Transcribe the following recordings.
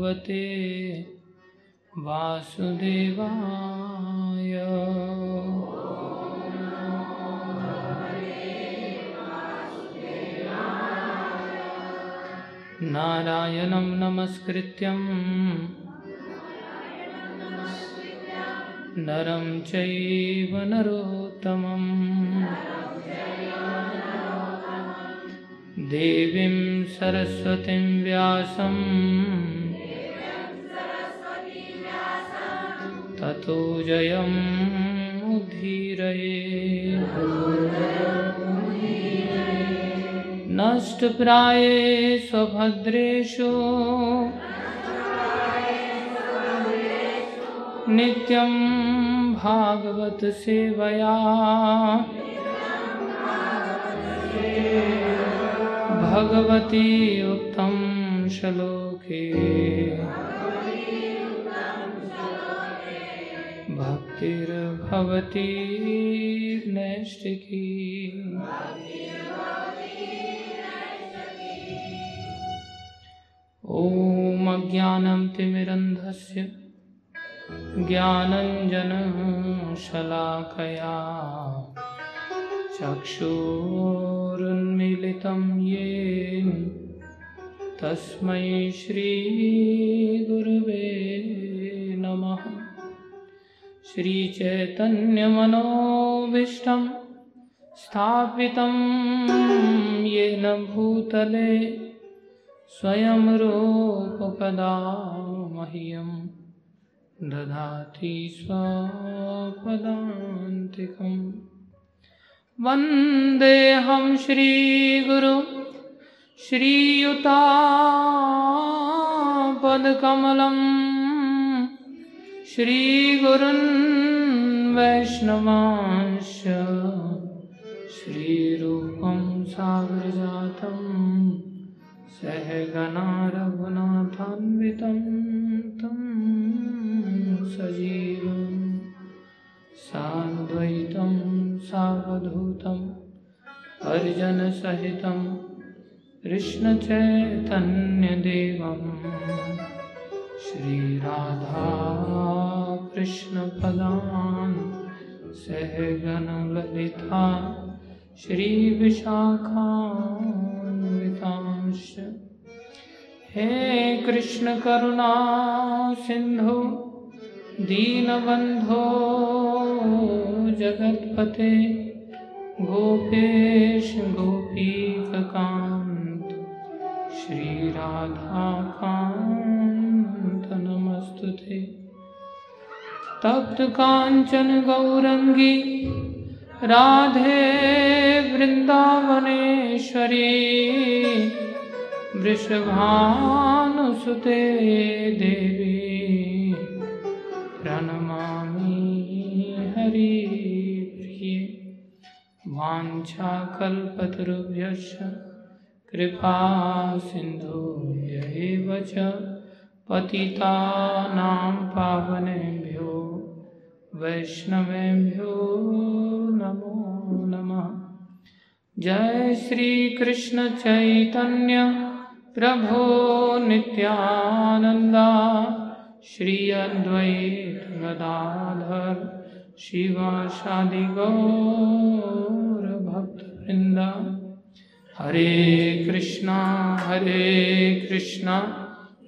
भगवते वासुदेवाय। नारायणं नमस्कृत्यं नरं चैव नरोत्तमम्। देवीं सरस्वतीं व्यासं ततो जयमुद्धीरये नष्टप्राये स्वभद्रेषु। नित्यं भागवत सेवया। भगवती उत्तम श्लोके। भक्तिर्भवती नैष्टिकी ॐ अज्ञानं तिमिरन्धस्य ज्ञानञ्जनशलाकया। चक्षुरुन्मिलितं येन तस्मै श्रीगुरुवे नमः। श्रीचैतन्यमनोभीष्टं स्थापितं येन भूतले स्वयं रूपकदा मह्यं ददाति स्वपदान्तिकम् वन्देऽहं श्रीगुरु श्रीयुतापदकमलं श्रीगुरुन् वैष्णवांश श्रीरूपं सागरजातं सहगना रघुनाथान्वितं तं सजीवम् साद्वैतं सावधूतं हरिजनसहितं कृष्णचैतन्यदेवं श्रीराधाकृष्णपदान् सहगणललिता श्रीविशाखान्वितांश्च हे कृष्णकरुणा सिन्धु दीनबन्धो जगत्पते गोपेश गोपीककान्त। श्रीराधाकान्त नमस्तु ते तप्तकाञ्चन गौरङ्गी राधे वृन्दावनेश्वरी वृषभानुसुते देवी, प्रणमामि हरिप्रिये वाञ्छाकल्पतरुभ्यश्च, कृपा सिन्धुभ्य एव च। पतितानां पावनेभ्यो वैष्णवेभ्यो नमो नमः। जय श्रीकृष्ण चैतन्य प्रभो नित्यानन्दा। श्री अद्वैत गदाधर शिवाशादि गौर भक्तवृंद हरे कृष्णा हरे कृष्णा।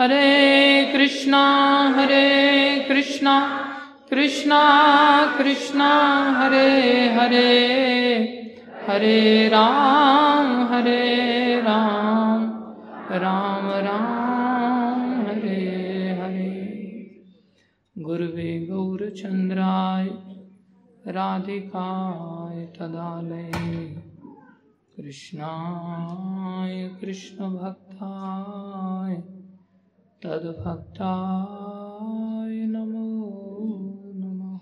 हरे कृष्णा हरे कृष्णा कृष्णा कृष्णा, हरे हरे हरे राम हरे राम राम राम, हरे हरे। गुरुवे गौरचन्द्राय राधिकाय तदालय, कृष्णाय, कृष्णभक्ताय। तद्भक्ताय नमो नमः।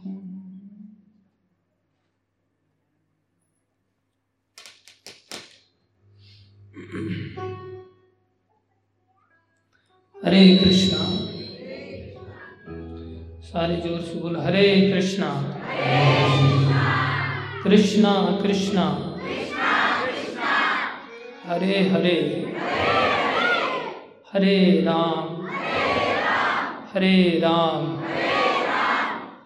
हरे कृष्णा। सारे ज़ोर से बोल, हरे कृष्णा। कृष्णा कृष्णा। हरे हरे। हरे राम। हरे राम।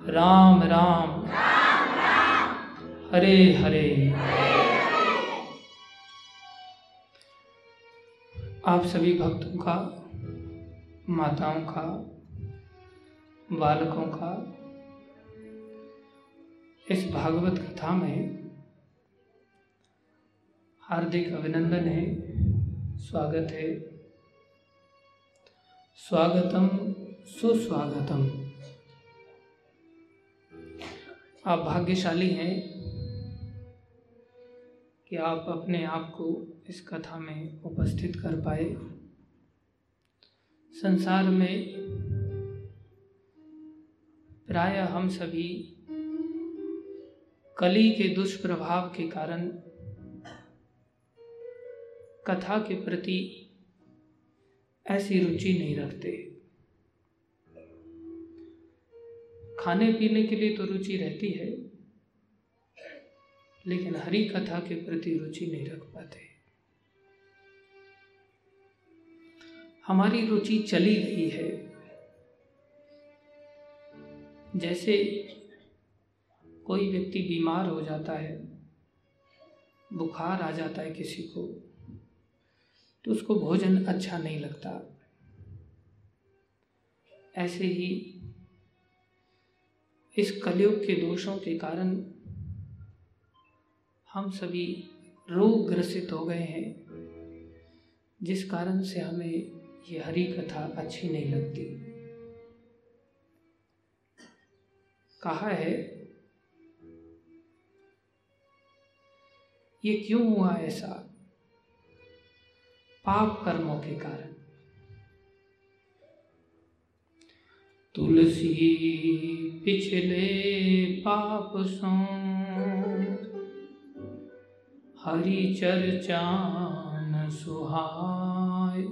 राम राम। हरे हरे। आप सभी भक्तों का, माताओं का, बालकों का, इस भागवत कथा में हार्दिक अभिनंदन है, स्वागत है। स्वागतम सुस्वागतम। आप भाग्यशाली हैं कि आप अपने आप को इस कथा में उपस्थित कर पाए। संसार में प्राय हम सभी कली के दुष्प्रभाव के कारण कथा के प्रति ऐसी रुचि नहीं रखते। खाने पीने के लिए तो रुचि रहती है, लेकिन हरी कथा के प्रति रुचि नहीं रख पाते। हमारी रुचि चली गई है। जैसे कोई व्यक्ति बीमार हो जाता है, बुखार आ जाता है किसी को तो उसको भोजन अच्छा नहीं लगता। ऐसे ही इस कलयुग के दोषों के कारण हम सभी रोग ग्रसित हो गए हैं, जिस कारण से हमें ये हरी कथा अच्छी नहीं लगती। कहा है, ये क्यों हुआ ऐसा? पाप कर्मों के कारण। तुलसी पिछले पाप सो हरि चर्चा न सुहाय।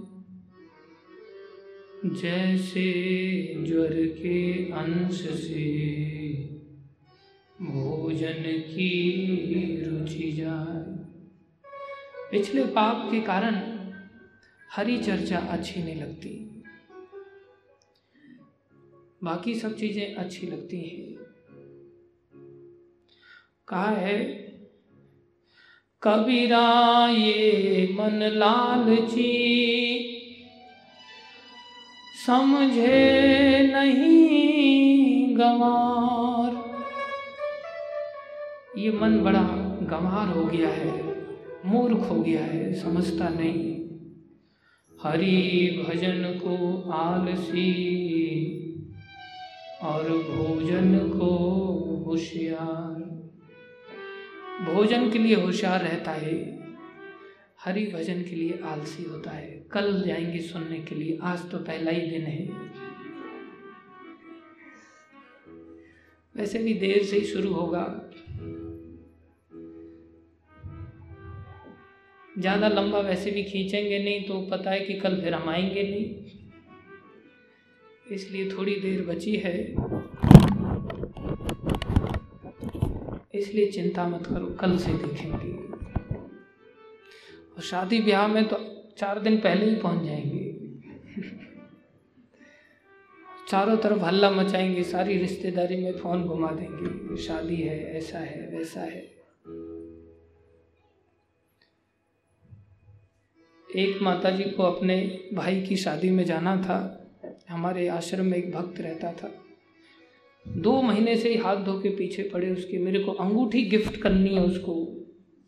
जैसे ज्वर के अंश से भोजन की रुचि जाए। पिछले पाप के कारण हरी चर्चा अच्छी नहीं लगती। बाकी सब चीज़ें अच्छी लगती हैं। कहा है, कबीरा ये मन लालची, समझे नहीं गंवार। ये मन बड़ा गंवार हो गया है, मूर्ख हो गया है, समझता नहीं। हरि भजन को आलसी और भोजन को होशियार। भोजन के लिए होशियार रहता है, हरि भजन के लिए आलसी होता है, कल जाएँगे सुनने के लिए, आज तो पहला ही दिन है। वैसे भी देर से ही शुरू होगा। ज़्यादा लंबा वैसे भी खींचेंगे नहीं तो पता है कि कल फिर हम आएँगे नहीं। इसलिए थोड़ी देर बची है। इसलिए चिंता मत करो, कल से देखेंगे। और शादी ब्याह में तो चार दिन पहले ही पहुँच जाएँगे। चारों तरफ़ हल्ला मचाएँगे, सारी रिश्तेदारी में फ़ोन घुमा देंगे शादी है, ऐसा है, वैसा है। एक माता जी को अपने भाई की शादी में जाना था। हमारे आश्रम में एक भक्त रहता था। दो महीने से ही हाथ धो के पीछे पड़े उसके। मेरे को अंगूठी गिफ्ट करनी है उसको।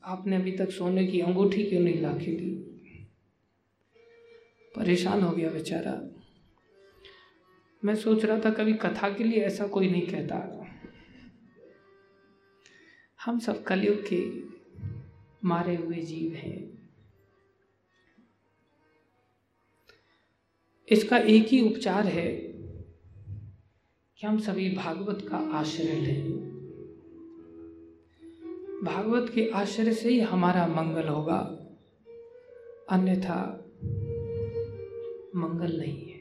आपने अभी तक सोने की अंगूठी क्यों नहीं ला के दी परेशान हो गया बेचारा। मैं सोच रहा था कभी कथा के लिए ऐसा कोई नहीं कहता। हम सब कलयुग के मारे हुए जीव हैं। इसका एक ही उपचार है कि हम सभी भागवत का आश्रय लें। भागवत के आश्रय से ही हमारा मंगल होगा, अन्यथा मंगल नहीं है।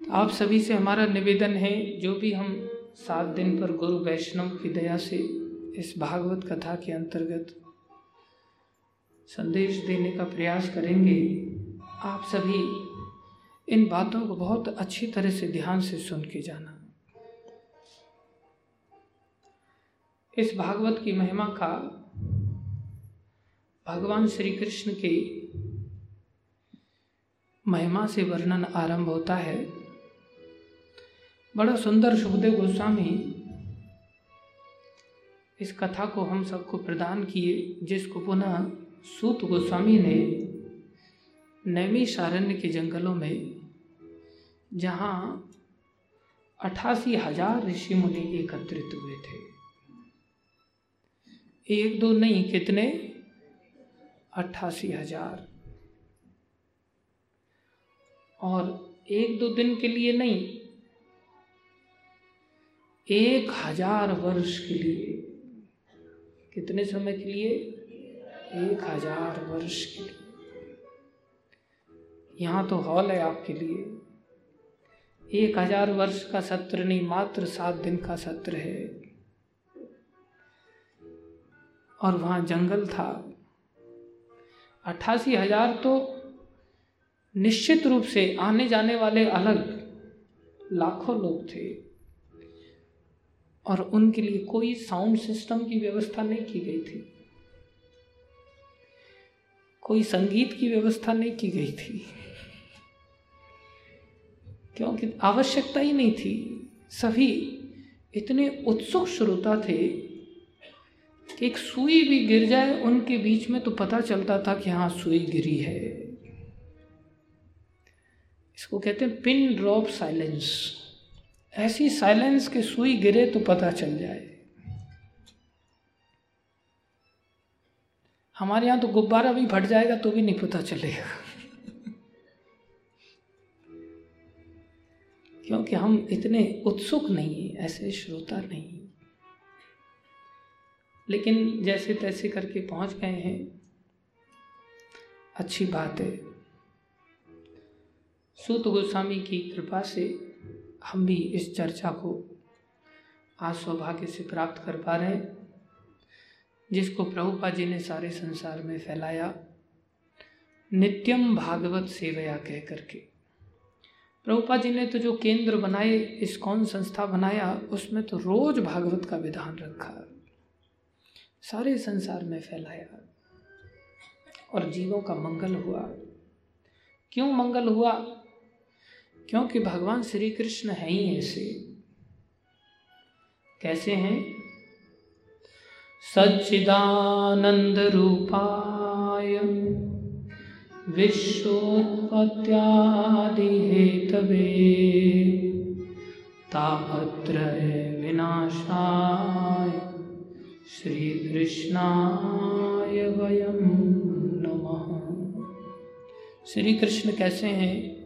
तो आप सभी से हमारा निवेदन है, जो भी हम सात दिन पर गुरु वैष्णव की दया से इस भागवत कथा के अंतर्गत संदेश देने का प्रयास करेंगे आप सभी इन बातों को बहुत अच्छी तरह से ध्यान से सुन के जाना। इस भागवत की महिमा का भगवान श्री कृष्ण के महिमा से वर्णन आरंभ होता है। बड़ा सुंदर सुखदेव गोस्वामी इस कथा को हम सबको प्रदान किए, जिसको पुनः सूत गोस्वामी ने नैमी शारण्य के जंगलों में, जहाँ अठासी हज़ार ऋषि मुनि एकत्रित हुए थे। एक दो नहीं, कितने? अट्ठासी हज़ार। और एक दो दिन के लिए नहीं, एक हज़ार वर्ष के लिए। कितने समय के लिए? एक हज़ार वर्ष के लिए। यहाँ तो हॉल है आपके लिए। एक हज़ार वर्ष का सत्र नहीं, मात्र सात दिन का सत्र है। और वहाँ जंगल था। अट्ठासी हज़ार तो निश्चित रूप से आने जाने वाले अलग लाखों लोग थे। और उनके लिए कोई साउंड सिस्टम की व्यवस्था नहीं की गई थी। कोई संगीत की व्यवस्था नहीं की गई थी। क्योंकि आवश्यकता ही नहीं थी। सभी इतने उत्सुक श्रोता थे कि एक सुई भी गिर जाए, उनके बीच में तो पता चलता था कि हाँ सुई गिरी है। इसको कहते हैं पिन ड्रॉप साइलेंस। ऐसी साइलेंस के सुई गिरे तो पता चल जाए। हमारे यहाँ तो गुब्बारा भी फट जाएगा तो भी नहीं पता चलेगा। क्योंकि हम इतने उत्सुक नहीं हैं, ऐसे श्रोता नहीं लेकिन जैसे तैसे करके पहुँच गए हैं, अच्छी बात है। सूत गोस्वामी की कृपा से हम भी इस चर्चा को आज सौभाग्य से प्राप्त कर पा रहे हैं, जिसको प्रभुपा जी ने सारे संसार में फैलाया, नित्यम भागवत सेवया कह करके। प्रभुपा जी ने तो जो केंद्र बनाए, इस कौन संस्था बनाया, उसमें तो रोज भागवत का विधान रखा। सारे संसार में फैलाया। और जीवों का मंगल हुआ। क्यों मंगल हुआ? क्योंकि भगवान श्री कृष्ण है ही ऐसे। कैसे हैं? सच्चिदानंद रूपाय विश्वोत्पत्त्यादि हेतवे तापत्रय विनाशाय श्री कृष्णाय वयम नमः। श्री कृष्ण कैसे हैं?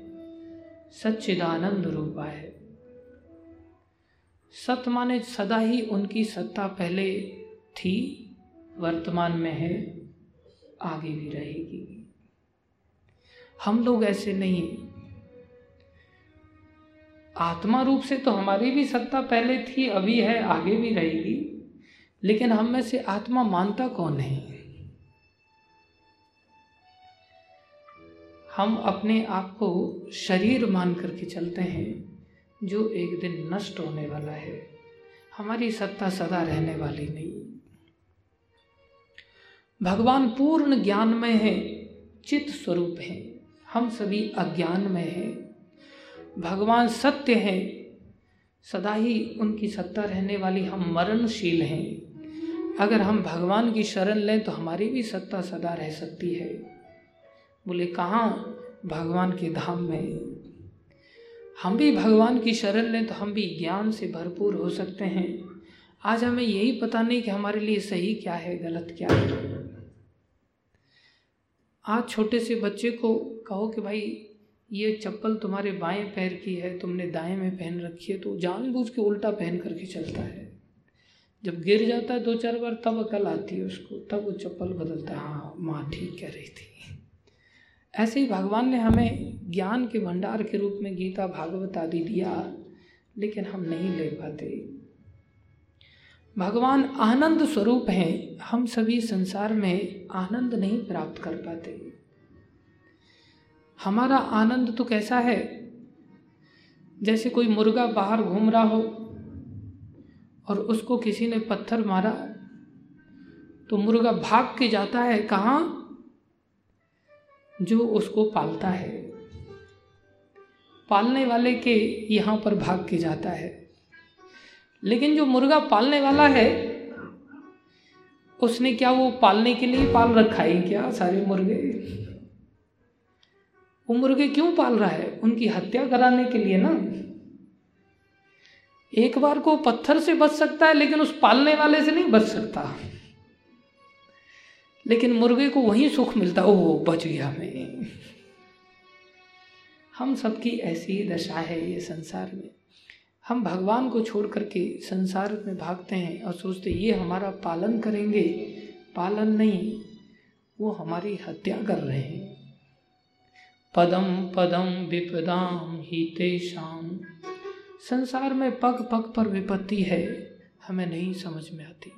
सच्चिदानंद रूपा है। सत माने सदा ही उनकी सत्ता पहले थी, वर्तमान में है, आगे भी रहेगी। हम लोग ऐसे नहीं आत्मा रूप से तो हमारी भी सत्ता पहले थी, अभी है, आगे भी रहेगी। लेकिन हम में से आत्मा मानता कौन है? हम अपने आप को शरीर मान करके चलते हैं, जो एक दिन नष्ट होने वाला है। हमारी सत्ता सदा रहने वाली नहीं। भगवान पूर्ण ज्ञान में है चित स्वरूप है। हम सभी अज्ञान में हैं। भगवान सत्य हैं। सदा ही उनकी सत्ता रहने वाली हम मरणशील हैं। अगर हम भगवान की शरण लें तो हमारी भी सत्ता सदा रह सकती है। बोले, कहाँ? भगवान के धाम में। हम भी भगवान की शरण लें तो हम भी ज्ञान से भरपूर हो सकते हैं। आज हमें यही पता नहीं कि हमारे लिए सही क्या है, गलत क्या है। आज छोटे से बच्चे को कहो कि भाई, ये चप्पल तुम्हारे बाएँ पैर की है, तुमने दाएँ में पहन रखी है तो जानबूझ के उल्टा पहन करके चलता है। जब गिर जाता है दो चार बार, तब अकल आती है उसको, तब वो चप्पल बदलता है। हाँ माँ ठीक कह रही थी। ऐसे ही भगवान ने हमें ज्ञान के भंडार के रूप में गीता, भागवत आदि दिया, लेकिन हम नहीं ले पाते। भगवान आनंद स्वरूप हैं, हम सभी संसार में आनंद नहीं प्राप्त कर पाते। हमारा आनंद तो कैसा है? जैसे कोई मुर्गा बाहर घूम रहा हो और उसको किसी ने पत्थर मारा तो मुर्गा भाग के जाता है कहाँ? जो उसको पालता है। पालने वाले के यहाँ पर भाग के जाता है। लेकिन जो मुर्गा पालने वाला है, उसने क्या वो पालने के लिए पाल रखा है क्या सारे मुर्गे? वो मुर्गे क्यों पाल रहा है? उनकी हत्या कराने के लिए ना। एक बार को पत्थर से बच सकता है, लेकिन उस पालने वाले से नहीं बच सकता। लेकिन मुर्गे को वही सुख मिलता ओ बच गया मैं। हम सबकी ऐसी दशा है ये संसार में। हम भगवान को छोड़ करके संसार में भागते हैं और सोचते ये हमारा पालन करेंगे। पालन नहीं, वो हमारी हत्या कर रहे हैं। पदम पदम विपदाम ही तेषाम। संसार में पग पग पर विपत्ति है, हमें नहीं समझ में आती।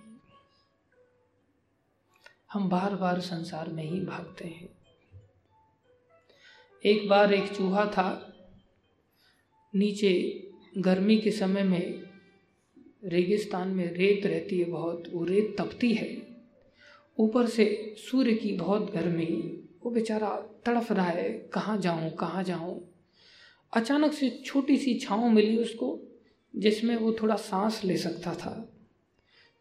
हम बार बार संसार में ही भागते हैं। एक बार एक चूहा था, नीचे गर्मी के समय में रेगिस्तान में रेत रहती है बहुत, वो रेत तपती है। ऊपर से सूर्य की बहुत गर्मी वो बेचारा तड़फ रहा है, कहाँ जाऊँ कहाँ जाऊँ। अचानक से छोटी सी छाँव मिली उसको, जिसमें वो थोड़ा सांस ले सकता था।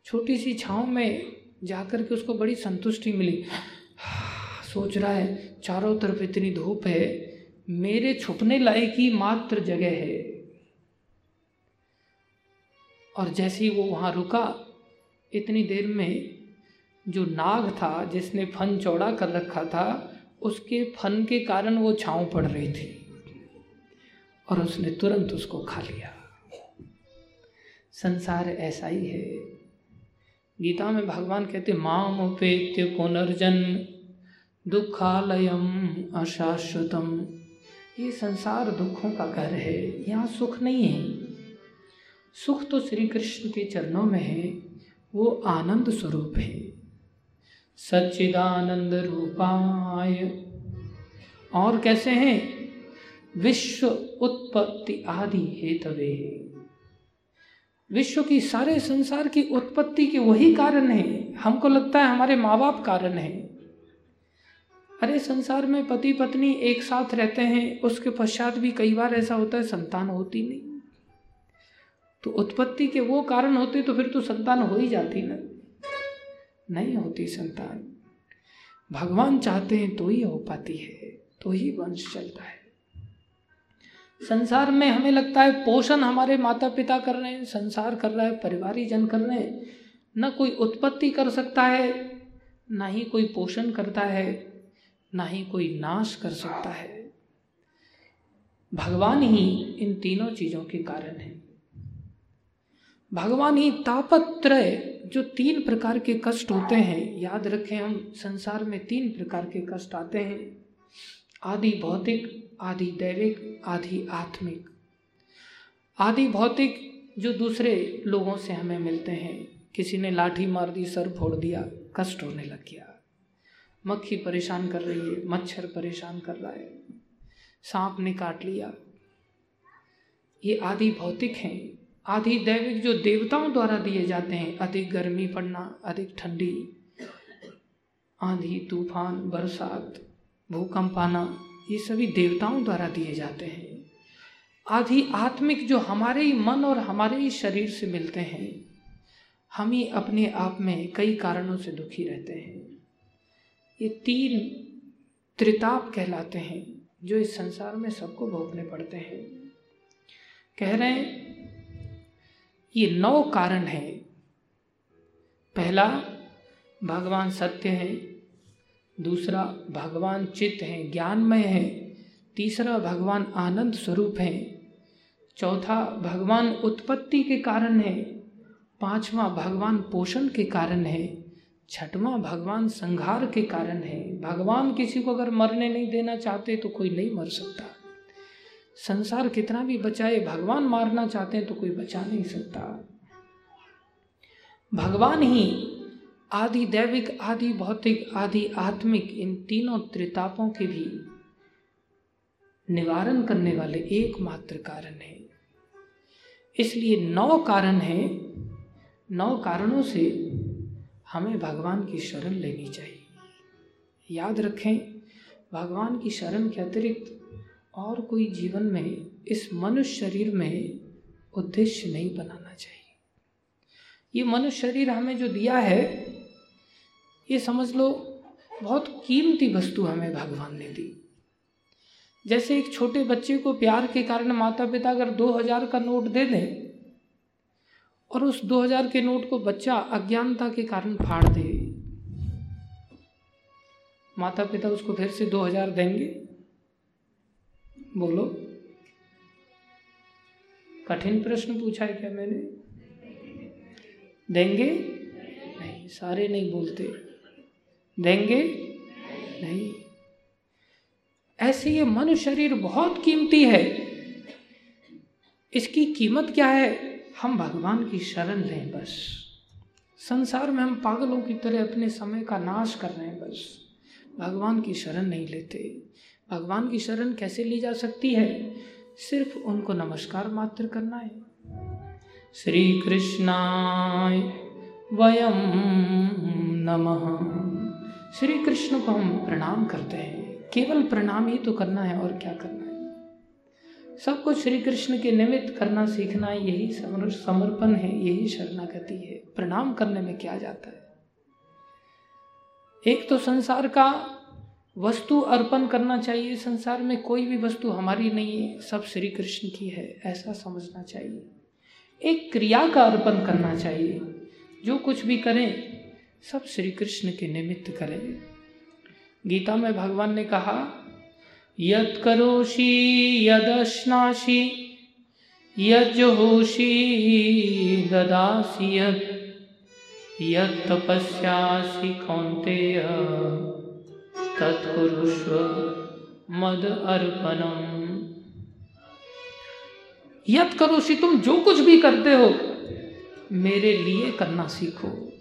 छोटी सी छाँव में जाकर के उसको बड़ी संतुष्टि मिली। सोच रहा है, चारों तरफ़ इतनी धूप है, मेरे छुपने लायक ही मात्र जगह है। और जैसे ही वो वहाँ रुका, इतनी देर में जो नाग था, जिसने फन चौड़ा कर रखा था उसके फन के कारण वो छाँव पड़ रही थी और उसने तुरंत उसको खा लिया। संसार ऐसा ही है। गीता में भगवान कहते, माम उपेत्य पुनर्जन्म दुखालयम अशाश्वतम। ये संसार दुखों का घर है। यहाँ सुख नहीं है। सुख तो श्री कृष्ण के चरणों में है। वो आनंद स्वरूप है। सच्चिदानंद रूपाय। और कैसे हैं? विश्व उत्पत्ति आदि हेतवे। विश्व की सारे संसार की उत्पत्ति के वही कारण है। हमको लगता है हमारे माँ बाप कारण है। अरे, संसार में पति पत्नी एक साथ रहते हैं, उसके पश्चात भी कई बार ऐसा होता है, संतान होती नहीं। तो उत्पत्ति के वो कारण होते तो फिर तो संतान हो ही जाती ना। नहीं होती संतान। भगवान चाहते हैं तो ही हो पाती है तो ही वंश चलता है। संसार में हमें लगता है पोषण हमारे माता पिता कर रहे हैं, संसार कर रहा है परिवारी जन कर रहे हैं। न कोई उत्पत्ति कर सकता है, ना ही कोई पोषण करता है, ना ही कोई नाश कर सकता है। भगवान ही इन तीनों चीज़ों के कारण है। भगवान ही तापत्रय, जो तीन प्रकार के कष्ट होते हैं। याद रखें हम, संसार में तीन प्रकार के कष्ट आते हैं। आदि भौतिक, आदि दैविक, आदि आत्मिक। आदि भौतिक, जो दूसरे लोगों से हमें मिलते हैं। किसी ने लाठी मार दी, सर फोड़ दिया, कष्ट होने लग गया। मक्खी परेशान कर रही है, मच्छर परेशान कर रहा है। सांप ने काट लिया। ये आदि भौतिक हैं। आदि दैविक जो देवताओं द्वारा दिए जाते हैं, अधिक गर्मी पड़ना, अधिक ठंडी, आंधी, तूफ़ान, बरसात, भूकंप आना, ये सभी देवताओं द्वारा दिए जाते हैं। आधि आत्मिक जो हमारे ही मन और हमारे ही शरीर से मिलते हैं, हम ही अपने आप में कई कारणों से दुखी रहते हैं। ये तीन त्रिताप कहलाते हैं, जो इस संसार में सबको भोगने पड़ते हैं। कह रहे हैं ये नौ कारण हैं। पहला, भगवान सत्य है। दूसरा, भगवान चित्त है, ज्ञानमय है। तीसरा, भगवान आनंद स्वरूप है। चौथा, भगवान उत्पत्ति के कारण है। पांचवा, भगवान पोषण के कारण है। छठवां, भगवान संहार के कारण है। भगवान किसी को अगर मरने नहीं देना चाहते तो कोई नहीं मर सकता। संसार कितना भी बचाए, भगवान मारना चाहते हैं तो कोई बचा नहीं सकता। भगवान ही आदि दैविक, आदि भौतिक, आदि आत्मिक, इन तीनों त्रितापों के भी निवारण करने वाले एकमात्र कारण है। इसलिए नौ कारण है। नौ कारणों से हमें भगवान की शरण लेनी चाहिए। याद रखें, भगवान की शरण के अतिरिक्त और कोई जीवन में इस मनुष्य शरीर में उद्देश्य नहीं बनाना चाहिए। ये मनुष्य शरीर हमें जो दिया है, ये समझ लो बहुत कीमती वस्तु हमें भगवान ने दी। जैसे एक छोटे बच्चे को प्यार के कारण माता पिता अगर दो हज़ार का नोट दे दें और उस दो हज़ार के नोट को बच्चा अज्ञानता के कारण फाड़ दे माता पिता उसको फिर से दो हज़ार देंगे बोलो। कठिन प्रश्न पूछा है क्या मैंने? देंगे? नहीं, सारे नहीं बोलते। देंगे? नहीं। ऐसे ये मनुष्य शरीर बहुत कीमती है। इसकी कीमत क्या है? हम भगवान की शरण लें बस। संसार में हम पागलों की तरह अपने समय का नाश कर रहे हैं बस। भगवान की शरण नहीं लेते। भगवान की शरण कैसे ली जा सकती है? सिर्फ़ उनको नमस्कार मात्र करना है। श्री कृष्णाय वयम नमः। श्री कृष्ण को हम प्रणाम करते हैं। केवल प्रणाम ही तो करना है, और क्या करना है? सब कुछ श्री कृष्ण के निमित्त करना, सीखना, यही समर्पण है, यही शरणागति है। प्रणाम करने में क्या जाता है? एक तो संसार का वस्तु अर्पण करना चाहिए। संसार में कोई भी वस्तु हमारी नहीं है। सब श्री कृष्ण की है, ऐसा समझना चाहिए। एक क्रिया का अर्पण करना चाहिए। जो कुछ भी करें, सब श्री कृष्ण के निमित्त करें। गीता में भगवान ने कहा, यद करोशी यदश्नाशी यज्जोषी ददासी यद तपस्यासी कौंतेय तत्कुरुष्व मद अर्पणम। करोशी तुम जो कुछ भी करते हो, मेरे लिए करना सीखो।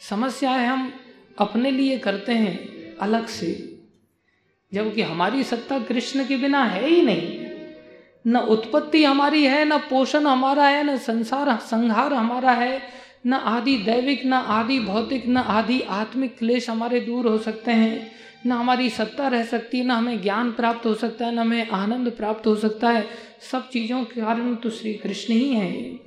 समस्या है, हम अपने लिए करते हैं अलग से, जबकि हमारी सत्ता कृष्ण के बिना है ही नहीं। न उत्पत्ति हमारी है, न पोषण हमारा है, न संसार, संहार हमारा है न आदि दैविक, न आदि भौतिक, न आदि आत्मिक क्लेश हमारे दूर हो सकते हैं। न हमारी सत्ता रह सकती है न हमें ज्ञान प्राप्त हो सकता है, न हमें आनंद प्राप्त हो सकता है। सब चीज़ों के कारण तो श्री कृष्ण ही है।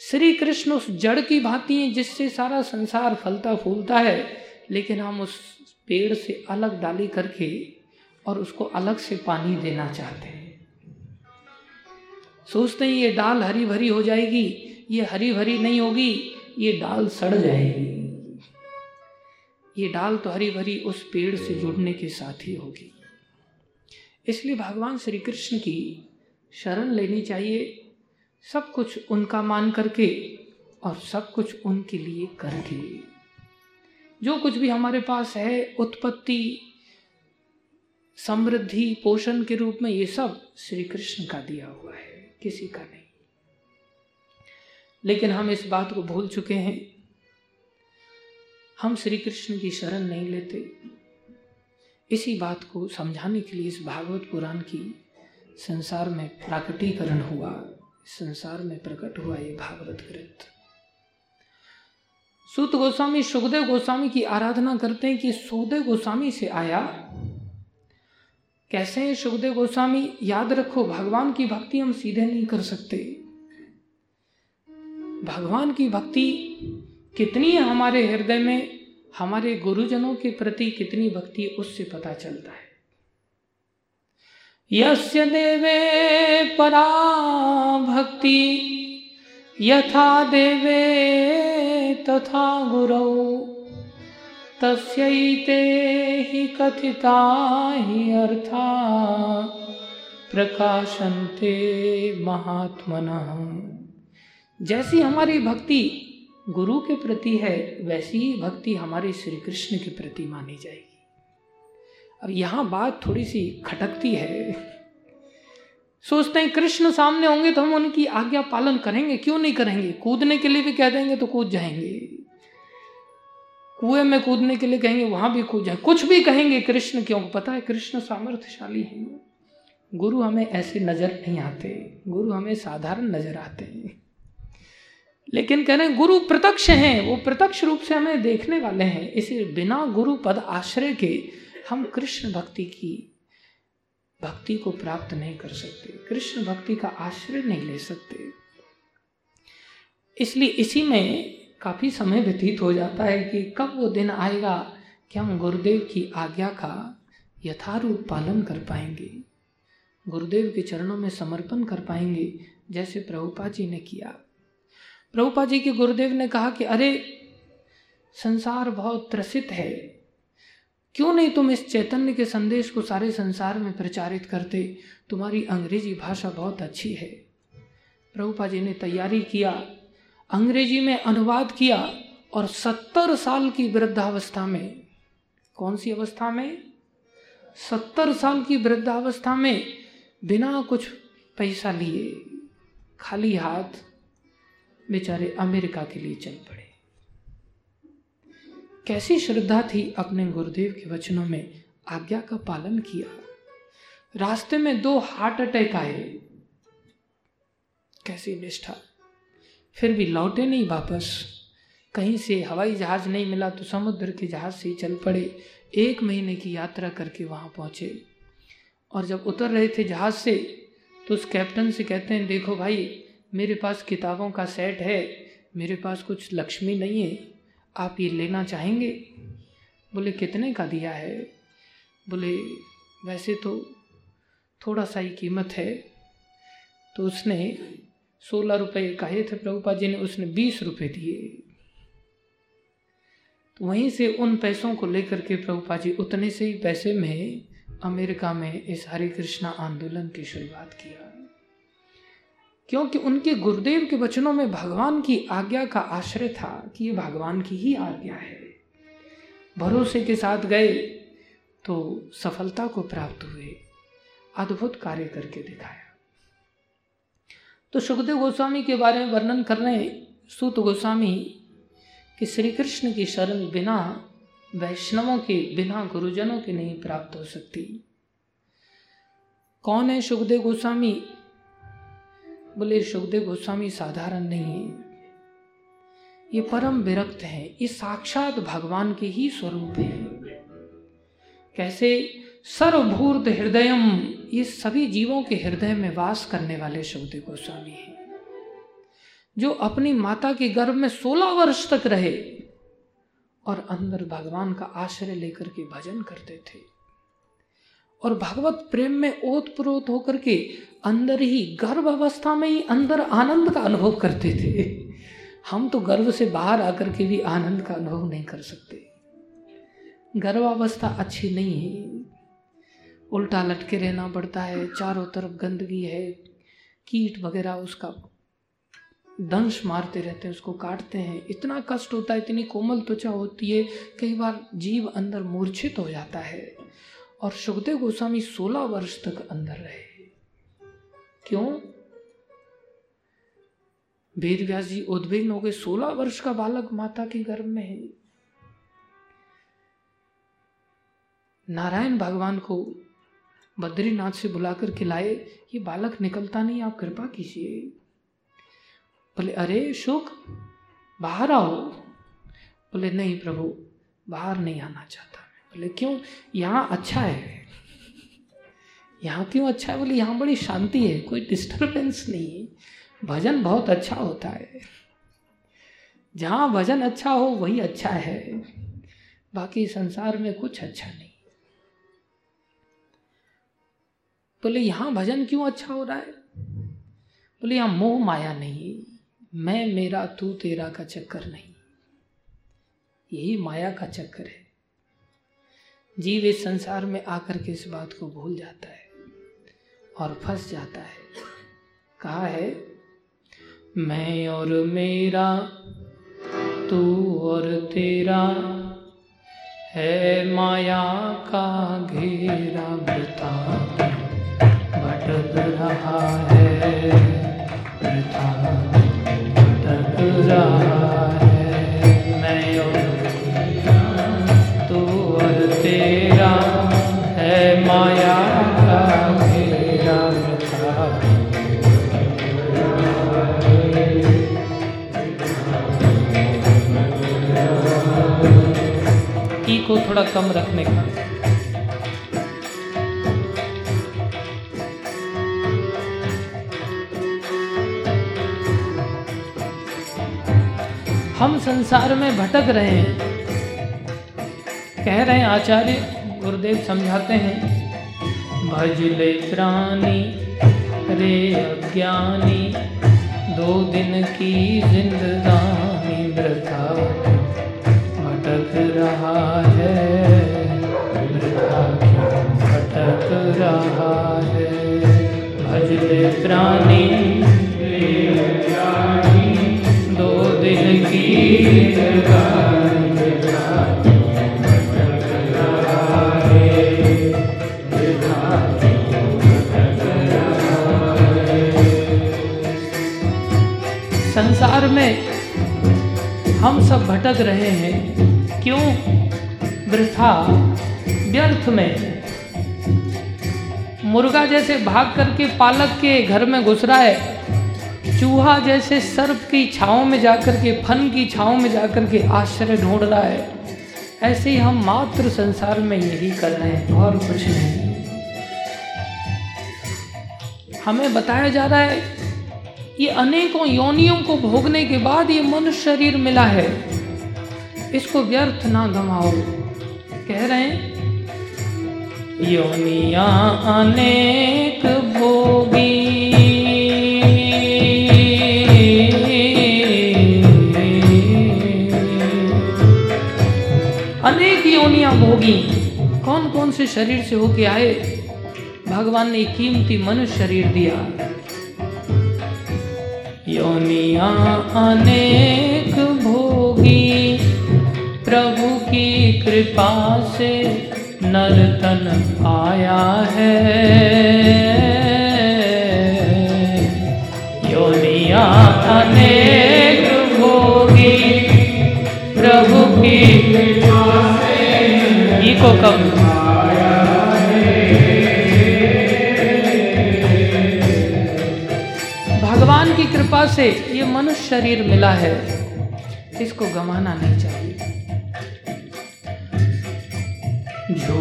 श्री कृष्ण उस जड़ की भांति है जिससे सारा संसार फलता फूलता है, लेकिन हम उस पेड़ से अलग डाली करके और उसको अलग से पानी देना चाहते हैं। सोचते हैं ये डाल हरी भरी हो जाएगी ये हरी भरी नहीं होगी, ये डाल सड़ जाएगी। ये डाल तो हरी भरी उस पेड़ से जुड़ने के साथ ही होगी। इसलिए भगवान श्री कृष्ण की शरण लेनी चाहिए, सब कुछ उनका मान करके और सब कुछ उनके लिए करके। जो कुछ भी हमारे पास है, उत्पत्ति, समृद्धि, पोषण के रूप में ये सब श्री कृष्ण का दिया हुआ है, किसी का नहीं। लेकिन हम इस बात को भूल चुके हैं। हम श्री कृष्ण की शरण नहीं लेते। इसी बात को समझाने के लिए इस भागवत पुराण की संसार में प्राकटीकरण हुआ संसार में प्रकट हुआ ये भागवत ग्रंथ। सूत गोस्वामी, सुखदेव गोस्वामी की आराधना करते हैं कि सुखदेव गोस्वामी से आया। कैसे हैं सुखदेव गोस्वामी? याद रखो, भगवान की भक्ति हम सीधे नहीं कर सकते। भगवान की भक्ति कितनी है हमारे हृदय में, हमारे गुरुजनों के प्रति कितनी भक्ति, उससे पता चलता है। यस्य देवे परा भक्ति, यथा देवे तथा गुरौ तस्यैते हि कथिता हि अर्था प्रकाशन्ते महात्मनः। जैसी हमारी भक्ति गुरु के प्रति है, वैसी ही भक्ति हमारे श्री कृष्ण के प्रति मानी जाएगी। अब यहाँ बात थोड़ी सी खटकती है। सोचते हैं, कृष्ण सामने होंगे तो हम उनकी आज्ञा पालन करेंगे, क्यों नहीं करेंगे? कूदने के लिए भी कह देंगे तो कूद जाएँगे। कुएँ में कूदने के लिए कहेंगे, वहाँ भी कूद जाए। कुछ भी कहेंगे कृष्ण क्यों? पता है, कृष्ण सामर्थ्यशाली है। गुरु हमें ऐसे नज़र नहीं आते। गुरु हमें साधारण नज़र आते हैं। लेकिन कह रहे हैं, गुरु प्रत्यक्ष हैं, वो प्रत्यक्ष रूप से हमें देखने वाले हैं। इसे बिना गुरु पद आश्रय के हम कृष्ण भक्ति की भक्ति को प्राप्त नहीं कर सकते। कृष्ण भक्ति का आश्रय नहीं ले सकते। इसलिए इसी में काफ़ी समय व्यतीत हो जाता है कि कब वो दिन आएगा कि हम गुरुदेव की आज्ञा का यथारूप पालन कर पाएँगे। गुरुदेव के चरणों में समर्पण कर पाएँगे, जैसे प्रभुपा जी ने किया। प्रभुपा जी के गुरुदेव ने कहा कि अरे, संसार बहुत त्रसित है। क्यों नहीं तुम इस चैतन्य के संदेश को सारे संसार में प्रचारित करते? तुम्हारी अंग्रेज़ी भाषा बहुत अच्छी है। प्रभुपा जी ने तैयारी किया, अंग्रेज़ी में अनुवाद किया और सत्तर साल की वृद्धावस्था में, कौन सी अवस्था में? सत्तर साल की वृद्धावस्था में बिना कुछ पैसा लिए, खाली हाथ बेचारे अमेरिका के लिए चल पड़े। कैसी श्रद्धा थी अपने गुरुदेव के वचनों में आज्ञा का पालन किया। रास्ते में दो हार्ट अटैक आए। कैसी निष्ठा। फिर भी लौटे नहीं वापस। कहीं से हवाई जहाज़ नहीं मिला तो समुद्र के जहाज़ से ही चल पड़े। एक महीने की यात्रा करके वहाँ पहुँचे। और जब उतर रहे थे जहाज़ से तो उस कैप्टन से कहते हैं, देखो भाई मेरे पास किताबों का सेट है, मेरे पास कुछ लक्ष्मी नहीं है, आप ये लेना चाहेंगे? बोले, कितने का दिया है? बोले, वैसे तो थोड़ा सा ही कीमत है। तो उसने सोलह रुपये कहे थे प्रभुपा जी ने, उसने बीस रुपये दिए। तो वहीं से उन पैसों को लेकर के प्रभुपा जी, उतने से ही पैसे में अमेरिका में इस हरे कृष्णा आंदोलन की शुरुआत किया। क्योंकि उनके गुरुदेव के वचनों में भगवान की आज्ञा का आश्रय था कि ये भगवान की ही आज्ञा है। भरोसे के साथ गए तो सफलता को प्राप्त हुए, अद्भुत कार्य करके दिखाया। तो सुखदेव गोस्वामी के बारे में वर्णन कर रहे सूत गोस्वामी कि श्री कृष्ण की शरण बिना, वैष्णवों के बिना गुरुजनों के नहीं प्राप्त हो सकती। कौन है सुखदेव गोस्वामी? बोले, सुखदेव गोस्वामी साधारण नहीं है। ये परम विरक्त है। ये साक्षात भगवान के ही स्वरूप है। कैसे सर्वभूत हृदयम, ये सभी जीवों के हृदय में वास करने वाले सुखदेव गोस्वामी हैं। जो अपनी माता के गर्भ में सोलह वर्ष तक रहे और अंदर भगवान का आश्रय लेकर के भजन करते थे और भगवत प्रेम में ओत प्रोत होकर के अंदर ही गर्भ अवस्था में ही अंदर आनंद का अनुभव करते थे। हम तो गर्भ से बाहर आकर के भी आनंद का अनुभव नहीं कर सकते। गर्भावस्था अच्छी नहीं है। उल्टा लटके रहना पड़ता है, चारों तरफ़ गंदगी है, कीट वगैरह उसका दंश मारते रहते हैं, उसको काटते हैं। इतना कष्ट होता है, इतनी कोमल त्वचा होती है, कई बार जीव अंदर मूर्छित हो जाता है। और सुखदेव गोस्वामी सोलह वर्ष तक अंदर रहे। क्यों? वेद व्यास जी उद्विग्न हो गए। सोलह वर्ष का बालक माता के गर्भ में है। नारायण भगवान को बद्रीनाथ से बुलाकर के लाए ये बालक निकलता नहीं, आप कृपा कीजिए। बोले, अरे शुक बाहर आओ। बोले, नहीं प्रभु, बाहर नहीं आना चाहता बोले, क्यों? यहाँ अच्छा है। यहाँ क्यों अच्छा है? बोले, यहाँ बड़ी शांति है, कोई डिस्टरबेंस नहीं है। भजन बहुत अच्छा होता है। जहाँ भजन अच्छा हो, वही अच्छा है। बाकी संसार में कुछ अच्छा नहीं। बोले, यहाँ भजन क्यों अच्छा हो रहा है? बोले, यहाँ मोह माया नहीं। मैं, मेरा, तू, तेरा का चक्कर नहीं। यही माया का चक्कर है। जीव इस संसार में आकर के इस बात को भूल जाता है। और फंस जाता है। कहा है, मैं और मेरा, तू और तेरा, है माया का घेरा बता भटक रहा है भटक रहा है थोड़ा कम रखने का। हम संसार में भटक रहे हैं। कह रहे हैं, आचार्य गुरुदेव समझाते हैं, भज ले प्राणी रे अज्ञानी, दो दिन की जिंदगानी वृथा भटक रहा है। वृथा भटक रहा है। भज ले प्राणी दो दिन की संसार में हम सब भटक रहे हैं। क्यों वृथा व्यर्थ में? मुर्गा जैसे भाग करके पालक के घर में घुस रहा है, चूहा जैसे सर्प की छाओं में जाकर के, फन की छाओं में जाकर के आश्रय ढूंढ रहा है। ऐसे ही हम मात्र संसार में यही कर रहे हैं और कुछ नहीं। हमें बताया जा रहा है, ये अनेकों योनियों को भोगने के बाद ये मनुष्य शरीर मिला है। इसको व्यर्थ ना गमाओ कह रहे हैं, योनिया अनेक भोगी। अनेक योनिया भोगी। कौन कौन से शरीर से होके आए? भगवान ने कीमती मनुष्य शरीर दिया। योनिया अनेक भोगी। प्रभु की कृपा से नर्तन आया है। योनिया अनेक प्रभु की कृपा से को कम। कृपा से ये मनुष्य शरीर मिला है। इसको गमाना नहीं।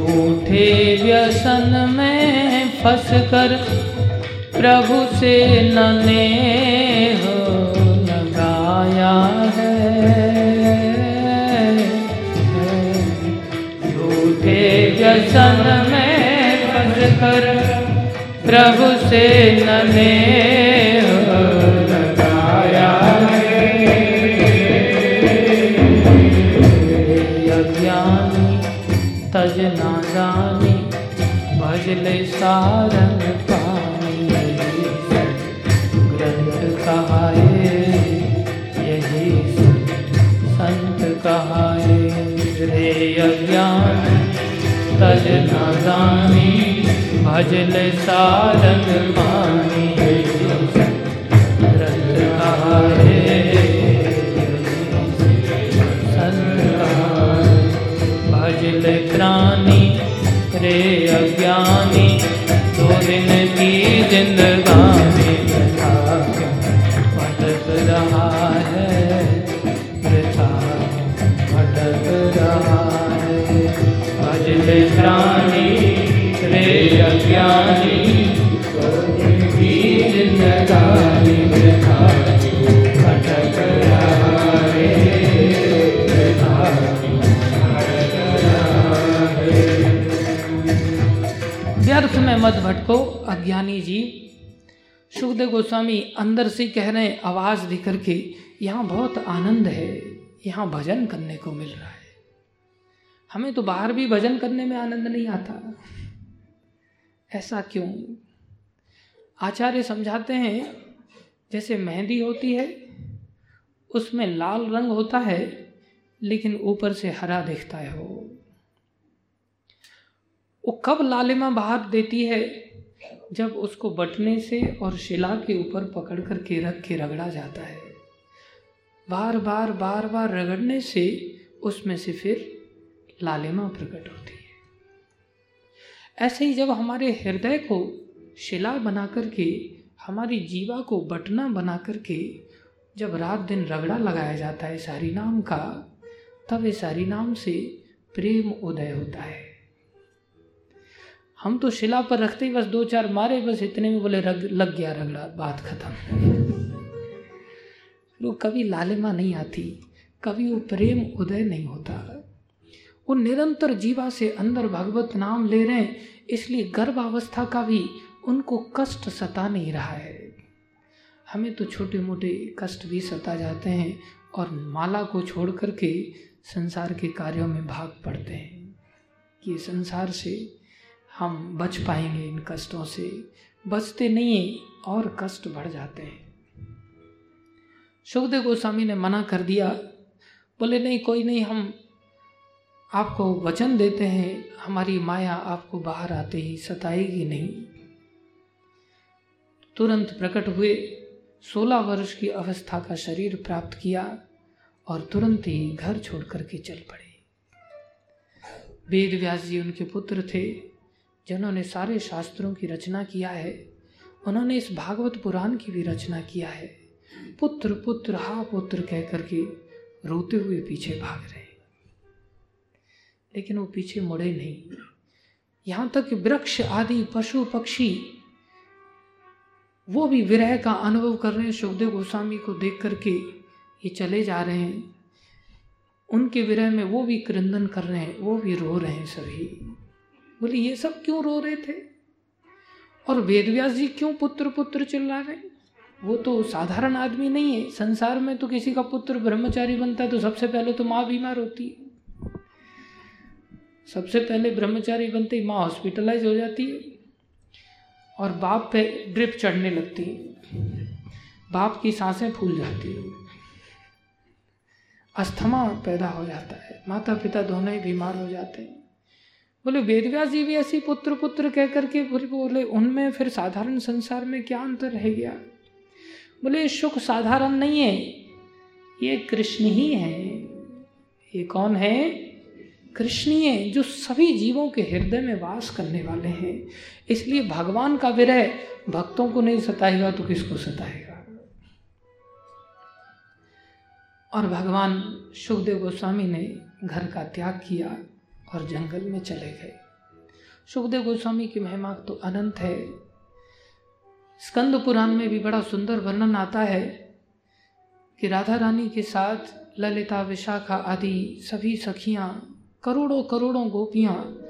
झूठे व्यसन में फंस कर प्रभु से नने हो लगाया है। झूठे व्यसन में फंस कर प्रभु से नने भजल सारंग पानी। ग्रंथ कहाए, यही संत कहाए। रे अज्ञान तज नादानी भजल सारंग पानी। ग्रंथ कहाए, संत कहाए। भजल प्राणी रे अज्ञानी जिनकी जिंदगानी भटक रहा है भटक रहा है। अजल प्राणी रे अज्ञानी जिंदगानी में मत भटको, अज्ञानी जी। सुखदेव गोस्वामी अंदर से कह रहे आवाज़ देकर के, यहाँ बहुत आनंद है, यहाँ भजन करने को मिल रहा है। हमें तो बाहर भी भजन करने में आनंद नहीं आता। ऐसा क्यों? आचार्य समझाते हैं, जैसे मेहंदी होती है, उसमें लाल रंग होता है, लेकिन ऊपर से हरा दिखता है वो। वो कब लालिमा बाहर देती है? जब उसको बटने से और शिला के ऊपर पकड़ कर के रख के रगड़ा जाता है। बार बार बार बार रगड़ने से उसमें से फिर लालिमा प्रकट होती है। ऐसे ही जब हमारे हृदय को शिला बना करके हमारी जीवा को बटना बना करके जब रात दिन रगड़ा लगाया जाता है सारी नाम का, तब इस हरी नाम से प्रेम उदय होता है। हम तो शिला पर रखते ही बस दो चार मारे, बस इतने में बोले, रग, लग गया रगड़ा, बात खत्म. वो कभी लालिमा नहीं आती, कभी वो प्रेम उदय नहीं होता। वो निरंतर जीवा से अंदर भगवत नाम ले रहे हैं, इसलिए गर्भावस्था का भी उनको कष्ट सता नहीं रहा है। हमें तो छोटे मोटे कष्ट भी सता जाते हैं और माला को छोड़ करके संसार के कार्यों में भाग पड़ते हैं। कि संसार से हम बच पाएँगे इन कष्टों से। बचते नहीं और कष्ट बढ़ जाते हैं। सुखदेव गोस्वामी ने मना कर दिया। बोले, नहीं, कोई नहीं, हम आपको वचन देते हैं। हमारी माया आपको बाहर आते ही सताएगी नहीं। तुरंत प्रकट हुए। सोलह वर्ष की अवस्था का शरीर प्राप्त किया और तुरंत ही घर छोड़ करके चल पड़े। वेद व्यास जी उनके पुत्र थे। जिन्होंने सारे शास्त्रों की रचना किया है, उन्होंने इस भागवत पुराण की भी रचना किया है। पुत्र पुत्र, हा पुत्र कह करके रोते हुए पीछे भाग रहे लेकिन वो पीछे मुड़े नहीं। यहाँ तक वृक्ष आदि, पशु, पक्षी, वो भी विरह का अनुभव कर रहे हैं। सुखदेव गोस्वामी को देख करके ये चले जा रहे हैं। उनके विरह में वो भी क्रंदन कर रहे हैं, वो भी रो रहे हैं सभी। बोले, ये सब क्यों रो रहे थे? और वेदव्यास जी क्यों पुत्र पुत्र चिल्ला रहे वो तो साधारण आदमी नहीं है। संसार में तो किसी का पुत्र ब्रह्मचारी बनता है तो सबसे पहले तो माँ बीमार होती है। सबसे पहले ब्रह्मचारी बनते ही माँ हॉस्पिटलाइज हो जाती है और बाप पे ड्रिप चढ़ने लगती है। बाप की साँसें फूल जाती है। अस्थमा पैदा हो जाता है। माता पिता दोनों ही बीमार हो जाते हैं। बोले, वेदव्यास जी भी ऐसी पुत्र पुत्र कह करके बोले, उनमें फिर साधारण संसार में क्या अंतर रह गया? बोले, सुख साधारण नहीं है। ये कृष्ण ही है। ये कौन है? कृष्णीय जो सभी जीवों के हृदय में वास करने वाले हैं। इसलिए भगवान का विरह भक्तों को नहीं सताएगा तो किसको सताएगा? और भगवान सुखदेव गोस्वामी ने घर का त्याग किया। और जंगल में चले गए। सुखदेव गोस्वामी की महिमा तो अनंत है। स्कंद पुराण में भी बड़ा सुंदर वर्णन आता है कि राधा रानी के साथ ललिता, विशाखा आदि सभी सखियाँ, करोड़ों करोड़ों गोपियाँ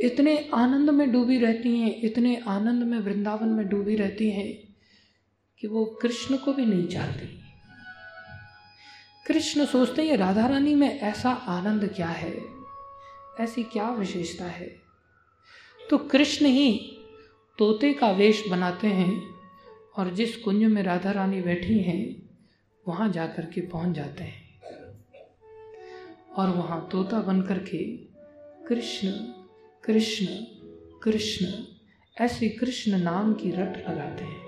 इतने आनंद में डूबी रहती हैं, इतने आनंद में वृंदावन में डूबी रहती हैं कि वो कृष्ण को भी नहीं चाहती कृष्ण सोचते हैं, राधा रानी में ऐसा आनंद क्या है? ऐसी क्या विशेषता है? तो कृष्ण ही तोते का वेश बनाते हैं और जिस कुंज में राधा रानी बैठी हैं, वहाँ जाकर के पहुँच जाते हैं। और वहाँ तोता बन कर के कृष्ण कृष्ण कृष्ण, ऐसे कृष्ण नाम की रट लगाते हैं।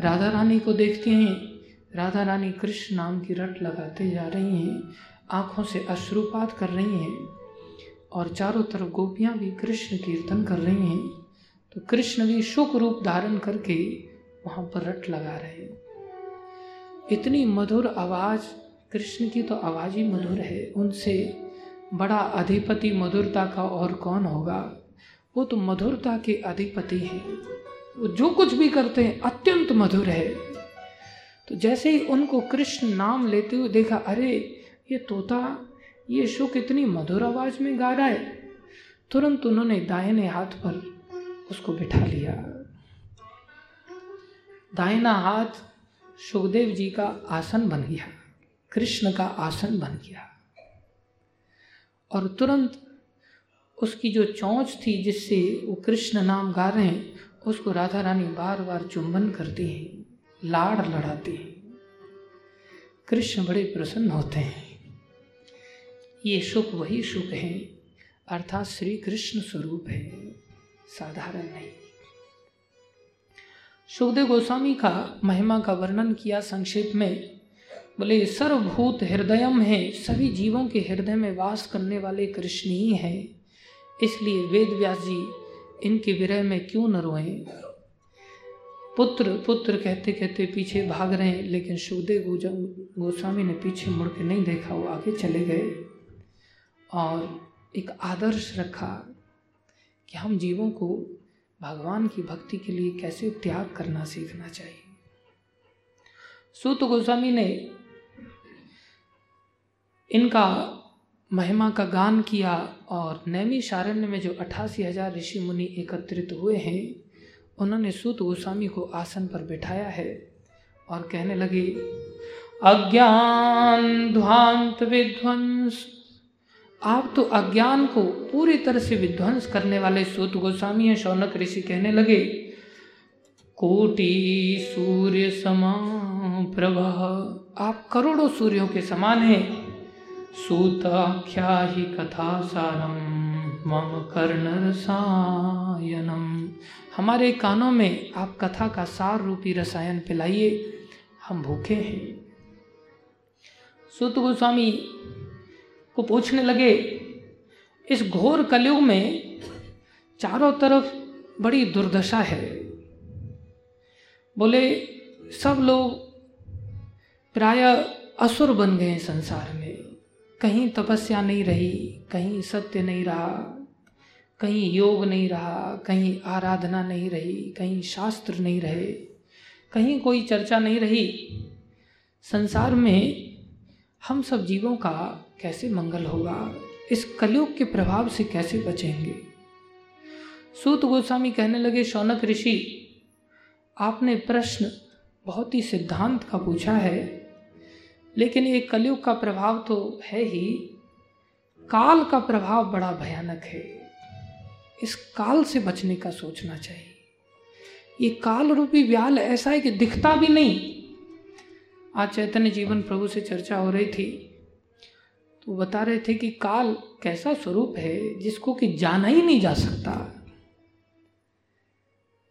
राधा रानी को देखते हैं राधा रानी कृष्ण नाम की रट लगाते जा रही हैं आँखों से अश्रुपात कर रही हैं और चारों तरफ़ गोपियाँ भी कृष्ण कीर्तन कर रही हैं तो कृष्ण भी सुख रूप धारण करके वहाँ पर रट लगा रहे हैं। इतनी मधुर आवाज़, कृष्ण की तो आवाज़ ही मधुर है, उनसे बड़ा अधिपति मधुरता का और कौन होगा? वो तो मधुरता के अधिपति हैं। वो जो कुछ भी करते हैं, अत्यंत मधुर है। तो जैसे ही उनको कृष्ण नाम लेते हुए देखा, अरे ये तोता ये शो कितनी मधुर आवाज़ में गा रहा है। तुरंत उन्होंने दाहिने हाथ पर उसको बिठा लिया। दाहिना हाथ सुखदेव जी का आसन बन गया, कृष्ण का आसन बन गया। और तुरंत उसकी जो चौंच थी जिससे वो कृष्ण नाम गा रहे हैं, उसको राधा रानी बार बार चुंबन करती हैं, लाड़ लड़ाती हैं। कृष्ण बड़े प्रसन्न होते हैं। ये सुख वही सुख है। अर्थात श्री कृष्ण स्वरूप है। साधारण नहीं। सुखदेव गोस्वामी का महिमा का वर्णन किया संक्षेप में, बोले, सर्वभूत हृदयम है, सभी जीवों के हृदय में वास करने वाले कृष्ण ही हैं। इसलिए वेद व्यास जी इनके विरह में क्यों न रोए? पुत्र पुत्र कहते कहते पीछे भाग रहे हैं लेकिन सुखदेव गोस्वामी ने पीछे मुड़ के नहीं देखा, वो आगे चले गए। और एक आदर्श रखा कि हम जीवों को भगवान की भक्ति के लिए कैसे त्याग करना सीखना चाहिए। सूत गोस्वामी ने इनका महिमा का गान किया और नैमी शारण्य में जो अठासी हज़ार ऋषि मुनि एकत्रित हुए हैं, उन्होंने सूत गोस्वामी को आसन पर बिठाया है और कहने लगे, अज्ञान, ध्वांत, विध्वंस आप तो अज्ञान को पूरी तरह से विध्वंस करने वाले सूत गोस्वामी हैं, शौनक ऋषि कहने लगे, कोटि सूर्य समा प्रभा आप करोड़ों सूर्यों के समान हैं। सूताख्या ही कथा सारम मम कर्ण रसायनम हमारे कानों में आप कथा का सार रूपी रसायन पिलाइए, हम भूखे हैं। सूत गोस्वामी को पूछने लगे, इस घोर कलयुग में चारों तरफ़ बड़ी दुर्दशा है। बोले, सब लोग प्राय असुर बन गए संसार में। कहीं तपस्या नहीं रही, कहीं सत्य नहीं रहा, कहीं योग नहीं रहा, कहीं आराधना नहीं रही, कहीं शास्त्र नहीं रहे, कहीं कोई चर्चा नहीं रही। संसार में हम सब जीवों का कैसे मंगल होगा? इस कलयुग के प्रभाव से कैसे बचेंगे? सूत गोस्वामी कहने लगे, शौनक ऋषि, आपने प्रश्न बहुत ही सिद्धांत का पूछा है, लेकिन ये कलयुग का प्रभाव तो है ही। काल का प्रभाव बड़ा भयानक है। इस काल से बचने का सोचना चाहिए। ये काल रूपी व्याल ऐसा है कि दिखता भी नहीं आज चैतन्य जीवन प्रभु से चर्चा हो रही थी। तो बता रहे थे कि काल कैसा स्वरूप है, जिसको कि जाना ही नहीं जा सकता।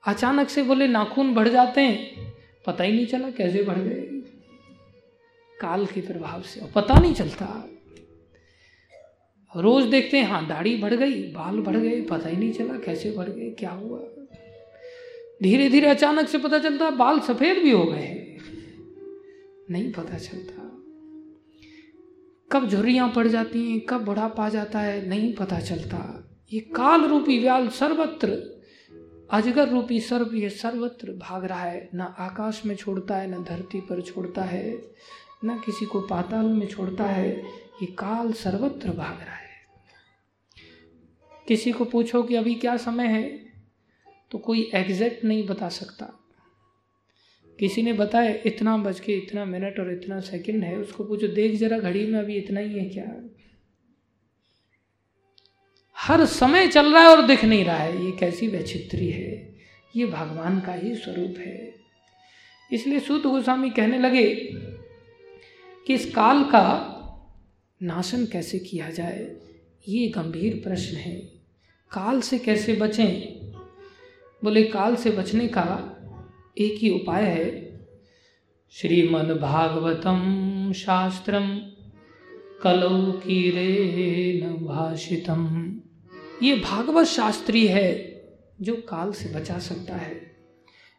अचानक से बोले, नाखून बढ़ जाते हैं। पता ही नहीं चला कैसे बढ़ गए। काल के प्रभाव से, और पता नहीं चलता। रोज देखते हैं हाँ दाढ़ी बढ़ गई, बाल बढ़ गए, पता ही नहीं चला कैसे बढ़ गए, क्या हुआ। धीरे धीरे अचानक से पता चलता, बाल सफ़ेद भी हो गए नहीं पता चलता। कब झुर्रियाँ पड़ जाती हैं, कब बुढ़ापा जाता है, नहीं पता चलता। ये काल रूपी व्याल सर्वत्र, अजगर रूपी सर्व ये सर्वत्र भाग रहा है। ना आकाश में छोड़ता है, ना धरती पर छोड़ता है, ना किसी को पाताल में छोड़ता है। ये काल सर्वत्र भाग रहा है। किसी को पूछो कि अभी क्या समय है तो कोई एग्जैक्ट नहीं बता सकता। किसी ने बताया, इतना बज के इतना मिनट और इतना सेकंड है, उसको पूछो, देख जरा घड़ी में अभी इतना ही है क्या? हर समय चल रहा है और दिख नहीं रहा है। ये कैसी वैचित्री है? ये भगवान का ही स्वरूप है। इसलिए सूत गोस्वामी कहने लगे कि इस काल का नाशन कैसे किया जाए, ये गंभीर प्रश्न है। काल से कैसे बचें? बोले, काल से बचने का एक ही उपाय है। श्रीमद् भागवतम शास्त्रम कलौ की भाषितम। ये भागवत शास्त्री है जो काल से बचा सकता है,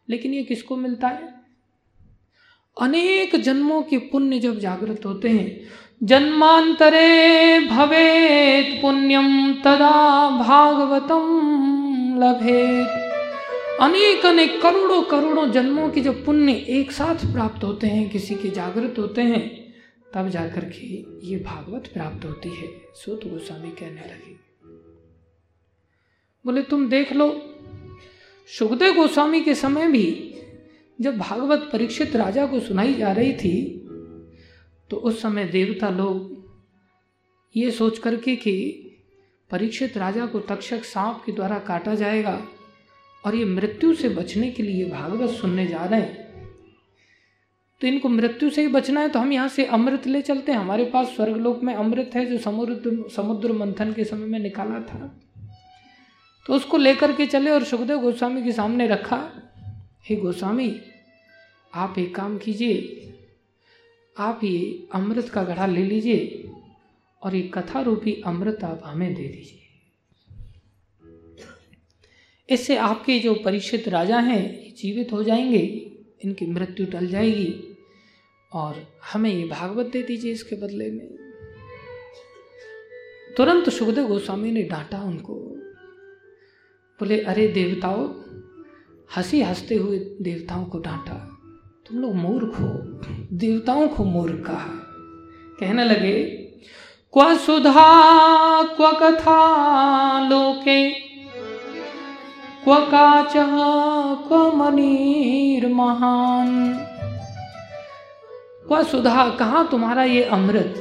लेकिन ये किसको मिलता है? अनेक जन्मों के पुण्य जब जागृत होते हैं, जन्मांतरे भवेत पुण्यम तदा भागवतम लभेत। अनेक अनेक करोड़ों करोड़ों जन्मों के जब पुण्य एक साथ प्राप्त होते हैं, किसी के जागृत होते हैं, तब जाकर के ये भागवत प्राप्त होती है। सो तो गोस्वामी कहने लगे। बोले, तुम देख लो, सुखदेव गोस्वामी के समय भी जब भागवत परीक्षित राजा को सुनाई जा रही थी तो उस समय देवता लोग ये सोच करके कि परीक्षित राजा को तक्षक सांप के द्वारा काटा जाएगा। और ये मृत्यु से बचने के लिए भागवत सुनने जा रहे हैं। तो इनको मृत्यु से ही बचना है तो हम यहाँ से अमृत ले चलते हैं। हमारे पास स्वर्गलोक में अमृत है जो समुद्र समुद्र मंथन के समय में निकाला था। तो उसको लेकर के चले और सुखदेव गोस्वामी के सामने रखा, हे गोस्वामी, आप एक काम कीजिए, आप ये अमृत का गढ़ा ले लीजिए और ये कथा रूपी अमृत आप हमें दे दीजिए। इससे आपके जो परीक्षित राजा हैं जीवित हो जाएँगे, इनकी मृत्यु टल जाएगी। और हमें ये भागवत दे दीजिए इसके बदले में। तुरंत सुखदेव गोस्वामी ने डांटा उनको। बोले, अरे देवताओं, हँसी हँसते हुए देवताओं को डांटा, तुम लोग मूर्ख हो, देवताओं को मूर्ख कहा। कहने लगे, क्व सुधा, क्व कथा, लोके क्व काच क्व मनीर महान क्व सुधा, कहाँ तुम्हारा ये अमृत?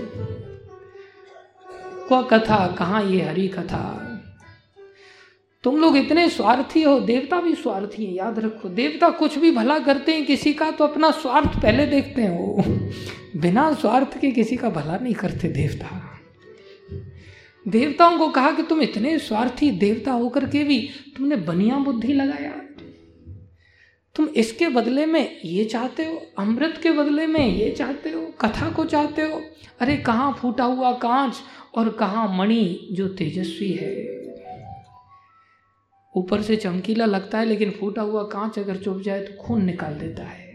क्व कथा, कहाँ ये हरी कथा? तुम लोग इतने स्वार्थी हो, देवता भी स्वार्थी है, याद रखो। देवता कुछ भी भला करते हैं, किसी का तो अपना स्वार्थ पहले देखते हैं वो। बिना स्वार्थ के किसी का भला नहीं करते देवता। देवताओं को कहा कि तुम इतने स्वार्थी देवता होकर के भी तुमने बनिया बुद्धि लगाया। तुम इसके बदले में ये चाहते हो, अमृत के बदले में ये चाहते हो, कथा को चाहते हो? अरे कहाँ फूटा हुआ कांच और कहाँ मणि जो तेजस्वी है? ऊपर से चमकीला लगता है, लेकिन फूटा हुआ कांच अगर चुप जाए तो खून निकाल देता है।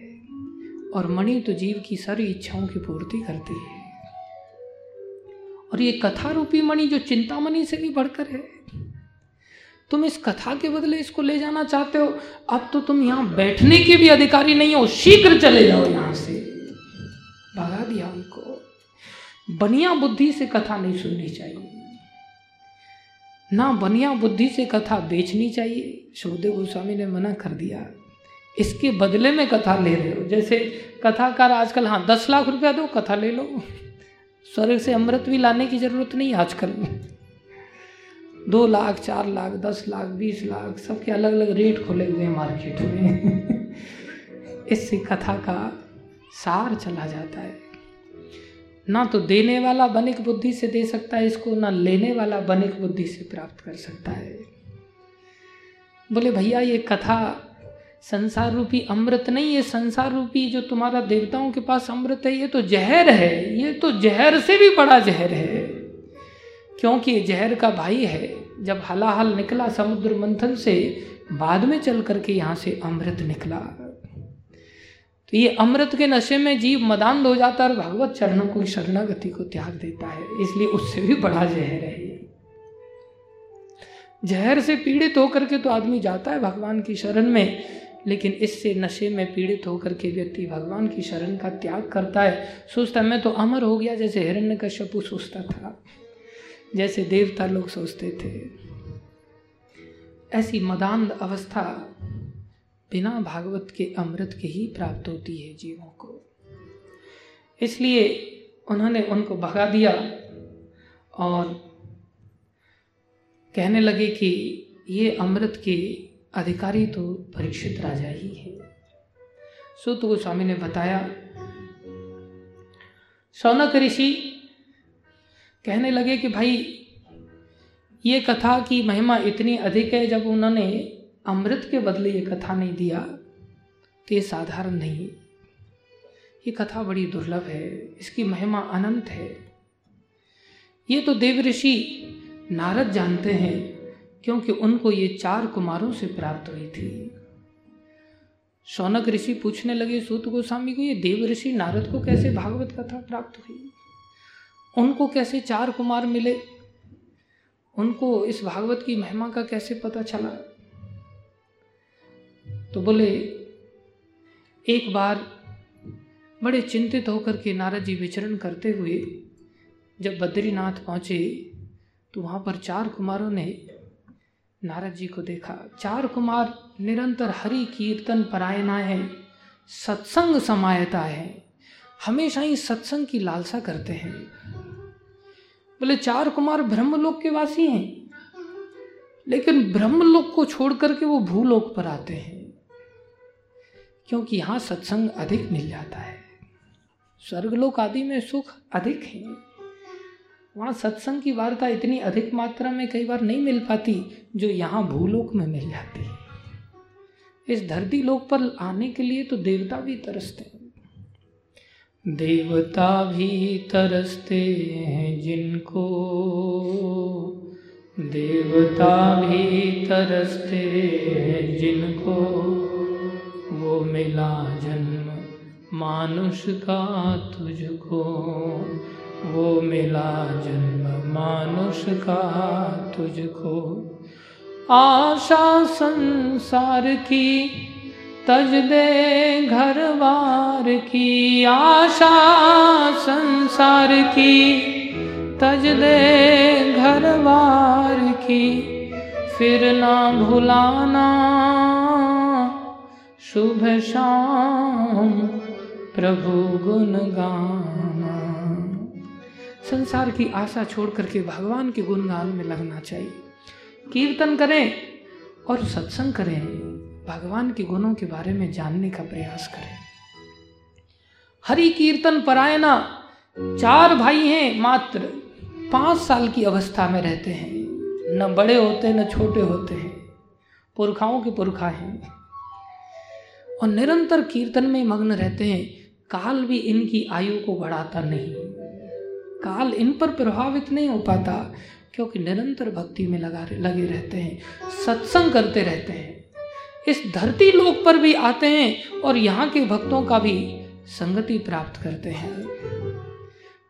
और मणि तो जीव की सारी इच्छाओं की पूर्ति करती है। और ये कथा रूपी मणि जो चिंतामणि से भी बढ़कर है, तुम इस कथा के बदले इसको ले जाना चाहते हो? अब तो तुम यहाँ बैठने के भी अधिकारी नहीं हो, शीघ्र चले जाओ यहाँ से। भगा दिया उनको। बनिया बुद्धि से कथा नहीं सुननी चाहिए। ना बनिया बुद्धि से कथा बेचनी चाहिए। सुखदेव गोस्वामी ने मना कर दिया। इसके बदले में कथा ले रहे हो। जैसे कथाकार आजकल हाँ दस लाख रुपया दो, कथा ले लो। स्वर्ग से अमृत भी लाने की ज़रूरत नहीं आजकल। दो लाख, चार लाख, दस लाख, बीस लाख, सबके अलग अलग रेट खोले हुए हैं मार्केट में। इससे कथा का सार चला जाता है। ना तो देने वाला बनिक बुद्धि से दे सकता है इसको, ना लेने वाला बनिक बुद्धि से प्राप्त कर सकता है। बोले, भैया, ये कथा संसार रूपी अमृत नहीं, ये संसार रूपी जो तुम्हारा देवताओं के पास अमृत है, ये तो जहर है, ये तो जहर से भी बड़ा जहर है। क्योंकि जहर का भाई है, जब हलाहल निकला समुद्र मंथन से, बाद में चल करके यहाँ से अमृत निकला। तो ये अमृत के नशे में जीव मदान हो जाता है और भगवत चरणों को, शरणागति को त्याग देता है, इसलिए उससे भी बड़ा जहर है जहर से पीड़ित होकर के तो आदमी जाता है भगवान की शरण में लेकिन इससे नशे में पीड़ित होकर के व्यक्ति भगवान की शरण का त्याग करता है। सोचता, मैं तो अमर हो गया जैसे हिरण्य का शपु सोचता था, जैसे देवता लोग सोचते थे। ऐसी मदान अवस्था बिना भागवत के अमृत के ही प्राप्त होती है जीवों को। इसलिए उन्होंने उनको भगा दिया और कहने लगे कि ये अमृत के अधिकारी तो परीक्षित राजा ही है। सुत गोस्वामी ने बताया, सौनक ऋषि कहने लगे कि भाई, ये कथा की महिमा इतनी अधिक है जब उन्होंने अमृत के बदले ये कथा नहीं दिया तो ये साधारण नहीं ये कथा बड़ी दुर्लभ है, इसकी महिमा अनंत है। ये तो देव ऋषि नारद जानते हैं क्योंकि उनको ये चार कुमारों से प्राप्त हुई थी। शौनक ऋषि पूछने लगे, सूत गोस्वामी को ये देव ऋषि नारद को कैसे भागवत कथा प्राप्त हुई? उनको कैसे चार कुमार मिले? उनको इस भागवत की महिमा का कैसे पता चला? तो बोले, एक बार बड़े चिंतित होकर के नारद जी विचरण करते हुए जब बद्रीनाथ पहुँचे तो वहाँ पर चार कुमारों ने नारद जी को देखा। चार कुमार निरंतर हरि कीर्तन परायणा है, सत्संग समायता है। हमेशा ही सत्संग की लालसा करते हैं। बोले, चार कुमार ब्रह्मलोक के वासी हैं, लेकिन ब्रह्मलोक को छोड़ करके वो भूलोक पर आते हैं, क्योंकि यहाँ सत्संग अधिक मिल जाता है। स्वर्गलोक आदि में सुख अधिक है। वहाँ सत्संग की वार्ता इतनी अधिक मात्रा में कई बार नहीं मिल पाती जो यहाँ भूलोक में मिल जाती। है इस धरती लोक पर आने के लिए तो देवता भी तरसते हैं। देवता भी तरसते हैं जिनको। देवता भी तरसते हैं जिनको। वो मिला जन्म मानुष का तुझको। वो मिला जन्म मानुष का तुझको। आशा संसार की, तज दे घर बार की। आशा संसार की, तज दे घर बार की। फिर ना भुलाना, शुभ शाम प्रभु गुण गाना संसार की आशा छोड़ करके भगवान के गुणगान में लगना चाहिए। कीर्तन करें और सत्संग करें। भगवान के गुणों के बारे में जानने का प्रयास करें। हरि कीर्तन परायणा, चार भाई हैं मात्र। पाँच साल की अवस्था में रहते हैं। न बड़े होते, न छोटे होते हैं। पुरखाओं के पुरखा हैं। और निरंतर कीर्तन में मग्न रहते हैं। काल भी इनकी आयु को बढ़ाता नहीं। काल इन पर प्रभावित नहीं हो पाता, क्योंकि निरंतर भक्ति में लगा लगे रहते हैं, सत्संग करते रहते हैं। इस धरती लोक पर भी आते हैं और यहाँ के भक्तों का भी संगति प्राप्त करते हैं।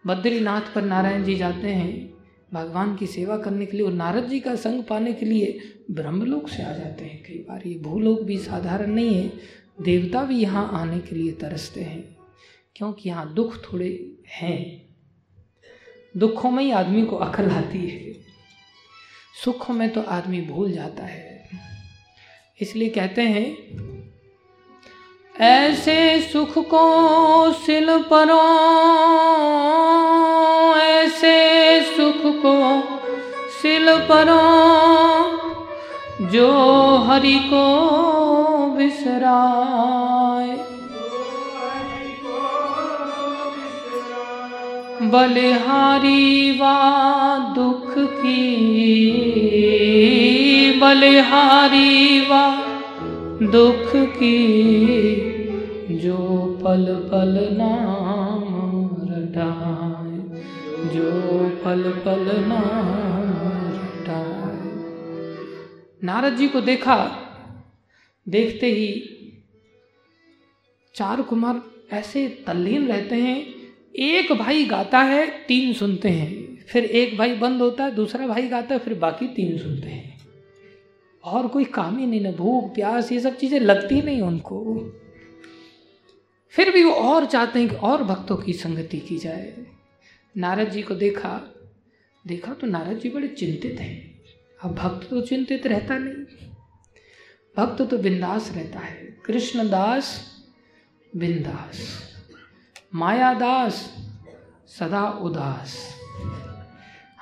बद्रीनाथ पर नारायण जी जाते हैं, भगवान की सेवा करने के लिए और नारद जी का संग पाने के लिए ब्रह्मलोक से आ जाते हैं। कई बार ये भूलोक भी साधारण नहीं है, देवता भी यहाँ आने के लिए तरसते हैं, क्योंकि यहाँ दुख थोड़े हैं। दुखों में ही आदमी को अकल आती है। सुखों में तो आदमी भूल जाता है। इसलिए कहते हैं, ऐसे सुख को सिल परो, ऐसे सुख को सिल परो, जो हरि को बिसराए। बलिहारी वा दुख की। बलिहारी वा दुख की, जो पल पल नाम रटाए, जो पल पल नाम रटाए। नारद जी को देखा, देखते ही चार कुमार ऐसे तल्लीन रहते हैं एक भाई गाता है, तीन सुनते हैं। फिर एक भाई बंद होता है, दूसरा भाई गाता है, फिर बाकी तीन सुनते हैं। और कोई काम ही नहीं, ना भूख, प्यास, ये सब चीज़ें लगती नहीं उनको। फिर भी वो और चाहते हैं कि और भक्तों की संगति की जाए। नारद जी को देखा देखा तो नारद जी बड़े चिंतित हैं। अब भक्त तो चिंतित रहता नहीं। भक्त तो बिंदास रहता है। कृष्णदास बिंदास। मायादास, सदा उदास।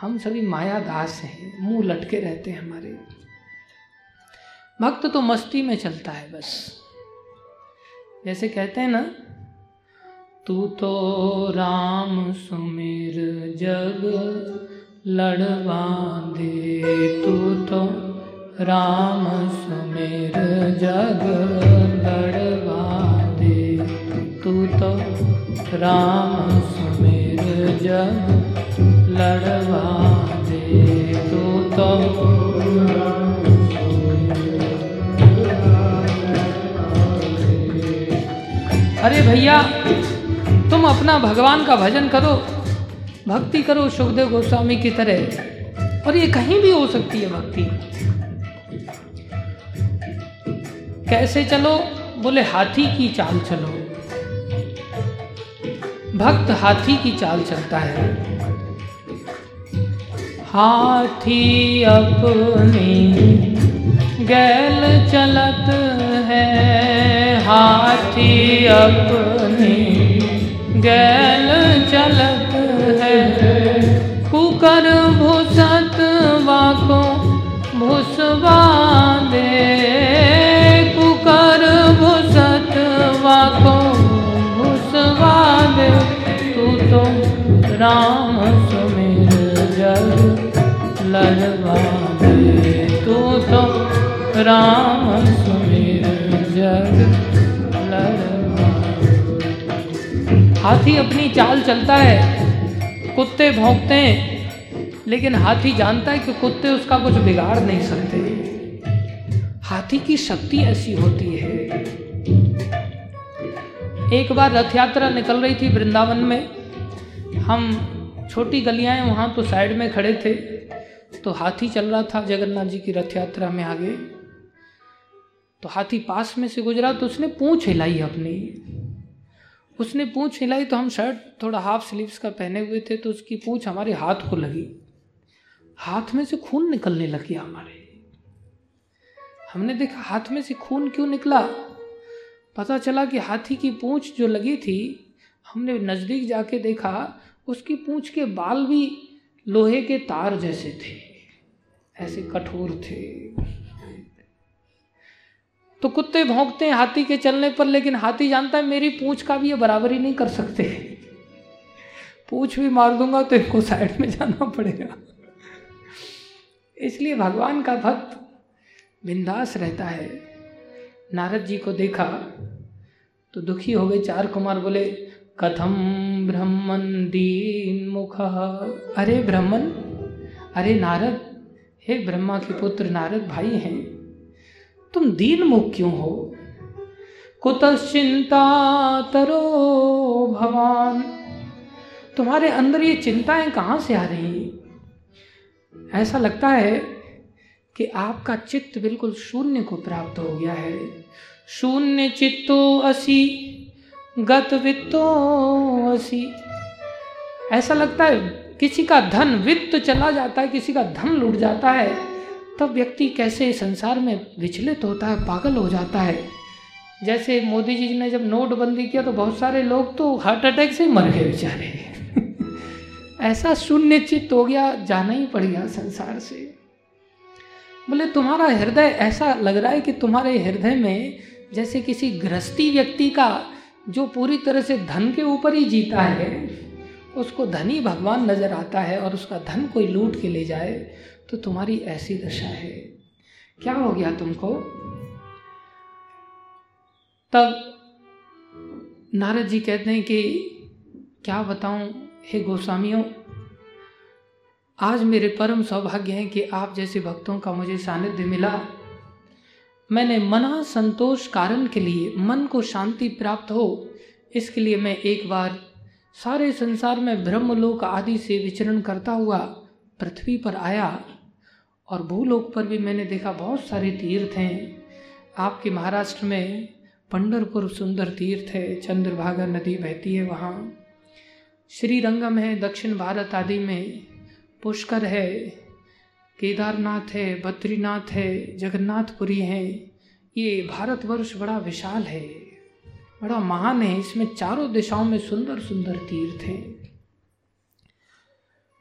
हम सभी मायादास हैं, मुँह लटके रहते हैं हमारे। भक्त तो मस्ती में चलता है बस। जैसे कहते हैं ना, तू तो राम सुमिर जग लड़वा दे तू तो राम सुमिर जग लड़वा दे तू तो राम सुमिर जग लड़वा दे तू तो। अरे भैया, तुम अपना भगवान का भजन करो, भक्ति करो सुखदेव गोस्वामी की तरह। और ये कहीं भी हो सकती है भक्ति। कैसे चलो? बोले, हाथी की चाल चलो। भक्त हाथी की चाल चलता है। हाथी अपनी गैल चलत है। हाथी अपनी गैल चलत है। कुकर भूसत, वाको भूसवा राम तू राम हाथी अपनी चाल चलता है, कुत्ते भौंकते हैं, लेकिन हाथी जानता है कि कुत्ते उसका कुछ बिगाड़ नहीं सकते। हाथी की शक्ति ऐसी होती है। एक बार रथ यात्रा निकल रही थी वृंदावन में हम छोटी गलियाँ हैं, वहाँ तो साइड में खड़े थे तो हाथी चल रहा था जगन्नाथ जी की रथ यात्रा में आगे। तो हाथी पास में से गुजरा तो उसने पूँछ हिलाई अपनी। उसने पूँछ हिलाई तो हम शर्ट, थोड़ा हाफ़ स्लीव्स का पहने हुए थे तो उसकी पूँछ हमारे हाथ को लगी। हाथ में से खून निकलने लग गया हमारे। हमने देखा हाथ में से खून क्यों निकला? पता चला कि हाथी की पूंछ जो लगी थी, हमने नज़दीक जाके देखा उसकी पूंछ के बाल भी लोहे के तार जैसे थे, ऐसे कठोर थे। तो कुत्ते भौंकते हैं हाथी के चलने पर, लेकिन हाथी जानता है मेरी पूंछ का भी ये बराबरी नहीं कर सकते। पूछ भी मार दूँगा तो इनको साइड में जाना पड़ेगा। इसलिए भगवान का भक्त बिंदास रहता है। नारद जी को देखा तो दुखी हो गए। चार कुमार बोले, कथम ब्रह्मन दीन मुख। अरे ब्रह्मन, अरे नारद, हे ब्रह्मा के पुत्र नारद भाई हैं, तुम दीन मुख क्यों हो? कुतश्चिंता तरो भवान। तुम्हारे अंदर ये चिंताएँ कहाँ से आ रही ऐसा लगता है कि आपका चित्त बिल्कुल शून्य को प्राप्त हो गया है। शून्य चित्तो असी गत वित्तो असी। ऐसा लगता है किसी का धन वित्त चला जाता है, किसी का धन लूट जाता है, तब व्यक्ति कैसे संसार में विचलित होता है, पागल हो जाता है। जैसे मोदी जी ने जब नोटबंदी किया तो बहुत सारे लोग तो हार्ट अटैक से मर गए बेचारे। ऐसा शून्य चित्त हो गया, जाना ही पड़ गया संसार से। बोले, तुम्हारा हृदय ऐसा लग रहा है कि तुम्हारे हृदय में जैसे किसी गृहस्थी व्यक्ति का जो पूरी तरह से धन के ऊपर ही जीता है, उसको धनी भगवान नज़र आता है और उसका धन कोई लूट के ले जाए तो तुम्हारी ऐसी दशा है। क्या हो गया तुमको? तब नारद जी कहते हैं कि, क्या बताऊँ, हे गोस्वामियों, आज मेरे परम सौभाग्य है कि आप जैसे भक्तों का मुझे सानिध्य मिला मैंने मना संतोष कारण के लिए मन को शांति प्राप्त हो, इसके लिए मैं एक बार सारे संसार में ब्रह्मलोक आदि से विचरण करता हुआ पृथ्वी पर आया। और भूलोक पर भी मैंने देखा बहुत सारे तीर्थ हैं। आपके महाराष्ट्र में पंडरपुर सुंदर तीर्थ है, चंद्रभागा नदी बहती है वहाँ। श्रीरंगम है, दक्षिण भारत आदि में पुष्कर है केदारनाथ है, बद्रीनाथ है, जगन्नाथपुरी है। ये भारतवर्ष बड़ा विशाल है। बड़ा महान है। इसमें चारों दिशाओं में सुंदर सुंदर तीर्थ हैं।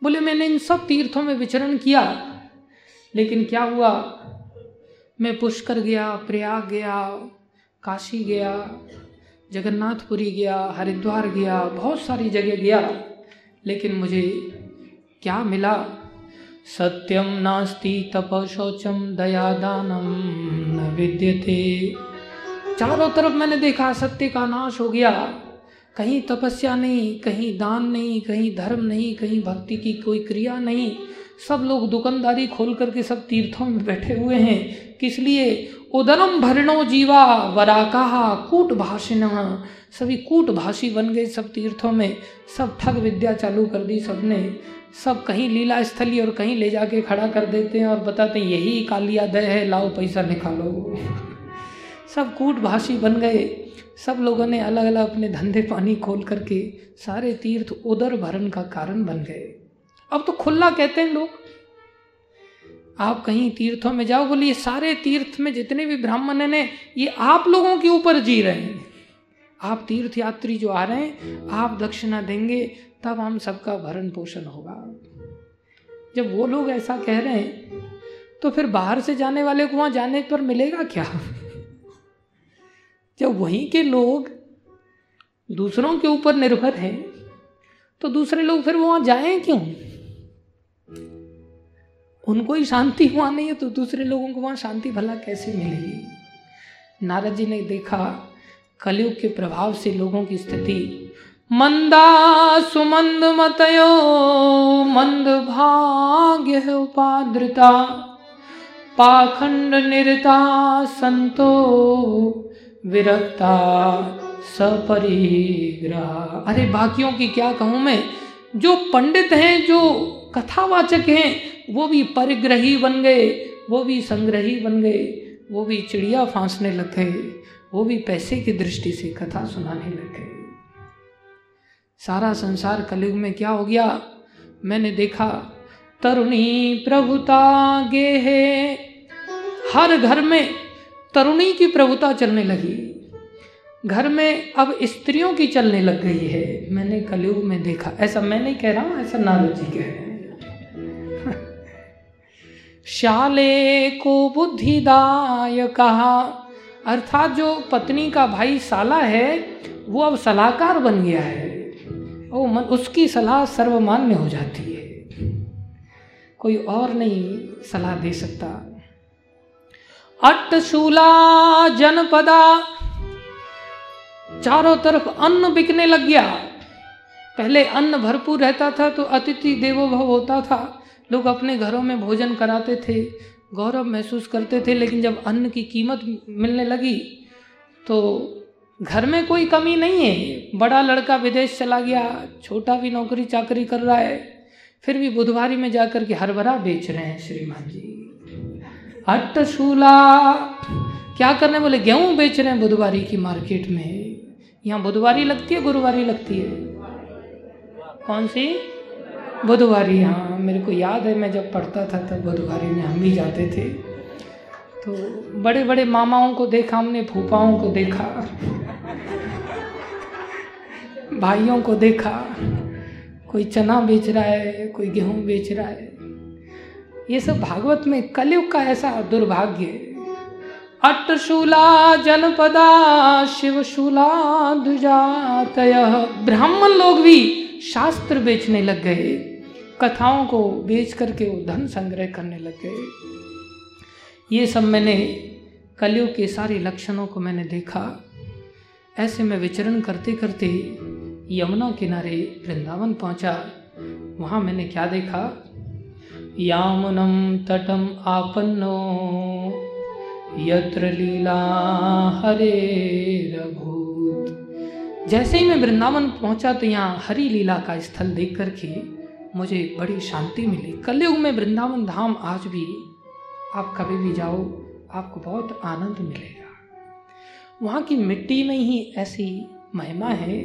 बोले, मैंने इन सब तीर्थों में विचरण किया। लेकिन क्या हुआ? मैं पुष्कर गया, प्रयाग गया, काशी गया, जगन्नाथपुरी गया, हरिद्वार गया, बहुत सारी जगह गया। लेकिन मुझे क्या मिला? सत्यम नास्ति तप शौचम दया दानम न विद्यते। चारों तरफ़ मैंने देखा, सत्य का नाश हो गया। कहीं तपस्या नहीं, कहीं दान नहीं, कहीं धर्म नहीं, कहीं भक्ति की कोई क्रिया नहीं। सब लोग दुकानदारी खोल करके सब तीर्थों में बैठे हुए हैं। किस लिए? उदरम भरणो जीवा वराका कूट भाषिण। सभी कूट भाषी बन गए सब तीर्थों में। सब ठग विद्या चालू कर दी सबने। सब कहीं लीला स्थली और कहीं ले जाके खड़ा कर देते हैं और बताते हैं, यही कालिया दय है, लाओ पैसा निकालो। सब कूट भाषी बन गए। सब लोगों ने अलग अलग अपने धंधे पानी खोल करके सारे तीर्थ उदर भरण का कारण बन गए। अब तो खुला कहते हैं लोग। आप कहीं तीर्थों में जाओ, बोलिए, सारे तीर्थ में जितने भी ब्राह्मण हैं, ये आप लोगों के ऊपर जी रहे हैं। आप तीर्थ यात्री जो आ रहे हैं, आप दक्षिणा देंगे, तब हम सबका भरण पोषण होगा। जब वो लोग ऐसा कह रहे हैं तो फिर बाहर से जाने वाले को वहाँ जाने पर मिलेगा क्या? जब वहीं के लोग दूसरों के ऊपर निर्भर हैं तो दूसरे लोग फिर वहाँ जाए क्यों? उनको ही शांति वहाँ नहीं है तो दूसरे लोगों को वहाँ शांति भला कैसे मिलेगी? नारद जी ने देखा, कलयुग के प्रभाव से लोगों की स्थिति मंदा सुमंद मतयो, मंद भाग्य उपाद्रता, पाखंड निरता संतो, विरक्ता सपरिग्रह। अरे बाकियों की क्या कहूँ मैं? जो पंडित हैं, जो कथावाचक हैं वो भी परिग्रही बन गए, वो भी संग्रही बन गए, वो भी चिड़िया फांसने लग गए, वो भी पैसे की दृष्टि से कथा सुनाने लग गए। सारा संसार कलयुग में क्या हो गया? मैंने देखा, तरुणी प्रभुता गे है। हर घर में तरुणी की प्रभुता चलने लगी। घर में अब स्त्रियों की चलने लग गई है। मैंने कलयुग में देखा। ऐसा मैं नहीं कह रहा हूँ, ऐसा नारद जी कह रहे हैं। शाले को बुद्धिदाय कहा अर्थात जो पत्नी का भाई साला है, वो अब सलाहकार बन गया है। वो मन, उसकी सलाह सर्वमान्य हो जाती है। कोई और नहीं सलाह दे सकता। अट्टशूला जनपदा, चारों तरफ़ अन्न बिकने लग गया। पहले अन्न भरपूर रहता था तो अतिथि देवो भव होता था। लोग अपने घरों में भोजन कराते थे, गौरव महसूस करते थे, लेकिन जब अन्न की कीमत मिलने लगी तो घर में कोई कमी नहीं है। बड़ा लड़का विदेश चला गया, छोटा भी नौकरी चाकरी कर रहा है, फिर भी बुधवारी में जाकर के हरभरा बेच रहे हैं श्रीमान जी। अट्टशूला क्या करने बोले? गेहूँ बेच रहे हैं बुधवारी की मार्केट में। यहाँ बुधवारी लगती है, गुरुवारी लगती है? कौन सी? बुधवारी हाँ। मेरे को याद है, मैं जब पढ़ता था तब बुधवारी में हम भी जाते थे। तो बड़े बड़े मामाओं को देखा, हमने फूफाओं को देखा, भाइयों को देखा, कोई चना बेच रहा है, कोई गेहूँ बेच रहा है। ये सब भागवत में कलयुग का ऐसा दुर्भाग्य अट्टशूला जनपदा शिवशूला दुजात ब्राह्मण लोग भी शास्त्र बेचने लग गए। कथाओं को बेच करके वो धन संग्रह करने लग गए। ये सब मैंने कलयुग के सारे लक्षणों को मैंने देखा। ऐसे में विचरण करते करते यमुना किनारे वृंदावन पहुँचा। वहाँ मैंने क्या देखा? यामुनम तटम आपन्नो, यत्र लीला हरे रघुत। जैसे ही मैं वृंदावन पहुँचा तो यहाँ हरी लीला का स्थल देख करके मुझे बड़ी शांति मिली। कलयुग में वृंदावन धाम आज भी आप कभी भी जाओ, आपको बहुत आनंद मिलेगा। वहाँ की मिट्टी में ही ऐसी महिमा है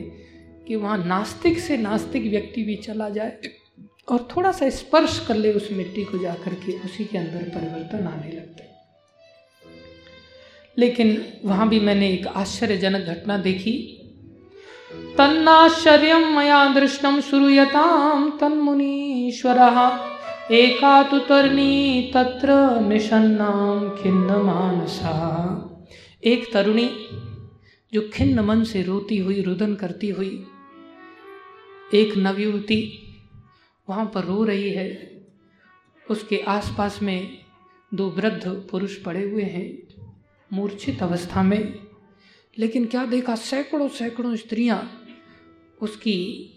कि वहाँ नास्तिक से नास्तिक व्यक्ति भी चला जाए और थोड़ा सा स्पर्श कर ले उस मिट्टी को जा करके उसी के अंदर परिवर्तन आने लगते। लेकिन वहाँ भी मैंने एक आश्चर्यजनक घटना देखी। तन्नाश्चर्य मया दृष्टम श्रूयताम तन्मुनीश्वर। एका तो तरनी तत्र निशन्नाम खिन्न मानसा एक तरुणी, जो खिन्न मन से रोती हुई, रुदन करती हुई, एक नवयुवती वहाँ पर रो रही है। उसके आसपास में दो वृद्ध पुरुष पड़े हुए हैं। मूर्छित अवस्था में लेकिन क्या देखा? सैकड़ों सैकड़ों स्त्रियाँ उसकी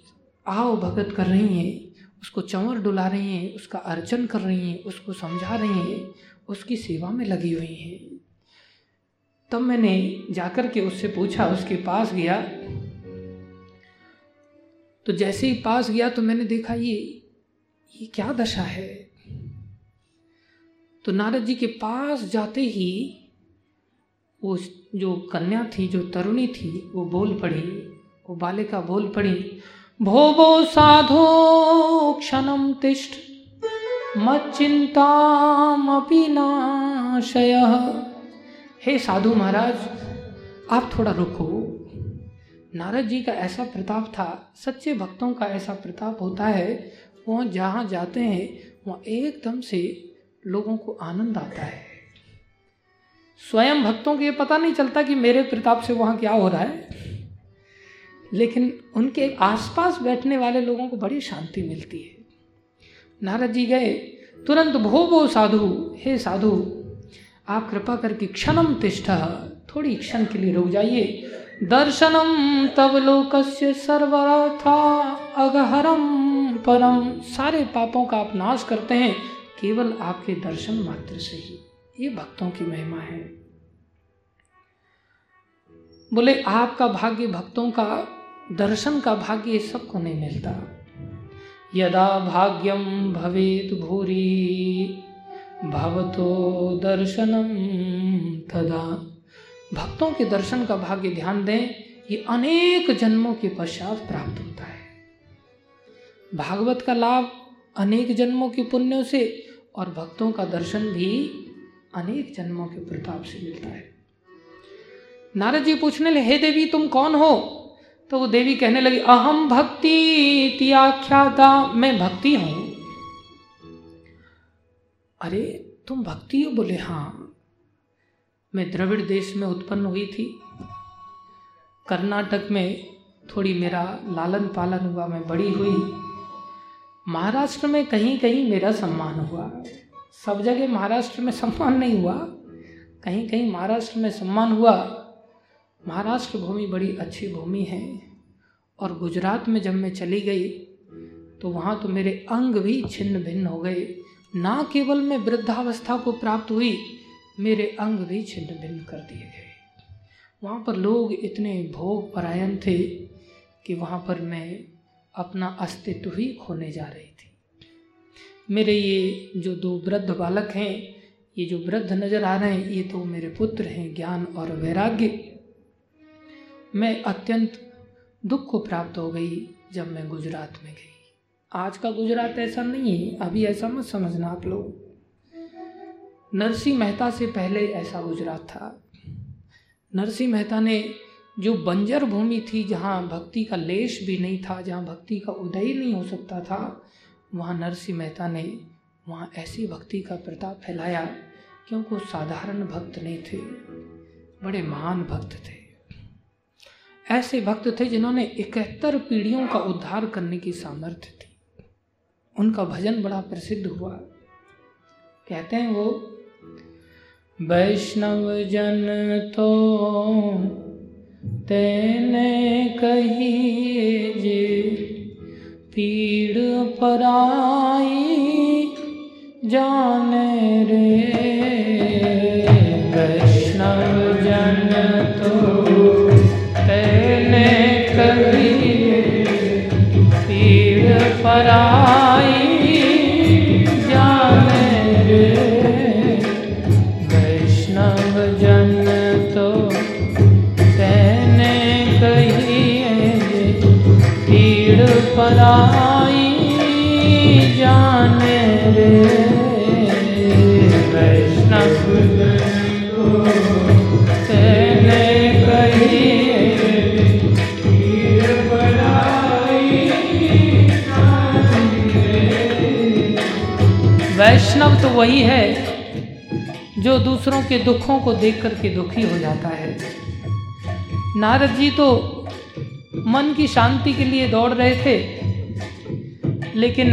आओ भगत कर रही हैं, उसको चंवर डुला रही हैं, उसका अर्चन कर रही हैं, उसको समझा रही हैं, उसकी सेवा में लगी हुई हैं। तब मैंने जाकर के उससे पूछा, उसके पास गया। तो जैसे ही पास गया तो मैंने देखा, ये ये क्या दशा है? तो नारद जी के पास जाते ही वो जो कन्या थी, जो तरुणी थी, वो बोल पड़ी, वो बालिका बोल पड़ी भो भो साधो क्षणम तिष्ठ मच्चिंतामपि नाशय। हे साधु महाराज, आप थोड़ा रुको। नारद जी का ऐसा प्रताप था, सच्चे भक्तों का ऐसा प्रताप होता है, वहाँ जहाँ जाते हैं, वहाँ एकदम से लोगों को आनंद आता है। स्वयं भक्तों को ये पता नहीं चलता कि मेरे प्रताप से वहाँ क्या हो रहा है। लेकिन उनके आसपास बैठने वाले लोगों को बड़ी शांति मिलती है। नारद जी गए, तुरंत भो भो साधु, हे साधु, आप कृपा करके क्षणम तिष्ठा, थोड़ी क्षण के लिए रुक जाइए। दर्शनम तब लोकस्य सर्वथा अगहरम परम। सारे पापों का आप नाश करते हैं, केवल आपके दर्शन मात्र से ही। ये भक्तों की महिमा है। बोले, आपका भाग्य भक्तों का, दर्शन का भाग्य सबको नहीं मिलता। यदा भाग्यम भवेत भूरी, भवतो दर्शनम तदा। भक्तों के दर्शन का भाग्य ध्यान दें, ये अनेक जन्मों के पश्चात प्राप्त होता है। भागवत का लाभ अनेक जन्मों के पुण्यों से और भक्तों का दर्शन भी अनेक जन्मों के प्रताप से मिलता है। नारद जी पूछने लगे, हे देवी, तुम कौन हो? तो वो देवी कहने लगी अहम भक्ति त्याख्याता मैं भक्ति हूँ। अरे, तुम भक्ति हो? बोले हाँ। मैं द्रविड़ देश में उत्पन्न हुई थी। कर्नाटक में थोड़ी मेरा लालन पालन हुआ, मैं बड़ी हुई। महाराष्ट्र में कहीं कहीं मेरा सम्मान हुआ। सब जगह महाराष्ट्र में सम्मान नहीं हुआ। कहीं कहीं महाराष्ट्र में सम्मान हुआ। महाराष्ट्र भूमि बड़ी अच्छी भूमि है और गुजरात में जब मैं चली गई तो वहाँ तो मेरे अंग भी छिन्न भिन्न हो गए। ना केवल मैं वृद्धावस्था को प्राप्त हुई, मेरे अंग भी छिन्न भिन्न कर दिए गए। वहाँ पर लोग इतने भोग परायण थे कि वहाँ पर मैं अपना अस्तित्व ही खोने जा रही मेरे ये जो दो वृद्ध बालक हैं, ये जो वृद्ध नज़र आ रहे हैं, ये तो मेरे पुत्र हैं, ज्ञान और वैराग्य। मैं अत्यंत दुख को प्राप्त हो गई जब मैं गुजरात में गई। आज का गुजरात ऐसा नहीं है, अभी ऐसा मत समझना आप लोग। नरसिंह मेहता से पहले ऐसा गुजरात था। नरसिंह मेहता ने जो बंजर भूमि थी, जहाँ भक्ति का लेश भी नहीं था, जहाँ भक्ति का उदय नहीं हो सकता था वहाँ नरसिंह मेहता ने वहाँ ऐसी भक्ति का प्रताप फैलाया क्योंकि साधारण भक्त नहीं थे, बड़े महान भक्त थे। ऐसे भक्त थे जिन्होंने इकहत्तर पीढ़ियों का उद्धार करने की सामर्थ्य थी। उनका भजन बड़ा प्रसिद्ध हुआ। कहते हैं वो, वैष्णव जन तो तेने कही जे पीड़ पराई जाने रे। वैष्णव जन तो तेने कभी पीड़ पराई। पराई जाने रे। वैष्णव वैष्णव तो वही है जो दूसरों के दुखों को देख करके दुखी हो जाता है। नारद जी तो मन की शांति के लिए दौड़ रहे थे, लेकिन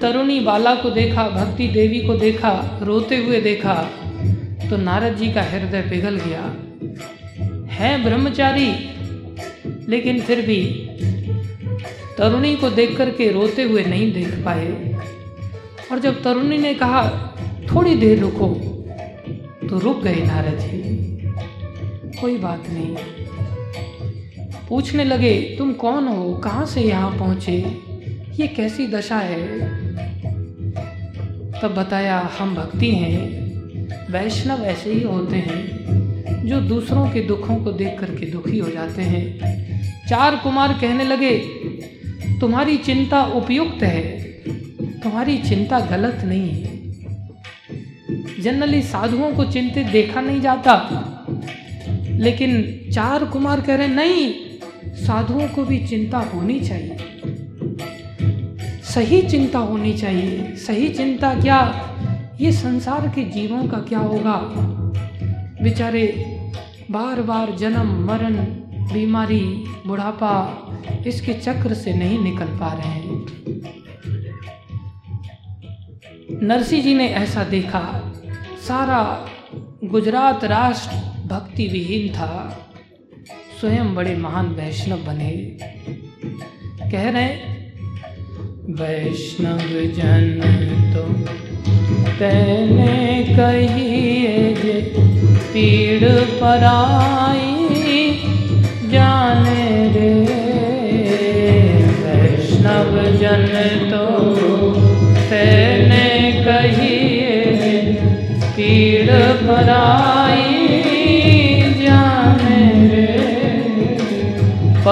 तरुणी बाला को देखा, भक्ति देवी को देखा, रोते हुए देखा तो नारद जी का हृदय पिघल गया। है ब्रह्मचारी, लेकिन फिर भी तरुणी को देख कर के रोते हुए नहीं देख पाए। और जब तरुणी ने कहा, थोड़ी देर रुको तो रुक गए नारद जी। कोई बात नहीं। पूछने लगे, तुम कौन हो? कहाँ से यहाँ पहुँचे? ये कैसी दशा है? तब बताया, हम भक्ति हैं। वैष्णव ऐसे ही होते हैं, जो दूसरों के दुखों को देख करके दुखी हो जाते हैं। चार कुमार कहने लगे, तुम्हारी चिंता उपयुक्त है। तुम्हारी चिंता गलत नहीं है। जनरली साधुओं को चिंतित देखा नहीं जाता। लेकिन चार कुमार कह रहे नहीं साधुओं को भी चिंता होनी चाहिए। सही चिंता होनी चाहिए। सही चिंता क्या? ये संसार के जीवों का क्या होगा? बेचारे बार बार जन्म, मरण, बीमारी, बुढ़ापा इसके चक्र से नहीं निकल पा रहे हैं। नरसी जी ने ऐसा देखा। सारा गुजरात राष्ट्र भक्ति विहीन था। स्वयं बड़े महान वैष्णव बने। कह रहे वैष्णव जन तो तेने कहिए जे पीड़ पराई जाने रे वैष्णव जन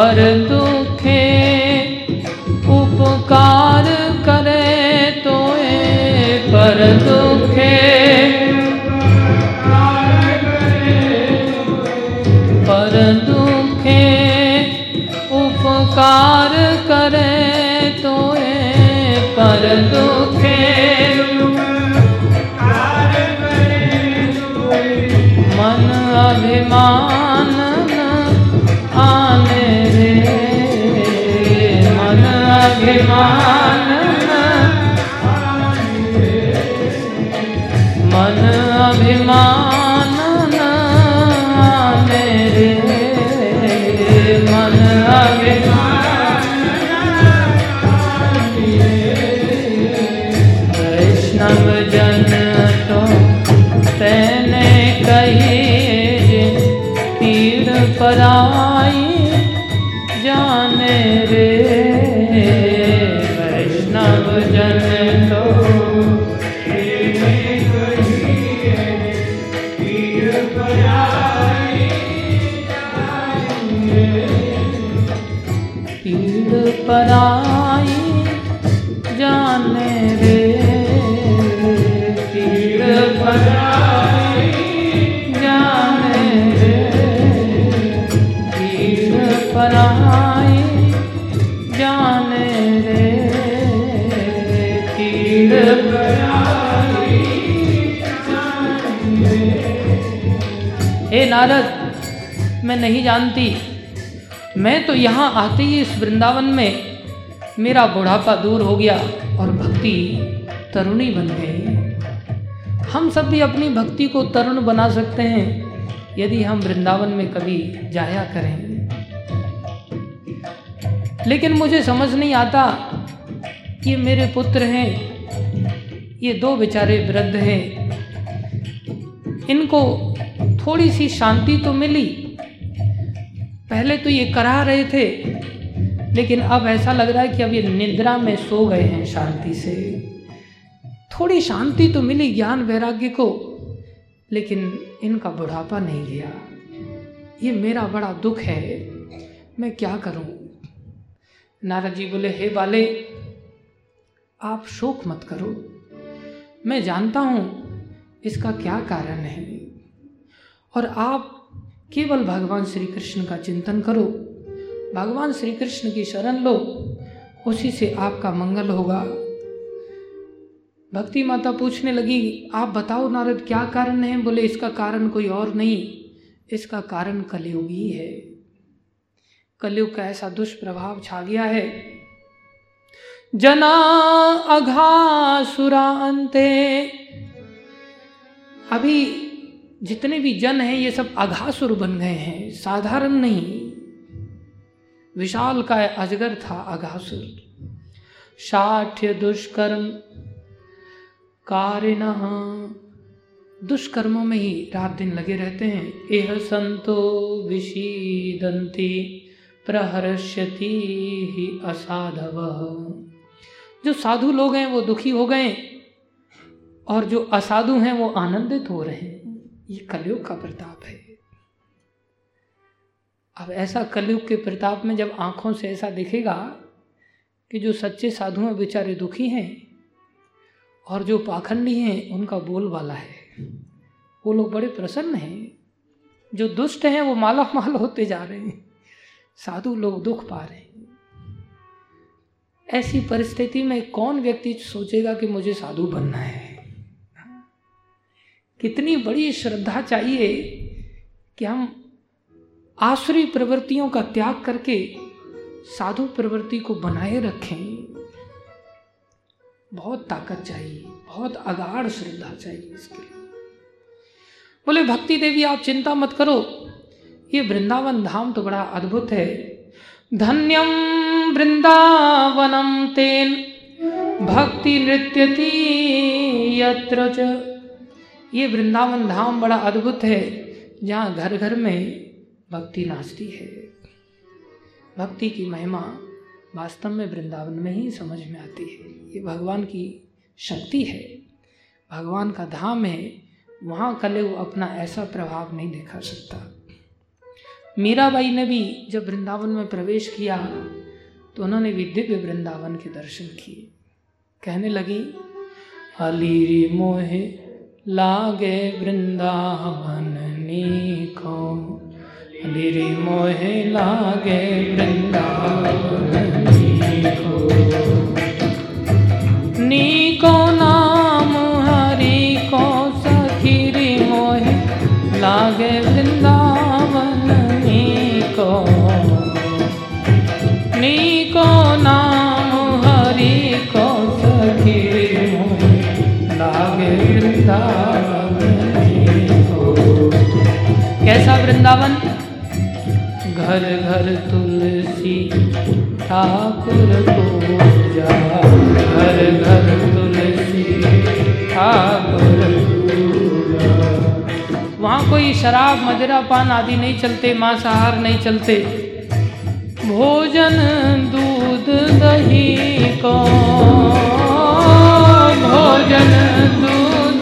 पर दुखे उपकार करे तो ए पर दुखे पर दुखे उपकार करे तो ए पर दुखे मन अभिमान अभिमान मन अभिमान मेरे मन अभिमान वैष्णव जन तो तेने कही पीड़ पराई नहीं जानती। मैं तो यहाँ आते ही इस वृंदावन में मेरा बुढ़ापा दूर हो गया और भक्ति तरुणी बन गई। हम सब भी अपनी भक्ति को तरुण बना सकते हैं, यदि हम वृंदावन में कभी जाया करें। लेकिन मुझे समझ नहीं आता ये मेरे पुत्र हैं, ये दो बेचारे वृद्ध हैं। इनको थोड़ी सी शांति तो मिली पहले तो ये करा रहे थे, लेकिन अब ऐसा लग रहा है कि अब ये निद्रा में सो गए हैं शांति से। थोड़ी शांति तो मिली ज्ञान वैराग्य को, लेकिन इनका बुढ़ापा नहीं गया। ये मेरा बड़ा दुख है। मैं क्या करूँ? नारद जी बोले, हे बाले, आप शोक मत करो। मैं जानता हूँ इसका क्या कारण है। और आप केवल भगवान श्री कृष्ण का चिंतन करो। भगवान श्री कृष्ण की शरण लो। उसी से आपका मंगल होगा। भक्ति माता पूछने लगी, आप बताओ नारद, क्या कारण है? बोले, इसका कारण कोई और नहीं। इसका कारण कलयुग ही। है कलयुग का ऐसा दुष्प्रभाव छा गया है। जना अघासुरा अंते अभी जितने भी जन हैं, ये सब अघासुर बन गए हैं। साधारण नहीं। विशाल का अजगर था अघासुर साठ्य दुष्कर्म कारिण दुष्कर्मों में ही रात दिन लगे रहते हैं। एह संतो विशीदंती प्रहर्ष्यति ही असाधव। जो साधु लोग हैं, वो दुखी हो गए और जो असाधु हैं, वो आनंदित हो रहे हैं। ये कलयुग का प्रताप है। अब ऐसा कलयुग के प्रताप में जब आँखों से ऐसा दिखेगा कि जो सच्चे साधु हैं, बेचारे दुखी हैं और जो पाखंडी हैं, उनका बोल वाला है। वो लोग बड़े प्रसन्न हैं। जो दुष्ट हैं, वो माला माल होते जा रहे हैं। साधु लोग दुख पा रहे हैं। ऐसी परिस्थिति में कौन व्यक्ति सोचेगा कि मुझे साधु बनना है? कितनी बड़ी श्रद्धा चाहिए कि हम आसुरी प्रवृत्तियों का त्याग करके साधु प्रवृत्ति को बनाए रखें। बहुत ताकत चाहिए, बहुत अगाढ़ श्रद्धा चाहिए इसके लिए। बोले, भक्ति देवी, आप चिंता मत करो, ये वृंदावन धाम तो बड़ा अद्भुत है। धन्यम वृंदावनम तेन, भक्ति नृत्य यत्र ये वृंदावन धाम बड़ा अद्भुत है, जहाँ घर घर में भक्ति नाचती है। भक्ति की महिमा वास्तव में वृंदावन में ही समझ में आती है। ये भगवान की शक्ति है। भगवान का धाम है, वहाँ कलयुग अपना ऐसा प्रभाव नहीं दिखा सकता। मीराबाई ने भी जब वृंदावन में प्रवेश किया तो उन्होंने भी दिव्य वृंदावन के दर्शन किए। कहने लगी अली मोहे लागे वृंदावन नीको। मेरे मोहे लागे वृंदावन नीको। नीको कैसा वृंदावन? घर घर तुलसी ठाकुर पूजा। घर घर तुलसी ठाकुर वहाँ कोई शराब, मदिरा पान आदि नहीं चलते मांसाहार नहीं चलते। भोजन, दूध, दही को भोजन दूध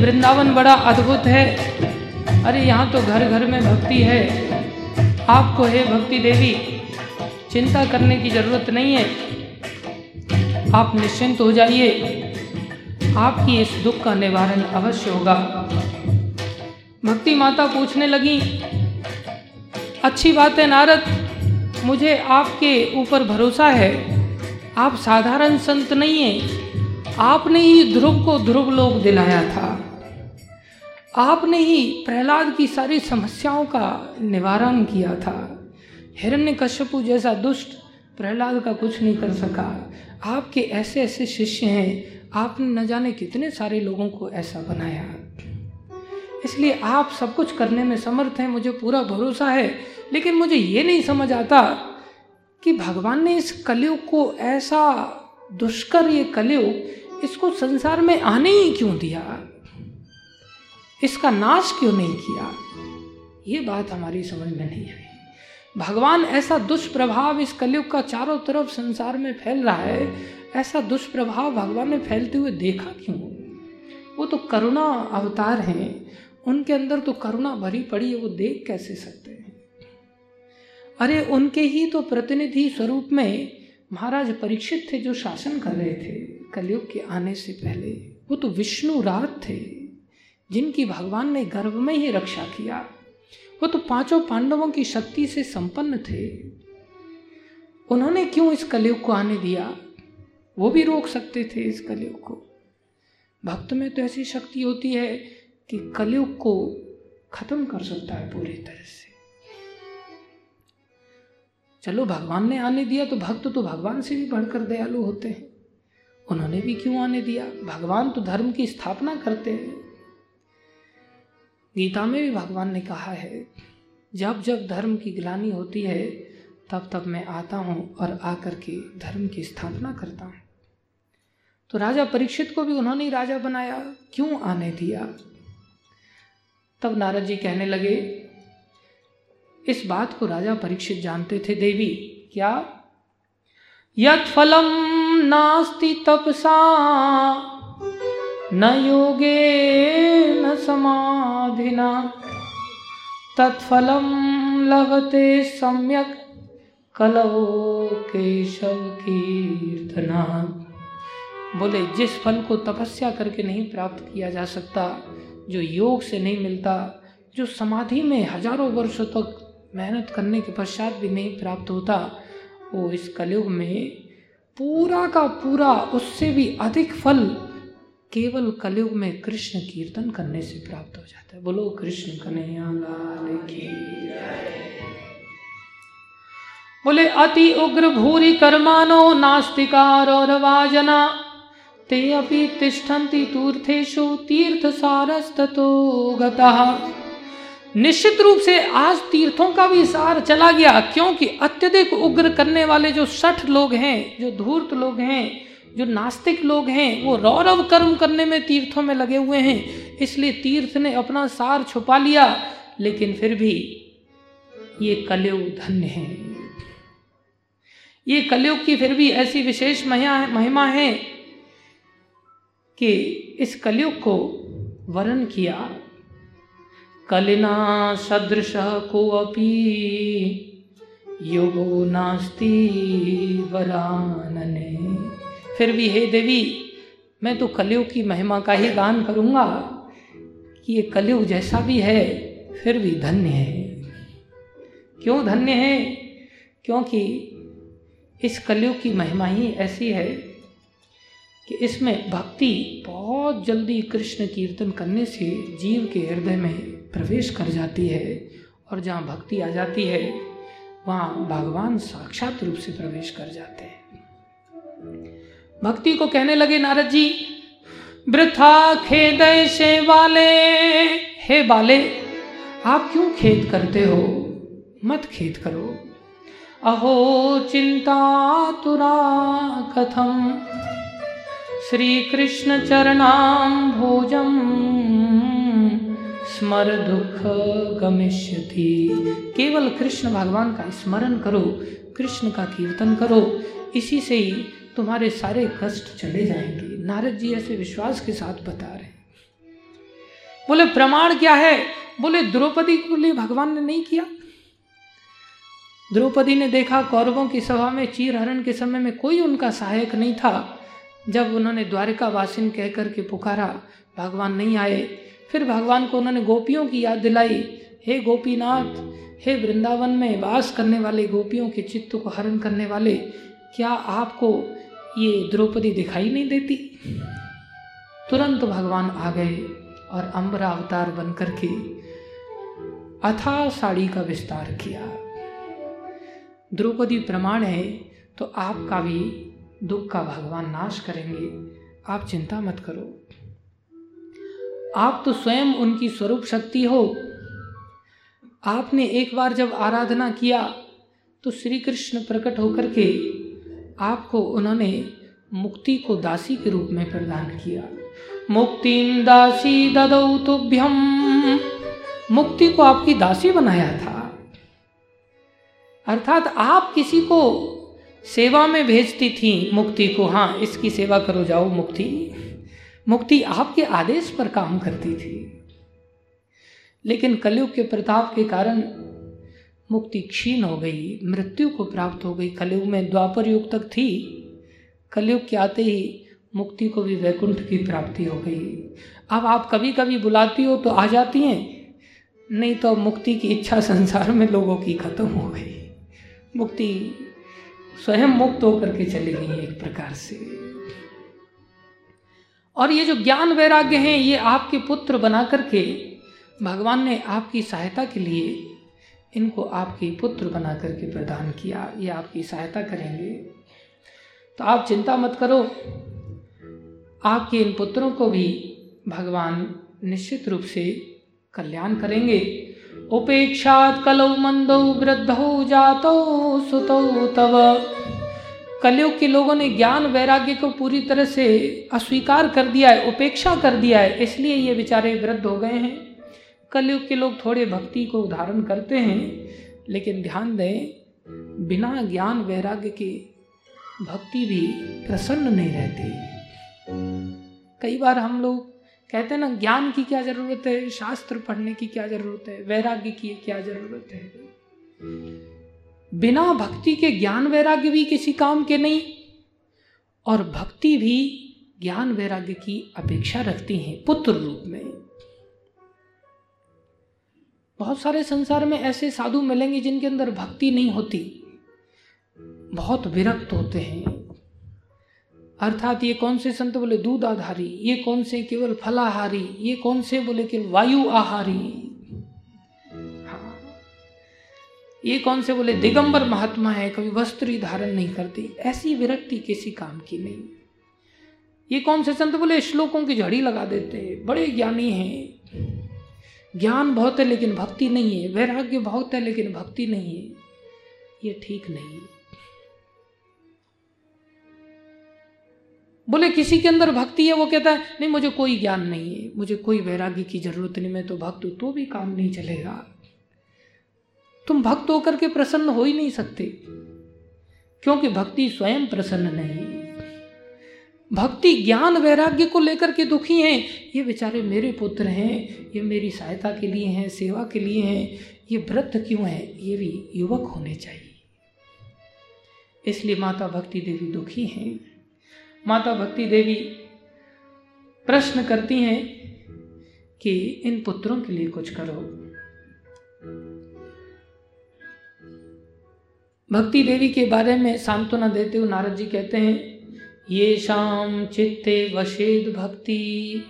वृंदावन बड़ा अद्भुत है। अरे, यहाँ तो घर घर में भक्ति है। आपको है भक्ति देवी, चिंता करने की ज़रूरत नहीं है। आप निश्चिंत हो जाइए। आपकी इस दुख का निवारण अवश्य होगा। भक्ति माता पूछने लगी, अच्छी बात है नारद, मुझे आपके ऊपर भरोसा है। आप साधारण संत नहीं हैं। आपने ही ध्रुव को ध्रुव लोक दिलाया था। आपने ही प्रहलाद की सारी समस्याओं का निवारण किया था। हिरण्य हिरण्यकश्यपु जैसा दुष्ट प्रहलाद का कुछ नहीं कर सका। आपके ऐसे ऐसे शिष्य हैं, आपने न जाने कितने सारे लोगों को ऐसा बनाया। इसलिए आप सब कुछ करने में समर्थ हैं, मुझे पूरा भरोसा है। लेकिन मुझे ये नहीं समझ आता कि भगवान ने इस कलयुग को ऐसा दुष्कर ये कलयुग इसको संसार में आने ही क्यों दिया? इसका नाश क्यों नहीं किया? ये बात हमारी समझ में नहीं आई। भगवान ऐसा दुष्प्रभाव इस कलयुग का चारों तरफ़ संसार में फैल रहा है, ऐसा दुष्प्रभाव भगवान ने फैलते हुए देखा क्यों? वो तो करुणा अवतार हैं, उनके अंदर तो करुणा भरी पड़ी है, वो देख कैसे सकते हैं? अरे, उनके ही तो प्रतिनिधि स्वरूप में महाराज परीक्षित थे जो शासन कर रहे थे कलयुग के आने से पहले। वो तो विष्णु रात थे। जिनकी भगवान ने गर्भ में ही रक्षा किया। वो तो पाँचों पांडवों की शक्ति से संपन्न थे। उन्होंने क्यों इस कलयुग को आने दिया? वो भी रोक सकते थे इस कलयुग को। भक्त में तो ऐसी शक्ति होती है कि कलयुग को खत्म कर सकता है पूरी तरह से। चलो भगवान ने आने दिया तो भक्त तो भगवान से भी बढ़कर दयालु होते हैं। उन्होंने भी क्यों आने दिया? भगवान तो धर्म की स्थापना करते हैं। गीता में भी भगवान ने कहा है, जब जब धर्म की ग्लानी होती है, तब तब मैं आता हूँ और आकर के धर्म की स्थापना करता हूँ। तो राजा परीक्षित को भी उन्होंने ही राजा बनाया, क्यों आने दिया? तब नारद जी कहने लगे, इस बात को राजा परीक्षित जानते थे देवी, क्या? यत फलम नास्ति तपसा। न योगे न समाधिना। तत्फलम लभते सम्यक कलवो केशव कीर्तना। बोले, जिस फल को तपस्या करके नहीं प्राप्त किया जा सकता, जो योग से नहीं मिलता, जो समाधि में हज़ारों वर्षों तक मेहनत करने के पश्चात भी नहीं प्राप्त होता, वो इस कलयुग में पूरा का पूरा उससे भी अधिक फल केवल कलयुग में कृष्ण कीर्तन करने से प्राप्त हो जाता है। बोलो, कृष्ण कन्हैया लाल की बोले, अति उग्र भूरी कर्मानो नास्तिकार और वाजना। ते अपि तिष्ठन्ति तीर्थेषु तीर्थ सारस्ततो गतः। निश्चित रूप से आज तीर्थों का भी सार चला गया, क्योंकि अत्यधिक उग्र करने वाले जो सठ लोग हैं, जो धूर्त लोग हैं जो नास्तिक लोग हैं, वो रौरव कर्म करने में तीर्थों में लगे हुए हैं, इसलिए तीर्थ ने अपना सार छुपा लिया, लेकिन फिर भी ये कलयुग धन्य है। ये कलयुग की फिर भी ऐसी विशेष महिमा है कि इस कलयुग को वर्ण किया। कलिना सदृश को अपी योगो नास्ति वरानने। फिर भी, हे देवी, मैं तो कलयुग की महिमा का ही गान करूँगा। कि ये कलयुग जैसा भी है, फिर भी धन्य है। क्यों धन्य है? क्योंकि इस कलयुग की महिमा ही ऐसी है कि इसमें भक्ति बहुत जल्दी कृष्ण कीर्तन करने से जीव के हृदय में प्रवेश कर जाती है और जहाँ भक्ति आ जाती है, वहाँ भगवान साक्षात रूप से प्रवेश कर जाते हैं। भक्ति को कहने लगे, नारद जी, वृथा खेद से वाले। हे बाले, आप क्यों खेद करते हो? मत खेद करो। अहो, चिंता तुरा कथम। श्री कृष्ण चरणाम भोजम स्मर दुख गमिष्यति। केवल कृष्ण भगवान का स्मरण करो, कृष्ण का कीर्तन करो। इसी से ही तुम्हारे सारे कष्ट चले जाएँगे। नारद जी ऐसे विश्वास के साथ बता रहे बोले, प्रमाण क्या है? बोले, द्रौपदी को लिए भगवान ने नहीं किया। द्रौपदी ने देखा कौरवों की सभा में चीर हरण के समय में कोई उनका सहायक नहीं था। जब उन्होंने द्वारिका वासिन कह कर के पुकारा, भगवान नहीं आए, फिर भगवान को उन्होंने गोपियों की याद दिलाई। हे गोपीनाथ, हे वृंदावन में वास करने वाले गोपियों के चित्त को हरण करने वाले, क्या आपको ये द्रौपदी दिखाई नहीं देती। तुरंत भगवान आ गए और अम्बरा अवतार बनकर के अथा साड़ी का विस्तार किया। द्रौपदी प्रमाण है तो आपका भी दुख का भगवान नाश करेंगे। आप चिंता मत करो। आप तो स्वयं उनकी स्वरूप शक्ति हो। आपने एक बार जब आराधना किया तो श्री कृष्ण प्रकट होकर के आपको उन्होंने मुक्ति को दासी के रूप में प्रदान किया। मुक्ति दासी ददौ तुभ्यम मुक्ति को आपकी दासी बनाया था। अर्थात आप किसी को सेवा में भेजती थी मुक्ति को हाँ इसकी सेवा करो जाओ मुक्ति। मुक्ति आपके आदेश पर काम करती थी। लेकिन कलयुग के प्रताप के कारण मुक्ति क्षीण हो गई, मृत्यु को प्राप्त हो गई। कलयुग में द्वापर युग तक थी। कलयुग के आते ही मुक्ति को भी वैकुंठ की प्राप्ति हो गई। अब आप कभी कभी बुलाती हो तो आ जाती हैं। नहीं तो मुक्ति की इच्छा संसार में लोगों की खत्म हो गई। मुक्ति स्वयं मुक्त होकर के चली गई एक प्रकार से। और ये जो ज्ञान वैराग्य हैं, ये आपके पुत्र बना करके भगवान ने आपकी सहायता के लिए इनको आपके पुत्र बना करके प्रदान किया, ये आपकी सहायता करेंगे। तो आप चिंता मत करो, आपके इन पुत्रों को भी भगवान निश्चित रूप से कल्याण करेंगे। उपेक्षात कलौ मंदो वृद्धो जातो सुतो तव। कलयुग के लोगों ने ज्ञान वैराग्य को पूरी तरह से अस्वीकार कर दिया है, उपेक्षा कर दिया है, इसलिए ये बेचारे वृद्ध हो गए हैं। कलयुग के लोग थोड़े भक्ति को उदाहरण करते हैं, लेकिन ध्यान दें, बिना ज्ञान वैराग्य के भक्ति भी प्रसन्न नहीं रहती। कई बार हम लोग कहते हैं ना, ज्ञान की क्या ज़रूरत है, शास्त्र पढ़ने की क्या ज़रूरत है, वैराग्य की क्या ज़रूरत है? बिना भक्ति के ज्ञान वैराग्य भी किसी काम के नहीं, और भक्ति भी ज्ञान वैराग्य की अपेक्षा रखती है, पुत्र रूप में। बहुत सारे संसार में ऐसे साधु मिलेंगे जिनके अंदर भक्ति नहीं होती। बहुत विरक्त होते हैं। अर्थात ये कौन से संत बोले दूध आधारी, ये कौन से केवल फलाहारी, ये कौन से बोले केवल वायु आहारी। हाँ। ये कौन से बोले दिगंबर महात्मा है, कभी वस्त्र धारण नहीं करती। ऐसी विरक्ति किसी काम की नहीं। ये कौन से संत बोले श्लोकों की झड़ी लगा देते बड़े ज्ञानी हैं। ज्ञान बहुत है लेकिन भक्ति नहीं है, वैराग्य बहुत है लेकिन भक्ति नहीं है। ये ठीक नहीं है। बोले, किसी के अंदर भक्ति है, वो कहता है, नहीं, मुझे कोई ज्ञान नहीं है, मुझे कोई वैराग्य की ज़रूरत नहीं, मैं तो भक्त हूँ तो भी काम नहीं चलेगा। तुम भक्त होकर के प्रसन्न हो ही नहीं सकते, क्योंकि भक्ति स्वयं प्रसन्न नहीं भक्ति, ज्ञान, वैराग्य को लेकर के दुखी हैं। ये बेचारे मेरे पुत्र हैं, ये मेरी सहायता के लिए हैं, सेवा के लिए हैं, ये वृद्ध क्यों है? ये भी युवक होने चाहिए। इसलिए माता भक्ति देवी दुखी हैं। माता भक्ति देवी प्रश्न करती हैं कि इन पुत्रों के लिए कुछ करो। भक्ति देवी के बारे में सांत्वना देते हुए नारद जी कहते हैं ये शाम चित्ते वशेद भक्ति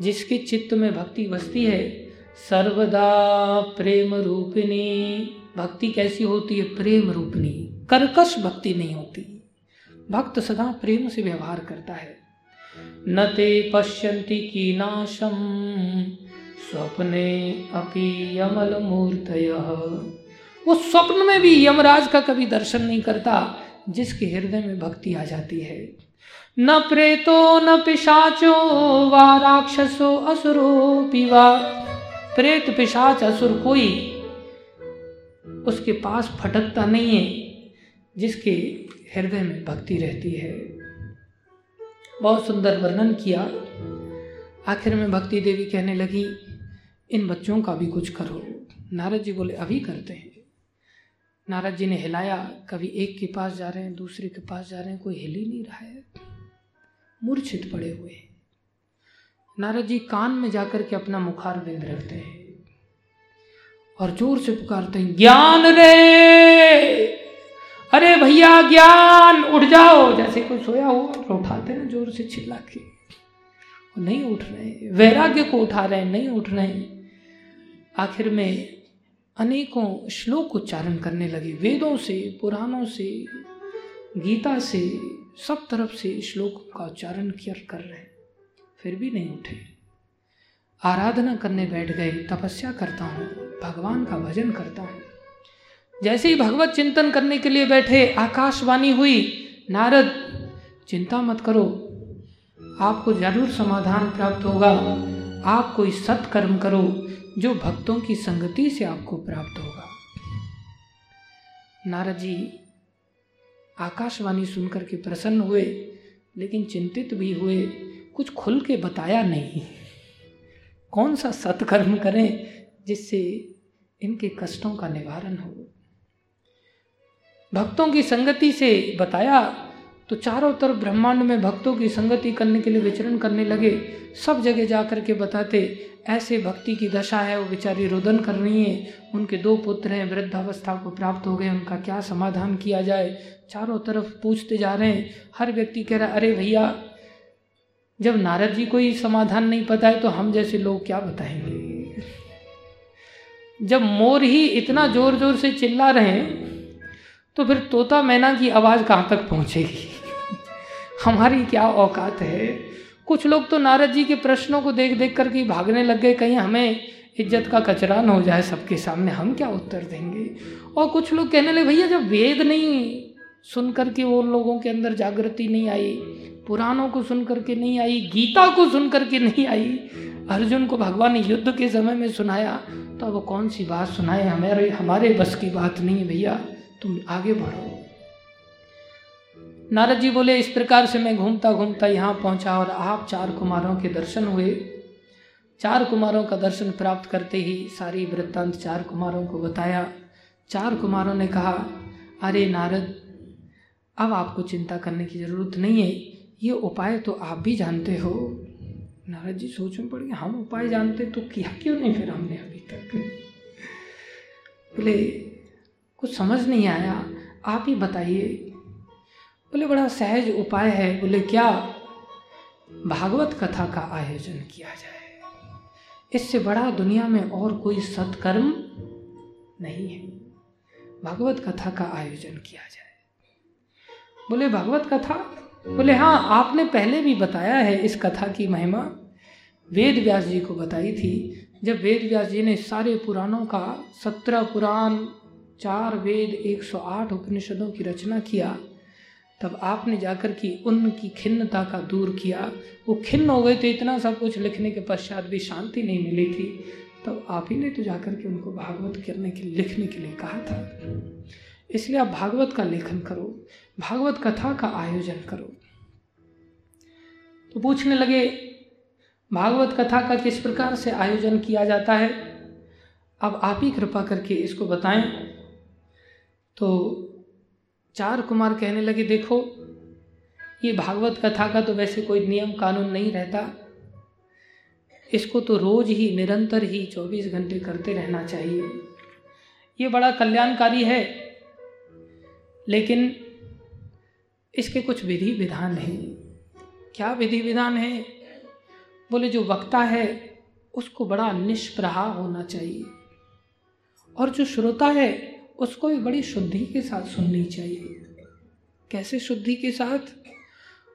जिसके चित्त में भक्ति बसती है, सर्वदा प्रेम रूपिणी भक्ति कैसी होती है? प्रेम रूपिणी कर्कश भक्ति नहीं होती। भक्त सदा प्रेम से व्यवहार करता है। न ते पश्यन्ति नाशम स्वप्ने अपि यमल मूर्त वो स्वप्न में भी यमराज का कभी दर्शन नहीं करता। जिसके हृदय में भक्ति आ जाती है। न प्रेतो, न पिशाचो, व राक्षसो, असुरो, पिवा। प्रेत, पिशाच, असुर कोई उसके पास फटकता नहीं है, जिसके हृदय में भक्ति रहती है। बहुत सुंदर वर्णन किया। आखिर में भक्ति देवी कहने लगी, इन बच्चों का भी कुछ करो। नारद जी बोले, अभी करते हैं। नारद जी ने हिलाया, कभी एक के पास जा रहे हैं, दूसरे के पास जा रहे हैं, कोई हिल ही नहीं रहा है। मूर्छित पड़े हुए नारद जी कान में जाकर के अपना मुखार बिंद रखते हैं और ज़ोर से पुकारते हैं, ज्ञान रे! अरे भैया, ज्ञान! उठ जाओ! जैसे कोई सोया हो तो उठाते ना ज़ोर से चिल्ला के। नहीं उठ रहे वैराग्य को उठा रहे नहीं उठ रहे आखिर में अनेकों श्लोक उच्चारण करने लगे। वेदों से, पुराणों से, गीता से, सब तरफ़ से श्लोक का उच्चारण किया कर रहे फिर भी नहीं उठे। आराधना करने बैठ गए, तपस्या करता हूँ, भगवान का भजन करता हूँ। जैसे ही भगवत चिंतन करने के लिए बैठे, आकाशवाणी हुई, नारद, चिंता मत करो, आपको ज़रूर समाधान प्राप्त होगा, आप कोई सत्कर्म करो जो भक्तों की संगति से आपको प्राप्त होगा। नारद जी आकाशवाणी सुनकर के प्रसन्न हुए, लेकिन चिंतित भी हुए, कुछ खुल के बताया नहीं। कौन सा सत्कर्म करें जिससे इनके कष्टों का निवारण हो? भक्तों की संगति से बताया तो चारों तरफ़ ब्रह्मांड में भक्तों की संगति करने के लिए विचरण करने लगे। सब जगह जा कर के बताते, ऐसे भक्ति की दशा है, वो बेचारी रोदन कर रही है। उनके दो पुत्र हैं, वृद्धावस्था को प्राप्त हो गए, उनका क्या समाधान किया जाए? चारों तरफ़ पूछते जा रहे हैं। हर व्यक्ति कह रहा है, अरे भैया, जब नारद जी को ही समाधान नहीं पता है तो हम जैसे लोग क्या बताएँगे? जब मोर ही इतना ज़ोर ज़ोर से चिल्ला रहे हैं तो फिर तोता मैना की आवाज़ कहाँ तक पहुँचेगी? हमारी क्या औकात है? कुछ लोग तो नारद जी के प्रश्नों को देख देख करके भागने लग गए, कहीं हमें इज़्ज़त का कचरा न हो जाए सबके सामने, हम क्या उत्तर देंगे? और कुछ लोग कहने लगे, भैया, जब वेद नहीं सुन करके वो लोगों के अंदर जागृति नहीं आई, पुराणों को सुन करके नहीं आई, गीता को सुन करके नहीं आई, अर्जुन को भगवान ने युद्ध के समय में सुनाया तो अब कौन सी बात सुनाए हमारे हमारे बस की बात नहीं है, भैया? तुम आगे बढ़ो। नारद जी बोले, इस प्रकार से मैं घूमता घूमता यहाँ पहुँचा और आप चार कुमारों के दर्शन हुए। चार कुमारों का दर्शन प्राप्त करते ही सारी वृत्तांत चार कुमारों को बताया। चार कुमारों ने कहा, अरे नारद, अब आपको चिंता करने की ज़रूरत नहीं है। ये उपाय तो आप भी जानते हो। नारद जी सोच में पड़ गए, हम उपाय जानते तो किया क्यों नहीं फिर हमने अभी तक? बोले कुछ समझ नहीं आया। आप ही बताइए। बोले, बड़ा सहज उपाय है। बोले, क्या? भागवत कथा का आयोजन किया जाए। इससे बड़ा दुनिया में और कोई सत्कर्म नहीं है। भागवत कथा का आयोजन किया जाए। बोले, भागवत कथा? बोले हाँ आपने पहले भी बताया है इस कथा की महिमा। वेद व्यास जी को बताई थी। जब वेद व्यास जी ने सारे पुराणों का, सत्रह पुराण चार वेद एक सौ आठ उपनिषदों की रचना किया, तब आपने जाकर की उनकी खिन्नता का दूर किया। वो खिन्न हो गए थे इतना सब कुछ लिखने के पश्चात भी शांति नहीं मिली थी। तब आप ही ने तो जाकर के उनको भागवत करने के, लिखने के लिए कहा था। इसलिए आप भागवत का लेखन करो, भागवत कथा का आयोजन करो। तो पूछने लगे, भागवत कथा का किस प्रकार से आयोजन किया जाता है? अब आप ही कृपा करके इसको बताएँ। तो चार कुमार कहने लगे, देखो, ये भागवत कथा का तो वैसे कोई नियम कानून नहीं रहता। इसको तो रोज ही निरंतर ही चौबीस घंटे करते रहना चाहिए। ये बड़ा कल्याणकारी है, लेकिन इसके कुछ विधि विधान हैं। क्या विधि विधान है? बोले, जो वक्ता है, उसको बड़ा निष्प्रहा होना चाहिए। और जो श्रोता है उसको भी बड़ी शुद्धि के साथ सुननी चाहिए। कैसे शुद्धि के साथ?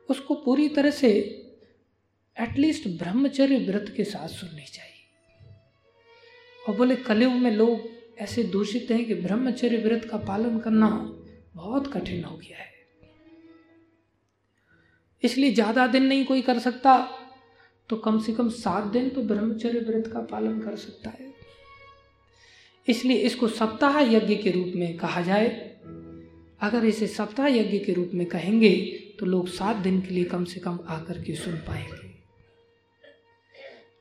उसको पूरी तरह से एटलीस्ट ब्रह्मचर्य व्रत के साथ सुननी चाहिए। और बोले, कलयुग में लोग ऐसे दूषित हैं कि ब्रह्मचर्य व्रत का पालन करना बहुत कठिन हो गया है। इसलिए ज़्यादा दिन नहीं कोई कर सकता तो कम से कम सात दिन तो ब्रह्मचर्य व्रत का पालन कर सकता है। इसलिए इसको सप्ताह यज्ञ के रूप में कहा जाए। अगर इसे सप्ताह यज्ञ के रूप में कहेंगे तो लोग सात दिन के लिए कम से कम आकर के सुन पाएँगे।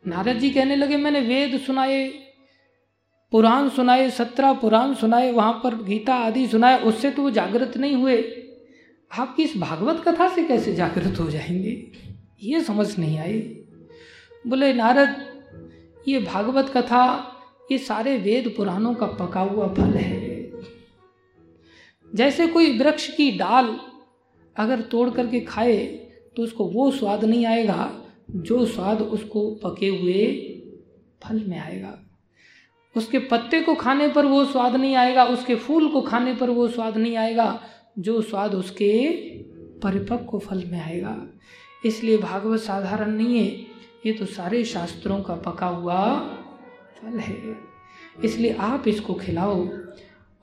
नारद जी कहने लगे, मैंने वेद सुनाए, पुराण सुनाए, सत्रह पुराण सुनाए, वहाँ पर गीता आदि सुनाए, उससे तो वो जागृत नहीं हुए। आप किस भागवत कथा से कैसे जागृत हो जाएँगे? ये समझ नहीं आई। बोले, नारद, ये भागवत कथा ये सारे वेद पुराणों का पका हुआ फल है। जैसे कोई वृक्ष की डाल अगर तोड़ करके खाए तो उसको वो स्वाद नहीं आएगा जो स्वाद उसको पके हुए फल में आएगा। उसके पत्ते को खाने पर वो स्वाद नहीं आएगा, उसके फूल को खाने पर वो स्वाद नहीं आएगा, जो स्वाद उसके परिपक्व फल में आएगा। इसलिए भागवत साधारण नहीं है, ये तो सारे शास्त्रों का पका हुआ फल है। इसलिए आप इसको खिलाओ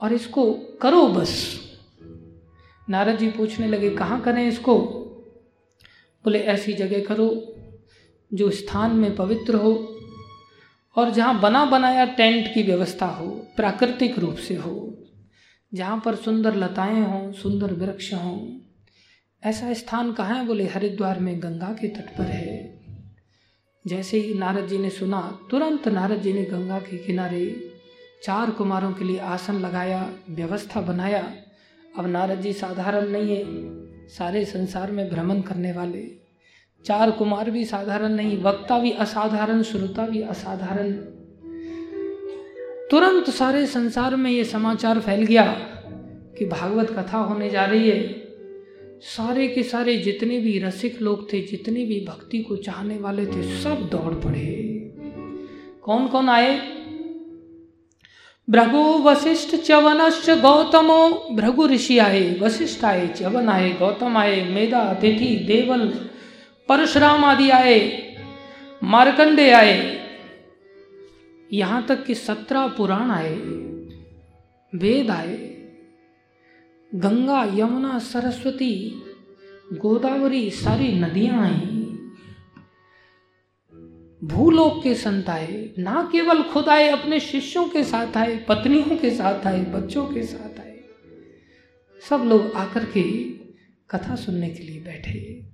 और इसको करो बस। नारद जी पूछने लगे, कहाँ करें इसको? बोले, ऐसी जगह करो जो स्थान में पवित्र हो और जहाँ बना बनाया टेंट की व्यवस्था हो, प्राकृतिक रूप से हो, जहाँ पर सुंदर लताएँ हों, सुंदर वृक्ष हों। ऐसा स्थान कहाँ है? बोले, हरिद्वार में गंगा के तट पर है। जैसे ही नारद जी ने सुना, तुरंत नारद जी ने गंगा के किनारे चार कुमारों के लिए आसन लगाया, व्यवस्था बनाया। अब नारद जी साधारण नहीं है, सारे संसार में भ्रमण करने वाले। चार कुमार भी साधारण नहीं, वक्ता भी असाधारण, श्रोता भी असाधारण। तुरंत सारे संसार में ये समाचार फैल गया कि भागवत कथा होने जा रही है। सारे के सारे जितने भी रसिक लोग थे, जितने भी भक्ति को चाहने वाले थे, सब दौड़ पड़े। कौन कौन आए? भृगु वशिष्ठ च्यवनश्च गौतमो। भृगु ऋषि आए, वशिष्ठ आए, च्यवन आए, गौतम आए, मेधा, अतिथि, देवल, परशुराम आदि आए, मारकंडे आए। यहाँ तक कि सत्रह पुराण आए, वेद आए। गंगा, यमुना, सरस्वती, गोदावरी, सारी नदियाँ आई भूलोक के संत आए, ना केवल खुद आए, अपने शिष्यों के साथ आए, पत्नियों के साथ आए, बच्चों के साथ आए। सब लोग आकर के कथा सुनने के लिए बैठे।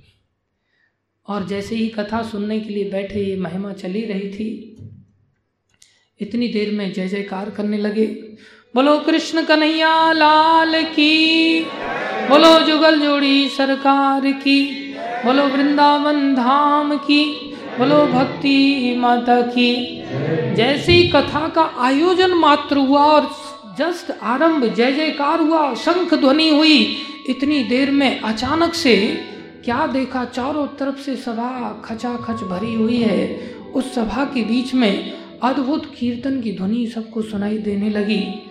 और जैसे ही कथा सुनने के लिए बैठे, ये महिमा चली रही थी। इतनी देर में जय जयकार करने लगे। बोलो कृष्ण कन्हैया लाल की। बोलो जुगल जोड़ी सरकार की। बोलो वृंदावन धाम की। बोलो भक्ति माता की। जैसी कथा का आयोजन मात्र हुआ और जस्ट आरंभ, जय जयकार हुआ शंख ध्वनि हुई, इतनी देर में अचानक से क्या देखा? चारों तरफ़ से सभा खचा खच भरी हुई है। उस सभा के बीच में अद्भुत कीर्तन की ध्वनि सबको सुनाई देने लगी।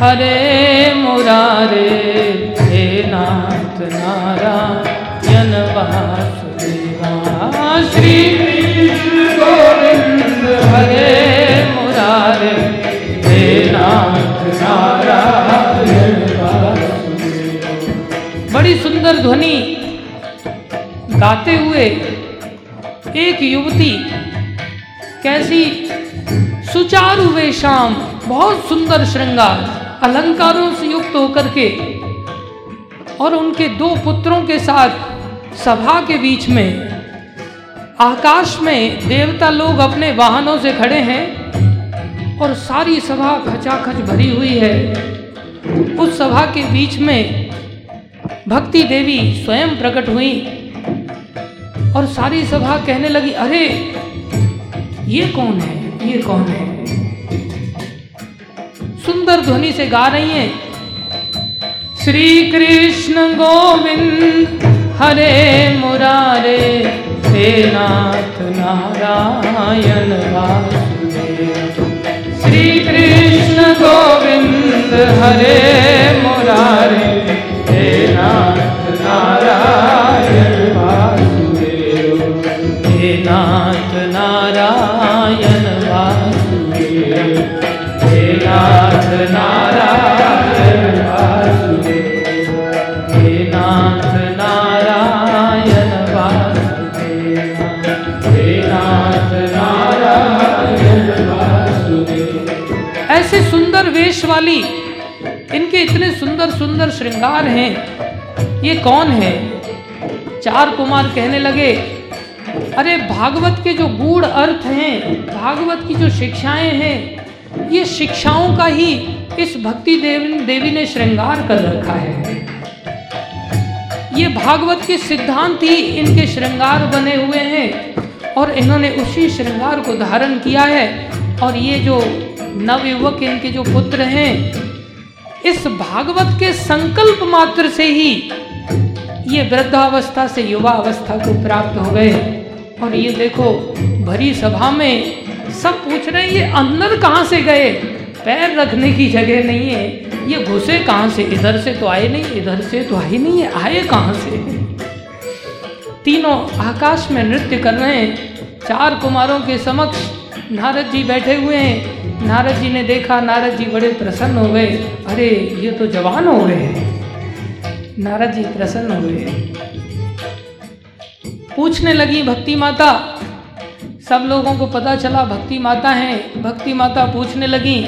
हरे मुरारे, हे नाथ नारायण वासुदेवा। श्री गोविंद हरे मुरारे, हे नाथ नारायण बड़ी सुंदर ध्वनि गाते हुए एक युवती कैसी सुचारू वेशाम बहुत सुंदर श्रृंगार। अलंकारों से युक्त होकर के और उनके दो पुत्रों के साथ सभा के बीच में, आकाश में देवता लोग अपने वाहनों से खड़े हैं और सारी सभा खचाखच भरी हुई है। उस सभा के बीच में भक्ति देवी स्वयं प्रकट हुई और सारी सभा कहने लगी, अरे, ये कौन है? ये कौन है? सुंदर ध्वनि से गा रही हैं। श्री कृष्ण गोविंद, हरे मुरारे हे नाथ नारायण श्री कृष्ण गोविंद, हरे मुरारे हे नाथ वेश वाली इनके इतने सुंदर सुंदर श्रृंगार हैं। ये कौन है? चार कुमार कहने लगे, अरे, भागवत के जो गूढ़ अर्थ हैं, भागवत की जो शिक्षाएँ हैं, ये शिक्षाओं का ही इस भक्ति देवी देवी ने श्रृंगार कर रखा है। ये भागवत के सिद्धांत ही इनके श्रृंगार बने हुए हैं और इन्होंने उसी श्रृंगार को धारण किया है और ये जो नवयुवक इनके जो पुत्र हैं, इस भागवत के संकल्प मात्र से ही ये वृद्धावस्था से युवा अवस्था को प्राप्त हो गए। और ये देखो, भरी सभा में सब पूछ रहे हैं, ये अंदर कहाँ से गए? पैर रखने की जगह नहीं है। ये घुसे कहाँ से? इधर से तो आए नहीं, इधर से तो आए नहीं है आए कहाँ से? तीनों आकाश में नृत्य कर रहे हैं। चार कुमारों के समक्ष नारद जी बैठे हुए हैं। नारद जी ने देखा नारद जी बड़े प्रसन्न हो गए। अरे, ये तो जवान हो गए हैं। नारद जी प्रसन्न हो गए। पूछने लगी, भक्ति माता, सब लोगों को पता चला भक्ति माता हैं। भक्ति माता पूछने लगी,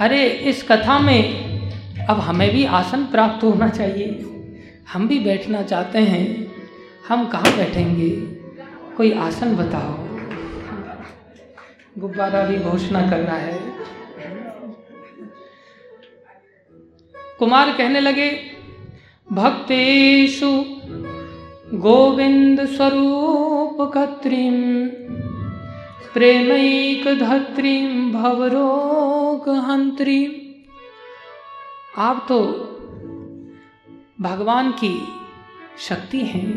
अरे, इस कथा में अब हमें भी आसन प्राप्त होना चाहिए। हम भी बैठना चाहते हैं। हम कहाँ बैठेंगे? कोई आसन बताओ। गुब्बारा भी घोषणा करना है। कुमार कहने लगे भक्तेशु गोविंद स्वरूप कत्रीम, प्रेमैक धत्रीम, भवरोग हंत्री आप तो भगवान की शक्ति हैं,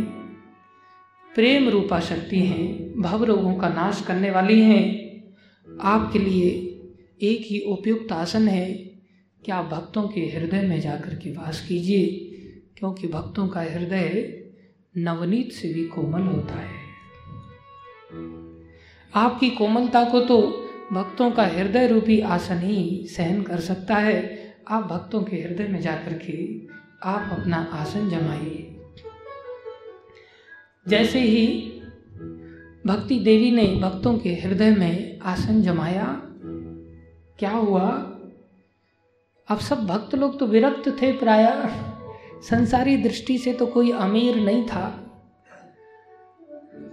प्रेम रूपा शक्ति हैं, भव रोगों का नाश करने वाली हैं। आपके लिए एक ही उपयुक्त आसन है कि आप भक्तों के हृदय में जाकर के वास कीजिए, क्योंकि भक्तों का हृदय नवनीत से भी कोमल होता है। आपकी कोमलता को तो भक्तों का हृदय रूपी आसन ही सहन कर सकता है। आप भक्तों के हृदय में जाकर के आप अपना आसन जमाइए। जैसे ही भक्ति देवी ने भक्तों के हृदय में आसन जमाया। क्या हुआ? अब सब भक्त लोग तो विरक्त थे प्राय। संसारी दृष्टि से तो कोई अमीर नहीं था।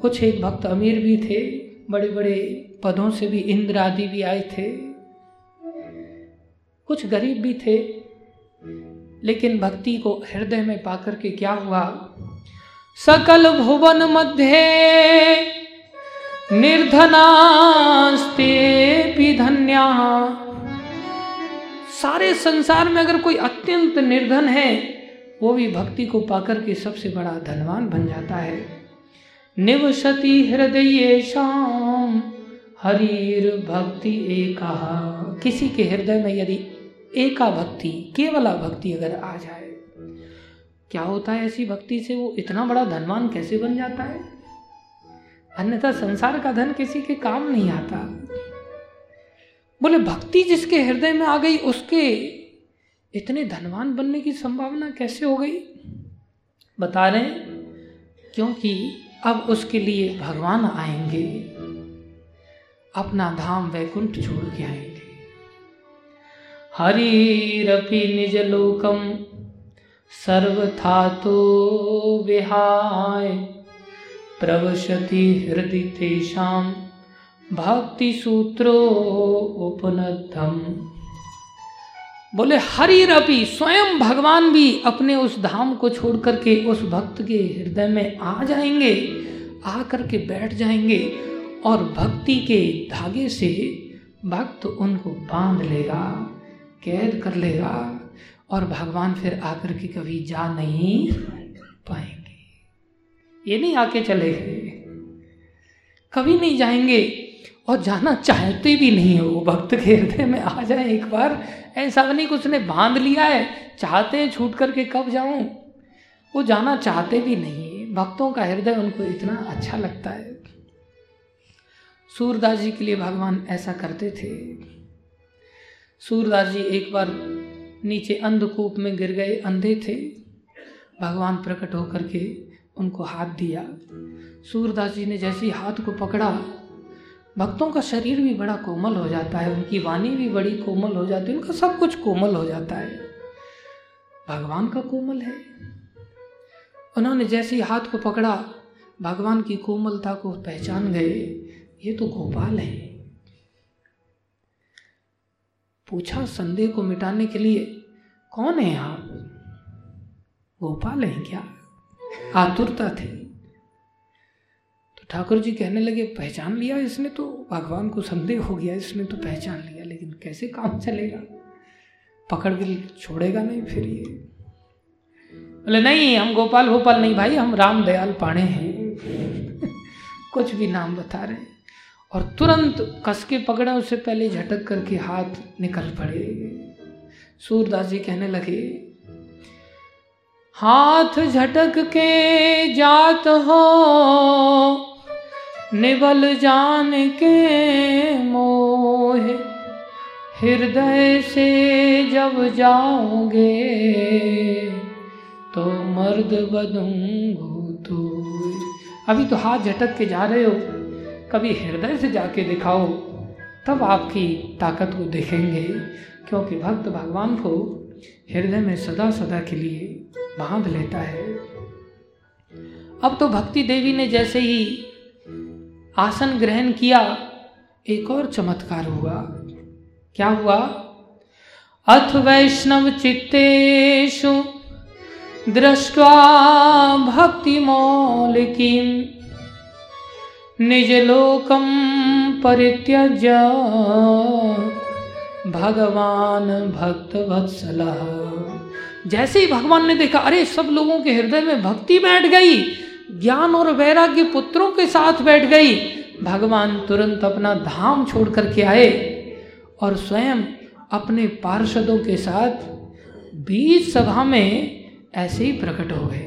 कुछ एक भक्त अमीर भी थे बड़े बड़े पदों से भी इंद्र आदि भी आए थे। कुछ गरीब भी थे, लेकिन भक्ति को हृदय में पाकर के क्या हुआ? सकल भुवन मध्य निर्धनास्ते भी धन्या। सारे संसार में अगर कोई अत्यंत निर्धन है, वो भी भक्ति को पाकर के सबसे बड़ा धनवान बन जाता है। निवसती हृदय शाम, हरीर भक्ति एका। किसी के हृदय में यदि एका भक्ति, केवला भक्ति अगर आ जाए, क्या होता है ऐसी भक्ति से वो इतना बड़ा धनवान कैसे बन जाता है? अन्यथा संसार का धन किसी के काम नहीं आता। बोले, भक्ति जिसके हृदय में आ गई, उसके इतने धनवान बनने की संभावना कैसे हो गई? बता रहे क्योंकि अब उसके लिए भगवान आएँगे, अपना धाम वैकुंठ छोड़ के आएँगे। हरिरपि निज लोकम, सर्वथा तो विहाय। प्रवशति हृदय तेषाम भक्ति सूत्रो उपनद्धम। बोले, हरि रवि, स्वयं भगवान भी अपने उस धाम को छोड़ करके उस भक्त के हृदय में आ जाएँगे आ करके बैठ जाएँगे और भक्ति के धागे से भक्त उनको बाँध लेगा, कैद कर लेगा और भगवान फिर आकर के कभी जा नहीं पाएँगे। ये नहीं आके चले। गए कभी नहीं जाएँगे और जाना चाहते भी नहीं हो वो भक्त के हृदय में। आ जाए एक बार। ऐसा नहीं कुछ ने बाँध लिया है, चाहते हैं छूट करके कब जाऊँ? वो जाना चाहते भी नहीं है। भक्तों का हृदय उनको इतना अच्छा लगता है। सूरदास जी के लिए भगवान ऐसा करते थे। सूरदास जी एक बार नीचे अंधकूप में गिर गए, अंधे थे। भगवान प्रकट होकर के उनको हाथ दिया। सूरदास जी ने जैसे ही हाथ को पकड़ा, भक्तों का शरीर भी बड़ा कोमल हो जाता है, उनकी वाणी भी बड़ी कोमल हो जाती है, उनका सब कुछ कोमल हो जाता है। भगवान का कोमल है। उन्होंने जैसे ही हाथ को पकड़ा, भगवान की कोमलता को पहचान गए। ये तो गोपाल है। पूछा संदेह को मिटाने के लिए, कौन है आप? गोपाल है क्या? आतुरता थी। तो ठाकुर जी कहने लगे, पहचान लिया इसने तो भगवान को संदेह हो गया, इसने तो पहचान लिया, लेकिन कैसे काम चलेगा? पकड़ के छोड़ेगा नहीं फिर ये? बोले, नहीं, हम गोपाल गोपाल नहीं भाई, हम राम दयाल पाणे हैं। कुछ भी नाम बता रहे और तुरंत कस के पकड़ा, उससे पहले झटक करके हाथ निकल पड़े। सूरदास जी कहने लगे हाथ झटक के जात हो, निबल जान के मोह। हृदय से जब जाओगे तो मर्द बदूंगो तो। अभी तो हाथ झटक के जा रहे हो, कभी हृदय से जाके दिखाओ, तब आपकी ताकत को देखेंगे, क्योंकि भक्त भगवान को हृदय में सदा सदा के लिए बाँध लेता है। अब तो भक्ति देवी ने जैसे ही आसन ग्रहण किया, एक और चमत्कार हुआ। क्या हुआ? अथ वैष्णव चित्तेषु निज लोकम परित्यज्य भगवान भक्त वत्सला जैसे ही भगवान ने देखा, अरे, सब लोगों के हृदय में भक्ति बैठ गई, ज्ञान और वैराग्य पुत्रों के साथ बैठ गई। भगवान तुरंत अपना धाम छोड़ करके आए और स्वयं अपने पार्षदों के साथ बीच सभा में ऐसे ही प्रकट हो गए।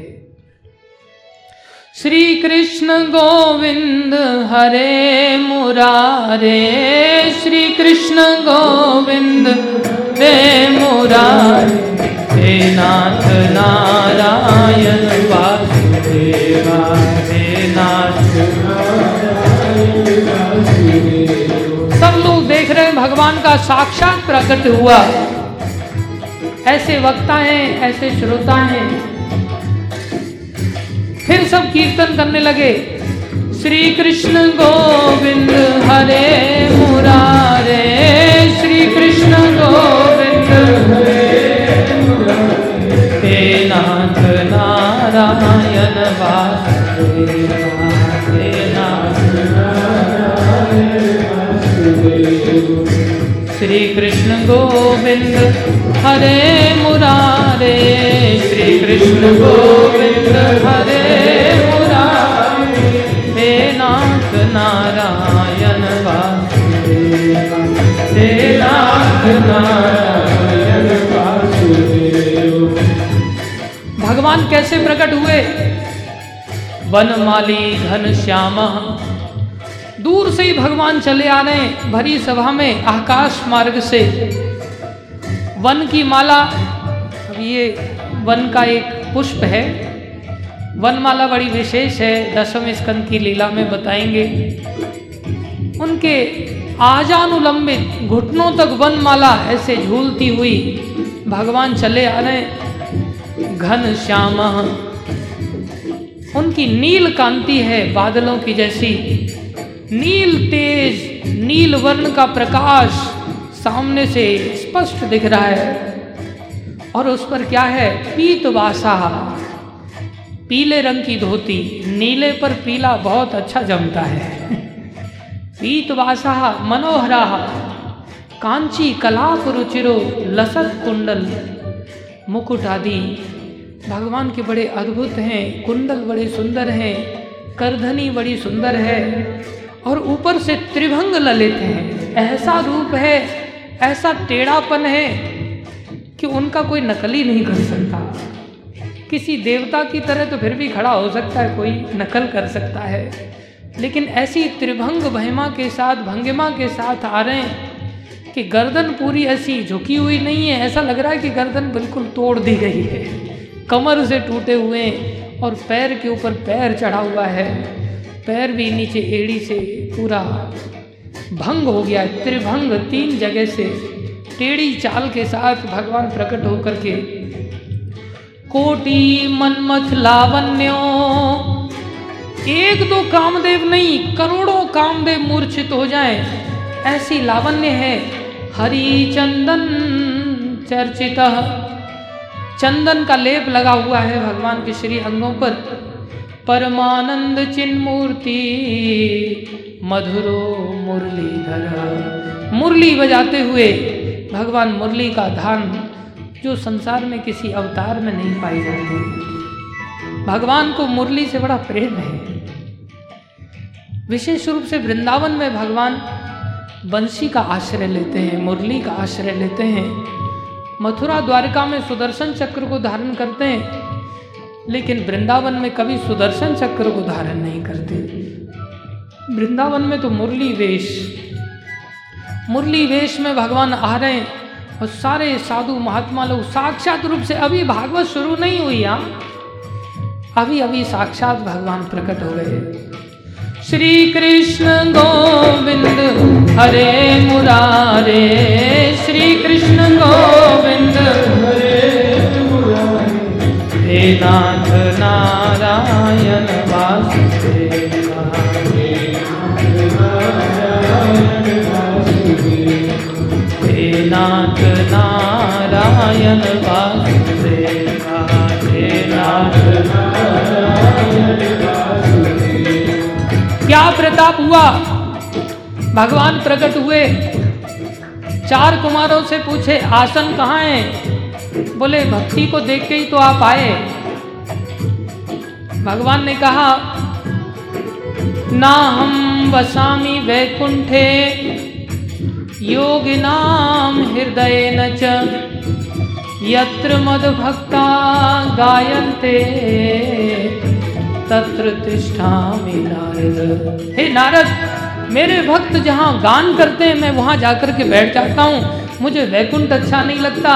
श्री कृष्ण गोविंद हरे मुरारे श्री कृष्ण गोविंद हे मुरारे। नाथ नारायण वासुदेवा हे नाथ सब लोग देख रहे हैं भगवान का साक्षात प्रकट हुआ। ऐसे वक्ता हैं, ऐसे श्रोता हैं। फिर सब कीर्तन करने लगे। श्री कृष्ण गोविंद हरे मुरारे। नारायण श्री कृष्ण गोविंद हरे मुरारे। श्री कृष्ण गोविंद हरे मुरारे। हे नाथ नारायण हे नाथ नारायण भगवान कैसे प्रकट हुए? बनमाली घन श्यामा। दूर से ही भगवान चले आ रहे भरी सभा में, आकाश मार्ग से। वन की माला ये वन का एक पुष्प है। वनमाला बड़ी विशेष है दसम स्कंद की लीला में बताएँगे। उनके आजानुलंबित घुटनों तक वनमाला ऐसे झूलती हुई भगवान चले आ रहे घन श्यामा। उनकी नील कांति है बादलों की जैसी। नील तेज, नील वर्ण का प्रकाश सामने से स्पष्ट दिख रहा है। और उस पर क्या है? पीत वासा। पीले रंग की धोती, नीले पर पीला बहुत अच्छा जमता है। पीत वासा, मनोहरा। कांची कलाप रुचिरो लसत कुंडल। मुकुट आदि। भगवान के बड़े अद्भुत हैं कुंडल बड़े सुंदर हैं, करधनी बड़ी सुंदर है, और ऊपर से त्रिभंग ललित हैं। ऐसा रूप है, ऐसा टेढ़ापन है कि उनका कोई नकल नहीं कर सकता। किसी देवता की तरह तो फिर भी खड़ा हो सकता है, कोई नकल कर सकता है। लेकिन ऐसी त्रिभंग महिमा के साथ, भंगिमा के साथ आ रहे हैं कि गर्दन पूरी ऐसी झुकी हुई नहीं है। ऐसा लग रहा है कि गर्दन बिल्कुल तोड़ दी गई है। कमर से टूटे हुए और पैर के ऊपर पैर चढ़ा हुआ है। पैर भी नीचे एड़ी से पूरा भंग हो गया है। त्रिभंग तीन जगह से टेढ़ी चाल के साथ भगवान प्रकट होकर के कोटि मनमथ लावण्यो। एक दो कामदेव नहीं, करोड़ों कामदेव मूर्छित हो जाएँ। ऐसी लावण्य है हरि चंदन चर्चित। चंदन का लेप लगा हुआ है भगवान के श्री अंगों पर। परमानंद चिन्मूर्ति मधुरो मुरलीधर। मुरली बजाते हुए भगवान मुरली का धान जो संसार में किसी अवतार में नहीं पाई जाती। भगवान को मुरली से बड़ा प्रेम है। विशेष रूप से वृंदावन में भगवान बंशी का आश्रय लेते हैं, मुरली का आश्रय लेते हैं। मथुरा द्वारिका में सुदर्शन चक्र को धारण करते हैं, लेकिन वृंदावन में कभी सुदर्शन चक्र को धारण नहीं करते। वृंदावन में तो मुरली वेश। मुरली वेश में भगवान आ रहे हैं और सारे साधु महात्मा लोग साक्षात रूप से अभी भागवत शुरू नहीं हुई यहाँ अभी अभी साक्षात भगवान प्रकट हो गए श्री कृष्ण गोविंद, हरे मुरारे। श्री कृष्ण गोविंद, हे नाथ नारायण वासुदेवा। हे नाथ नारायण वासुदेवा। हे नाथ क्या प्रताप हुआ। भगवान प्रकट हुए। चार कुमारों से पूछे, आसन कहाँ है? बोले, भक्ति को देख के ही तो आप आए। भगवान ने कहा ना हम वसामी वैकुंठे, योगिनाम हृदय न यत्र मद भक्ता गायन्ते। तत्र तिष्ठामि नारद हे नारद, मेरे भक्त जहाँ गान करते हैं, मैं वहाँ जाकर के बैठ जाता हूँ। मुझे वैकुंठ अच्छा नहीं लगता।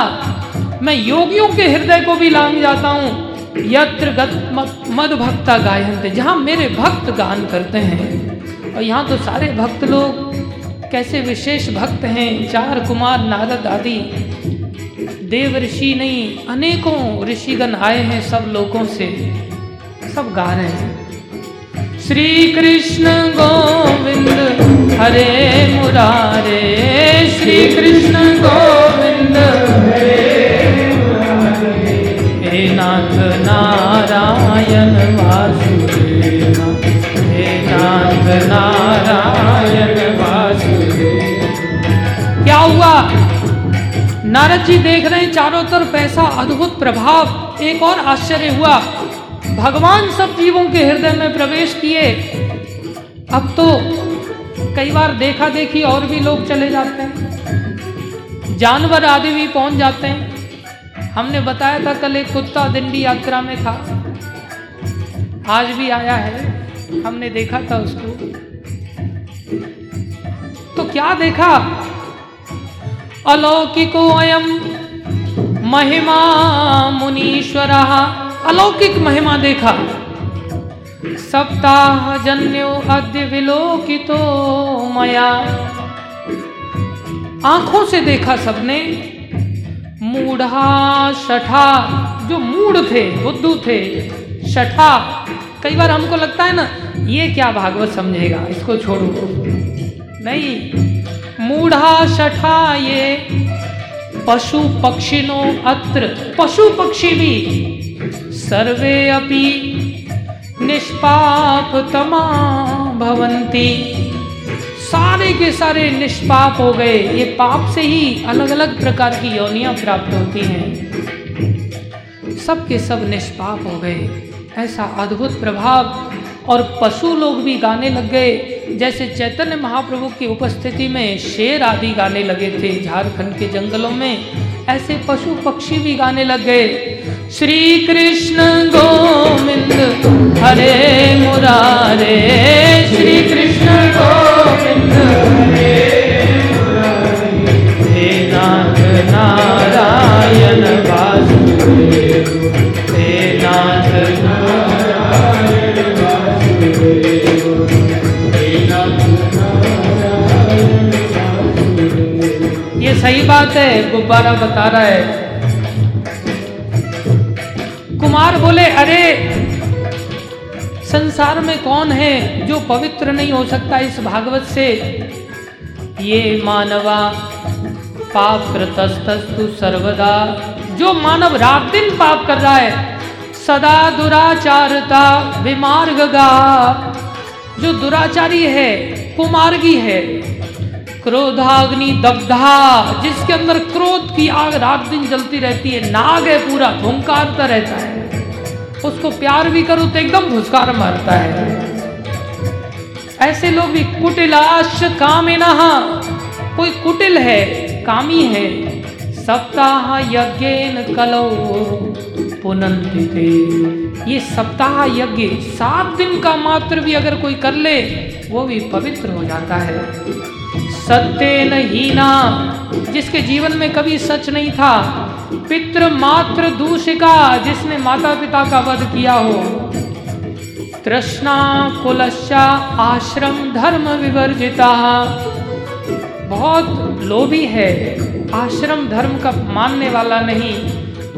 मैं योगियों के हृदय को भी लांग जाता हूँ। यत्र मद भक्ता गायन थे जहाँ मेरे भक्त गान करते हैं। और यहाँ तो सारे भक्त लोग कैसे विशेष भक्त हैं? चार कुमार, नारद आदि। देव ऋषि नहीं, अनेकों ऋषिगण आए हैं सब लोगों से। सब गा रहे हैं। श्री कृष्ण गोविंद, हरे मुरारे। श्री कृष्ण गोविंद हे नाथ नारायण वासुदेव, हे नाथ नारायण वासुदेव। क्या हुआ? नारद जी देख रहे हैं, चारों तरफ़ ऐसा अद्भुत प्रभाव। एक और आश्चर्य हुआ भगवान सब जीवों के हृदय में प्रवेश किए। अब तो कई बार देखा देखी और भी लोग चले जाते हैं। जानवर आदि भी पहुँच जाते हैं। हमने बताया था कल एक कुत्ता दिंडी यात्रा में था। आज भी आया है। हमने देखा था उसको। तो क्या देखा? अलौकिको अयम महिमा मुनीश्वरा। अलौकिक महिमा देखा। सप्ताह जन्यो अद्य विलोकितो मया। आँखों से देखा सबने, मूढ़ा शठा, जो मूढ़ थे, बुद्धू थे, शठा। कई बार हमको लगता है ना, ये क्या भागवत समझेगा, इसको छोड़ो। नहीं, मूढ़ा शठा ये पशु पक्षिनो अत्र। पशु पक्षी भी सर्वे अपि निष्पाप तमा भवंती सारे के सारे निष्पाप हो गए। ये पाप से ही अलग अलग प्रकार की योनियाँ प्राप्त होती हैं। सब के सब निष्पाप हो गए। ऐसा अद्भुत प्रभाव और पशु लोग भी गाने लग गए। जैसे चैतन्य महाप्रभु की उपस्थिति में शेर आदि गाने लगे थे। झारखंड के जंगलों में ऐसे पशु पक्षी भी गाने लग गए। श्री कृष्ण गोविंद, हरे मुरारे। श्री कृष्ण गोविंद हे नाथ नारायण वासुदेव, हे नाथ हे नाथ ये सही बात है, गुब्बारा बता रहा है। अरे, संसार में कौन है जो पवित्र नहीं हो सकता इस भागवत से? ये मानवा पाप कृतस्तु सर्वदा। जो मानव रात दिन पाप कर रहा है, सदा दुराचारता विमार्ग गा जो दुराचारी है, कुमार्गी है, क्रोधाग्नि दग्धा, जिसके अंदर क्रोध की आग रात दिन जलती रहती है, नाग है पूरा भूंकारता रहता है। उसको प्यार भी करो तो एकदम भुस्कार मारता है। ऐसे लोग भी कुटिलाश कामिना कोई कुटिल है, कामी है। सप्ताह यज्ञ कलो पुनंति ये सप्ताह यज्ञ, सात दिन का मात्र भी अगर कोई कर ले, वो भी पवित्र हो जाता है। सत्य हीना जिसके जीवन में कभी सच नहीं था। पितृ मात्र दूषिका, जिसने माता पिता का वध किया हो। तृष्णा कुलशा आश्रम धर्म विवर्जिता। बहुत लोभी है, आश्रम धर्म का मानने वाला नहीं।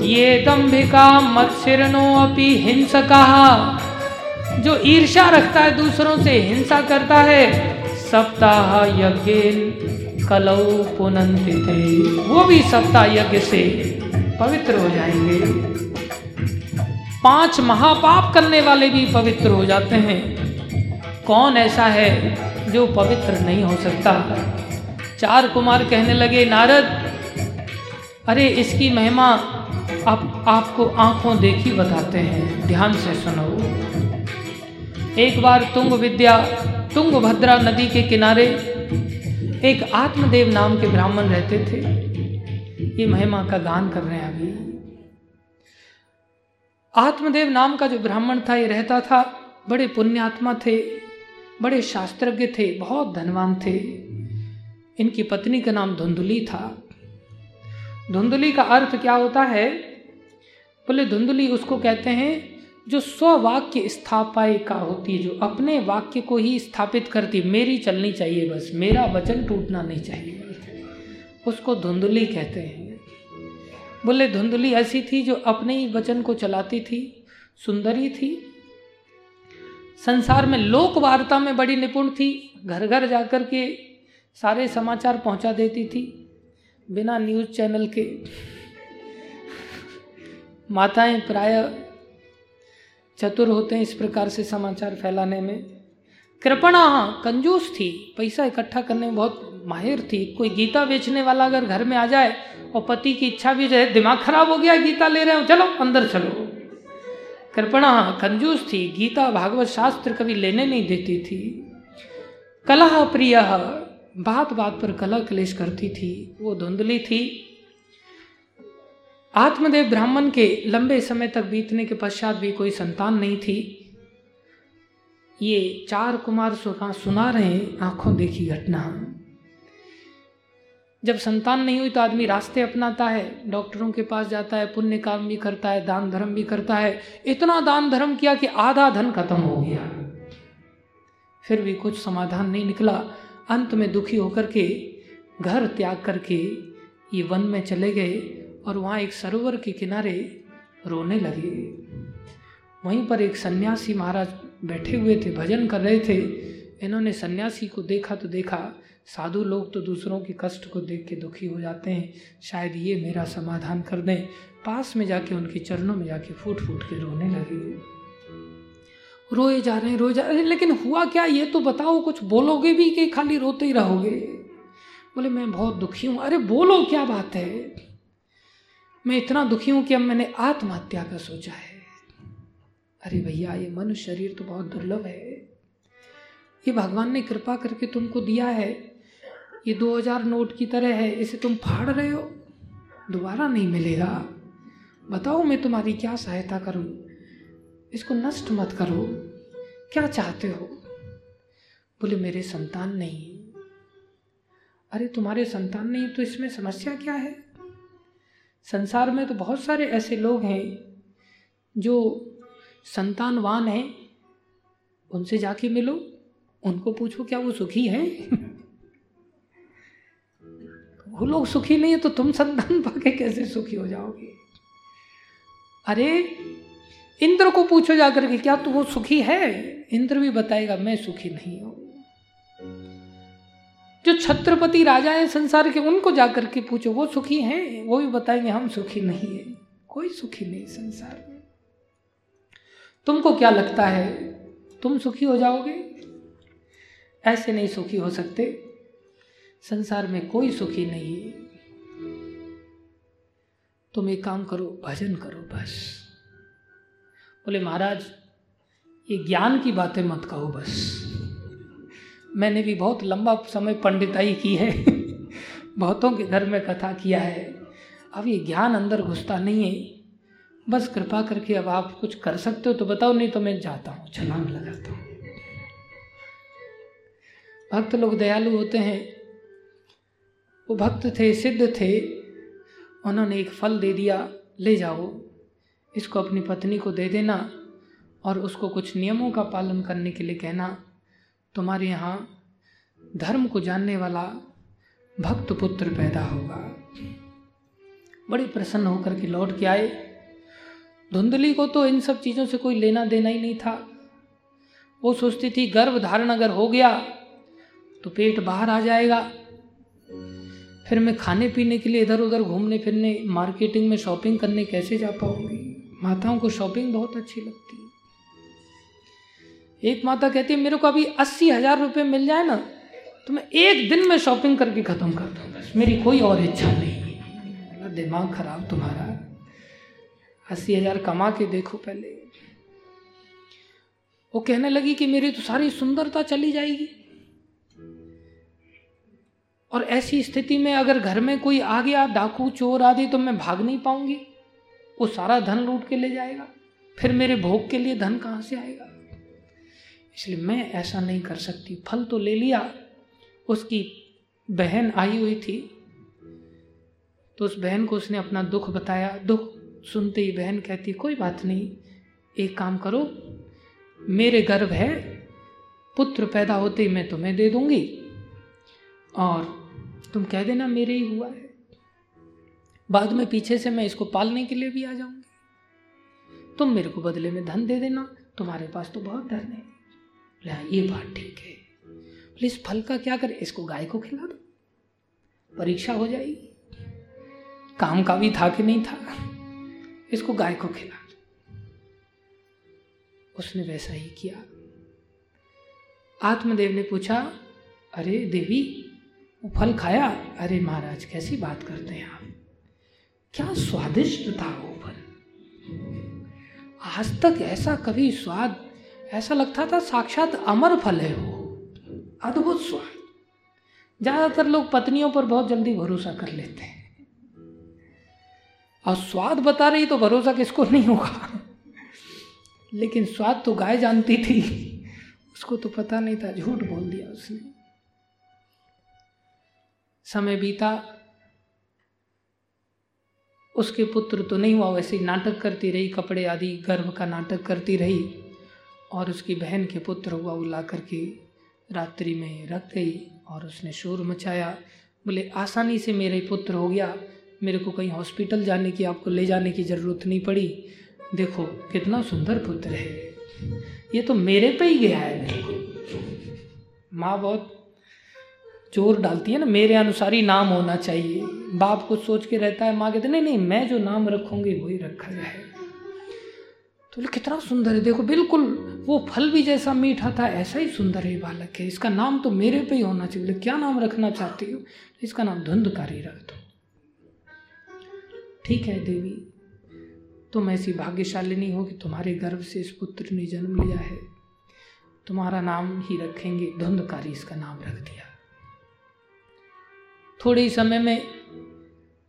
ये दम्भिका मत्सिरनो अपि हिंसका। जो ईर्षा रखता है, दूसरों से हिंसा करता है सप्ताह यज्ञ कलौ पुनंति थे वो भी सप्ताह यज्ञ से पवित्र हो जाएँगे। पाँच महापाप करने वाले भी पवित्र हो जाते हैं। कौन ऐसा है जो पवित्र नहीं हो सकता? चार कुमार कहने लगे, नारद, अरे इसकी महिमा आप, आपको आँखों देखी बताते हैं। ध्यान से सुनो। एक बार तुंग विद्या, तुंग भद्रा नदी के किनारे एक आत्मदेव नाम के ब्राह्मण रहते थे। ये महिमा का गान कर रहे हैं अभी। आत्मदेव नाम का जो ब्राह्मण था, ये रहता था, बड़े पुण्यात्मा थे, बड़े शास्त्रज्ञ थे, बहुत धनवान थे। इनकी पत्नी का नाम धुंधुली था। धुंधुली का अर्थ क्या होता है? बोले, धुंधुली उसको कहते हैं जो स्ववाक्य स्थापायिका होती है, जो अपने वाक्य को ही स्थापित करती मेरी चलनी चाहिए बस, मेरा वचन टूटना नहीं चाहिए। उसको धुंधली कहते हैं। बोले, धुंधली ऐसी थी जो अपने ही वचन को चलाती थी, सुंदरी थी। संसार में लोक वार्ता में बड़ी निपुण थी घर घर जाकर के सारे समाचार पहुँचा देती थी, बिना न्यूज़ चैनल के। माताएँ प्राय चतुर होते हैं इस प्रकार से समाचार फैलाने में। कृपणा हाँ कंजूस थी। पैसा इकट्ठा करने में बहुत माहिर थी। कोई गीता बेचने वाला अगर घर में आ जाए और पति की इच्छा भी रहे, दिमाग खराब हो गया, गीता ले रहे हो, चलो, अंदर चलो। कृपणा हाँ कंजूस थी। गीता भागवत शास्त्र कभी लेने नहीं देती थी। कलह प्रिय बात बात पर कलह क्लेश करती थी। वो धुंधली थी। आत्मदेव ब्राह्मण के लंबे समय तक बीतने के पश्चात भी कोई संतान नहीं थी। ये चार कुमार सुना सुना रहे आँखों देखी घटना। जब संतान नहीं हुई तो आदमी रास्ते अपनाता है, डॉक्टरों के पास जाता है पुण्य काम भी करता है, दान धर्म भी करता है। इतना दान धर्म किया कि आधा धन खत्म हो गया। फिर भी कुछ समाधान नहीं निकला। अंत में दुखी होकर के घर त्याग करके ये वन में चले गए। और वहाँ एक सरोवर के किनारे रोने लगे। वहीं पर एक सन्यासी महाराज बैठे हुए थे, भजन कर रहे थे। इन्होंने सन्यासी को देखा तो देखा, साधु लोग तो दूसरों के कष्ट को देख के दुखी हो जाते हैं। शायद ये मेरा समाधान कर दें। पास में जाके उनके चरणों में जाके फूट फूट के रोने लगे। रोए जा रहे हैं, रोए जा रहे हैं। लेकिन हुआ क्या? ये तो बताओ, कुछ बोलोगे भी कि खाली रोते ही रहोगे? बोले, मैं बहुत दुखी हूँ। अरे, बोलो, क्या बात है? मैं इतना दुखी हूँ कि अब मैंने आत्महत्या का सोचा है। अरे भैया, ये मनुष्य शरीर तो बहुत दुर्लभ है। ये भगवान ने कृपा करके तुमको दिया है। ये दो हज़ार नोट की तरह है। इसे तुम फाड़ रहे हो। दोबारा नहीं मिलेगा। बताओ मैं तुम्हारी क्या सहायता करूँ? इसको नष्ट मत करो। क्या चाहते हो? बोले, मेरे संतान नहीं। अरे, तुम्हारे संतान नहीं तो इसमें समस्या क्या है? संसार में तो बहुत सारे ऐसे लोग हैं जो संतानवान हैं। उनसे जाके मिलो, उनको पूछो, क्या वो सुखी हैं? वो लोग सुखी नहीं है तो तुम संतान पाके कैसे सुखी हो जाओगे? अरे, इंद्र को पूछो जाकर के, क्या तू वो सुखी है? इंद्र भी बताएगा, मैं सुखी नहीं हूँ। जो छत्रपति राजा हैं संसार के, उनको जाकर के पूछो, वो सुखी हैं? वो भी बताएँगे, हम सुखी नहीं है। कोई सुखी नहीं संसार में। तुमको क्या लगता है, तुम सुखी हो जाओगे? ऐसे नहीं सुखी हो सकते। संसार में कोई सुखी नहीं है। तुम एक काम करो, भजन करो बस। बोले, महाराज, ये ज्ञान की बातें मत कहो बस। मैंने भी बहुत लंबा समय पंडिताई की है। बहुतों के घर में कथा किया है। अब ये ज्ञान अंदर घुसता नहीं है। बस कृपा करके अब आप कुछ कर सकते हो तो बताओ, नहीं तो मैं जाता हूँ, छलांग लगाता हूँ। भक्त लोग दयालु होते हैं। वो भक्त थे, सिद्ध थे। उन्होंने एक फल दे दिया, ले जाओ। इसको अपनी पत्नी को दे देना और उसको कुछ नियमों का पालन करने के लिए कहना। तुम्हारे यहाँ धर्म को जानने वाला भक्त पुत्र पैदा होगा। बड़े प्रसन्न होकर के लौट के आए। धुंधली को तो इन सब चीज़ों से कोई लेना देना ही नहीं था। वो सोचती थी, गर्भ धारण अगर हो गया तो पेट बाहर आ जाएगा। फिर मैं खाने पीने के लिए इधर उधर घूमने फिरने मार्केटिंग में शॉपिंग करने कैसे जा पाऊँगी? माताओं को शॉपिंग बहुत अच्छी लगती। एक माता कहती है, मेरे को अभी अस्सी हज़ार रुपये मिल जाए ना तो मैं एक दिन में शॉपिंग करके ख़त्म कर दूँ मेरी कोई और इच्छा नहीं है। दिमाग खराब तुम्हारा। अस्सी हज़ार कमा के देखो पहले। वो कहने लगी कि मेरी तो सारी सुंदरता चली जाएगी। और ऐसी स्थिति में अगर घर में कोई आ गया, डाकू, चोर आदि तो मैं भाग नहीं पाऊँगी। वो सारा धन लूट के ले जाएगा। फिर मेरे भोग के लिए धन कहाँ से आएगा? इसलिए मैं ऐसा नहीं कर सकती। फल तो ले लिया। उसकी बहन आई हुई थी। तो उस बहन को उसने अपना दुख बताया। दुख सुनते ही बहन कहती, कोई बात नहीं, एक काम करो। मेरे गर्भ है, पुत्र पैदा होते ही मैं तुम्हें दे दूँगी। और तुम कह देना, मेरे ही हुआ है। बाद में पीछे से मैं इसको पालने के लिए भी आ जाऊँगी। तुम मेरे को बदले में धन दे देना। तुम्हारे पास तो बहुत धन है। बोले हाँ ये बात ठीक है। बोले, इस फल का क्या करे? इसको गाय को खिला दो, परीक्षा हो जाएगी। काम का भी था कि नहीं था, इसको गाय को खिला दो। उसने वैसा ही किया। आत्मदेव ने पूछा, अरे देवी, वो फल खाया? अरे महाराज, कैसी बात करते हैं आप? क्या स्वादिष्ट था वो फल? आज तक ऐसा कभी स्वाद ऐसा लगता था साक्षात अमर फल है वो। अद्भुत स्वाद। ज़्यादातर लोग पत्नियों पर बहुत जल्दी भरोसा कर लेते हैं। और स्वाद बता रही तो भरोसा किसको नहीं होगा? लेकिन स्वाद तो गाय जानती थी। उसको तो पता नहीं था, झूठ बोल दिया उसने। समय बीता। उसके पुत्र तो नहीं हुआ, वैसे नाटक करती रही, कपड़े आदि गर्भ का नाटक करती रही। और उसकी बहन के पुत्र हुआ वो ला करके रात्रि में रख गई और उसने शोर मचाया। बोले, आसानी से मेरे पुत्र हो गया। मेरे को कहीं हॉस्पिटल जाने की, आपको ले जाने की ज़रूरत नहीं पड़ी। देखो, कितना सुंदर पुत्र है। ये तो मेरे पे ही गया है। माँ बहुत ज़ोर डालती है ना, मेरे अनुसार ही नाम होना चाहिए। बाप कुछ सोच के रहता है, माँ कहते नहीं नहीं, मैं जो नाम रखूँगी, वही रखा जाए। तो कितना सुंदर है, देखो, बिल्कुल वो फल भी जैसा मीठा था, ऐसा ही सुंदर है बालक है। इसका नाम तो मेरे पे ही होना चाहिए। क्या नाम रखना चाहती हो? इसका नाम धुंधकारी रख दो। ठीक है देवी, तुम ऐसी भाग्यशालिनी हो कि तुम्हारे गर्भ से इस पुत्र ने जन्म लिया है। तुम्हारा नाम ही रखेंगे धुंधकारी, इसका नाम रख दिया। थोड़े ही समय में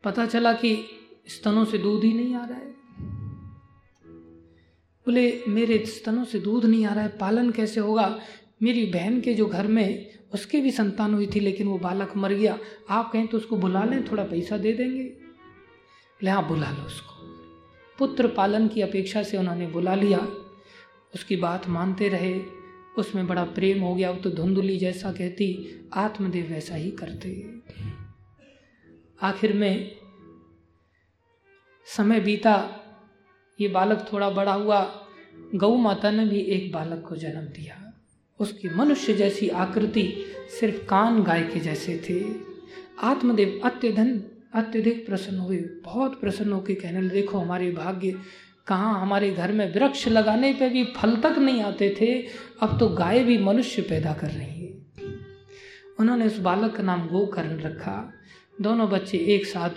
पता चला कि स्तनों से दूध ही नहीं आ रहा है। बोले, मेरे स्तनों से दूध नहीं आ रहा है, पालन कैसे होगा? मेरी बहन के जो घर में उसके भी संतान हुई थी, लेकिन वो बालक मर गया। आप कहें तो उसको बुला लें, थोड़ा पैसा दे देंगे। बोले हाँ बुला लो उसको। पुत्र पालन की अपेक्षा से उन्होंने बुला लिया। उसकी बात मानते रहे। उसमें बड़ा प्रेम हो गया। वो तो धुंधुली जैसा कहती, आत्मदेव वैसा ही करते। आखिर में समय बीता। ये बालक थोड़ा बड़ा हुआ। गौ माता ने भी एक बालक को जन्म दिया। उसकी मनुष्य जैसी आकृति सिर्फ़ कान गाय के जैसे थे। आत्मदेव अत्यधन, अत्यधिक प्रसन्न हुए। बहुत प्रसन्न होकर कहने लगे, देखो, हमारे भाग्य कहाँ? हमारे घर में वृक्ष लगाने पे भी फल तक नहीं आते थे। अब तो गाय भी मनुष्य पैदा कर रही है। उन्होंने उस बालक का नाम गोकर्ण रखा। दोनों बच्चे एक साथ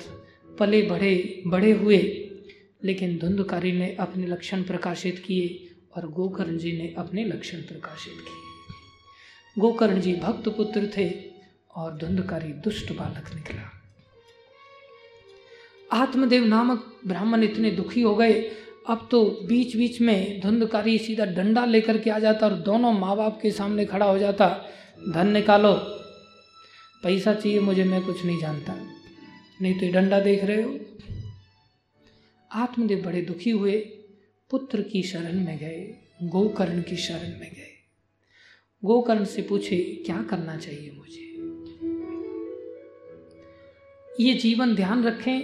पले बढ़े बड़े हुए लेकिन धुंधकारी ने अपने लक्षण प्रकाशित किए और गोकर्ण जी ने अपने लक्षण प्रकाशित किए। गोकर्ण जी भक्त पुत्र थे और धुंधकारी दुष्ट बालक निकला। आत्मदेव नामक ब्राह्मण इतने दुखी हो गए, अब तो बीच बीच में धुंधकारी सीधा डंडा लेकर के आ जाता और दोनों माँ बाप के सामने खड़ा हो जाता। धन निकालो, पैसा चाहिए मुझे, मैं कुछ नहीं जानता। नहीं तो डंडा देख रहे हो? आत्मदेव बड़े दुखी हुए, पुत्र की शरण में गए, गोकर्ण की शरण में गए। गोकर्ण से पूछे, क्या करना चाहिए मुझे? ये जीवन ध्यान रखें।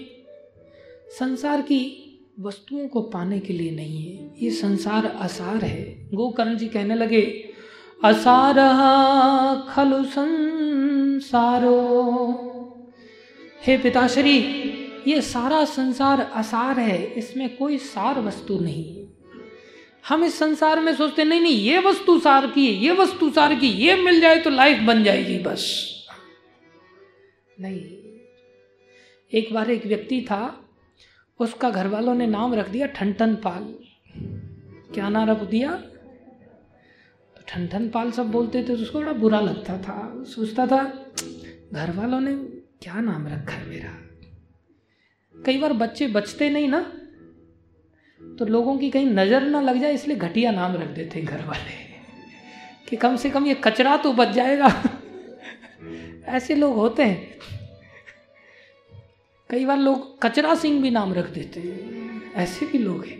संसार की वस्तुओं को पाने के लिए नहीं है। ये संसार असार है। गोकर्ण जी कहने लगे, असार खलु संसारो। हे पिताश्री ये सारा संसार असार है, इसमें कोई सार वस्तु नहीं है। हम इस संसार में सोचते, नहीं नहीं, ये वस्तु सार की है, ये वस्तु सार की, ये मिल जाए तो लाइफ बन जाएगी बस। नहीं। एक बार एक व्यक्ति था, उसका घर वालों ने नाम रख दिया ठनठन पाल क्या नाम रख दिया? तो ठनठन पाल सब बोलते थे तो उसको बड़ा बुरा लगता था। सोचता था घर वालों ने क्या नाम रखा है मेरा? कई बार बच्चे बचते नहीं ना तो लोगों की कहीं नज़र ना लग जाए, इसलिए घटिया नाम रख देते हैं घर वाले, कि कम से कम ये कचरा तो बच जाएगा। ऐसे लोग होते हैं। कई बार लोग कचरा सिंह भी नाम रख देते हैं। ऐसे भी लोग हैं।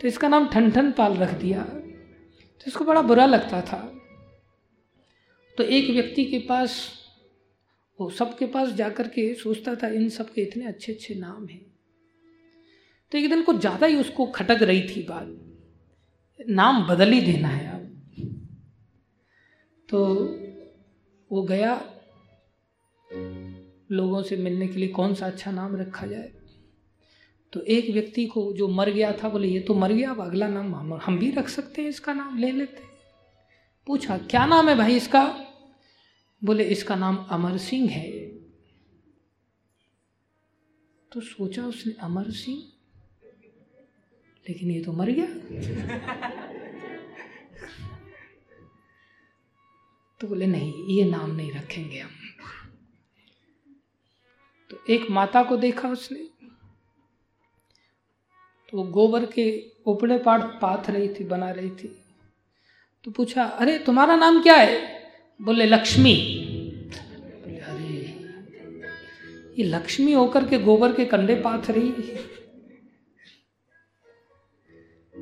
तो इसका नाम ठन ठन पाल रख दिया। तो इसको बड़ा बुरा लगता था। तो एक व्यक्ति के पास वो सबके पास जाकर के सोचता था, इन सब के इतने अच्छे अच्छे नाम हैं। तो एक दिन को ज़्यादा ही उसको खटक रही थी बात। नाम बदल ही देना है अब। तो वो गया, लोगों से मिलने के लिए कौन सा अच्छा नाम रखा जाए। तो एक व्यक्ति को जो मर गया था, बोले, ये तो मर गया, अब अगला नाम हम हम भी रख सकते हैं इसका नाम, ले लेते पूछा, क्या नाम है भाई इसका? बोले, इसका नाम अमर सिंह है। तो सोचा उसने, अमर सिंह? लेकिन ये तो मर गया। तो बोले, नहीं, ये नाम नहीं रखेंगे हम। तो एक माता को देखा उसने। तो गोबर के उपड़े पाठ पाथ रही थी, बना रही थी। तो पूछा, अरे, तुम्हारा नाम क्या है? बोले, लक्ष्मी। अरे, ये लक्ष्मी होकर के गोबर के कंडे पाथ रही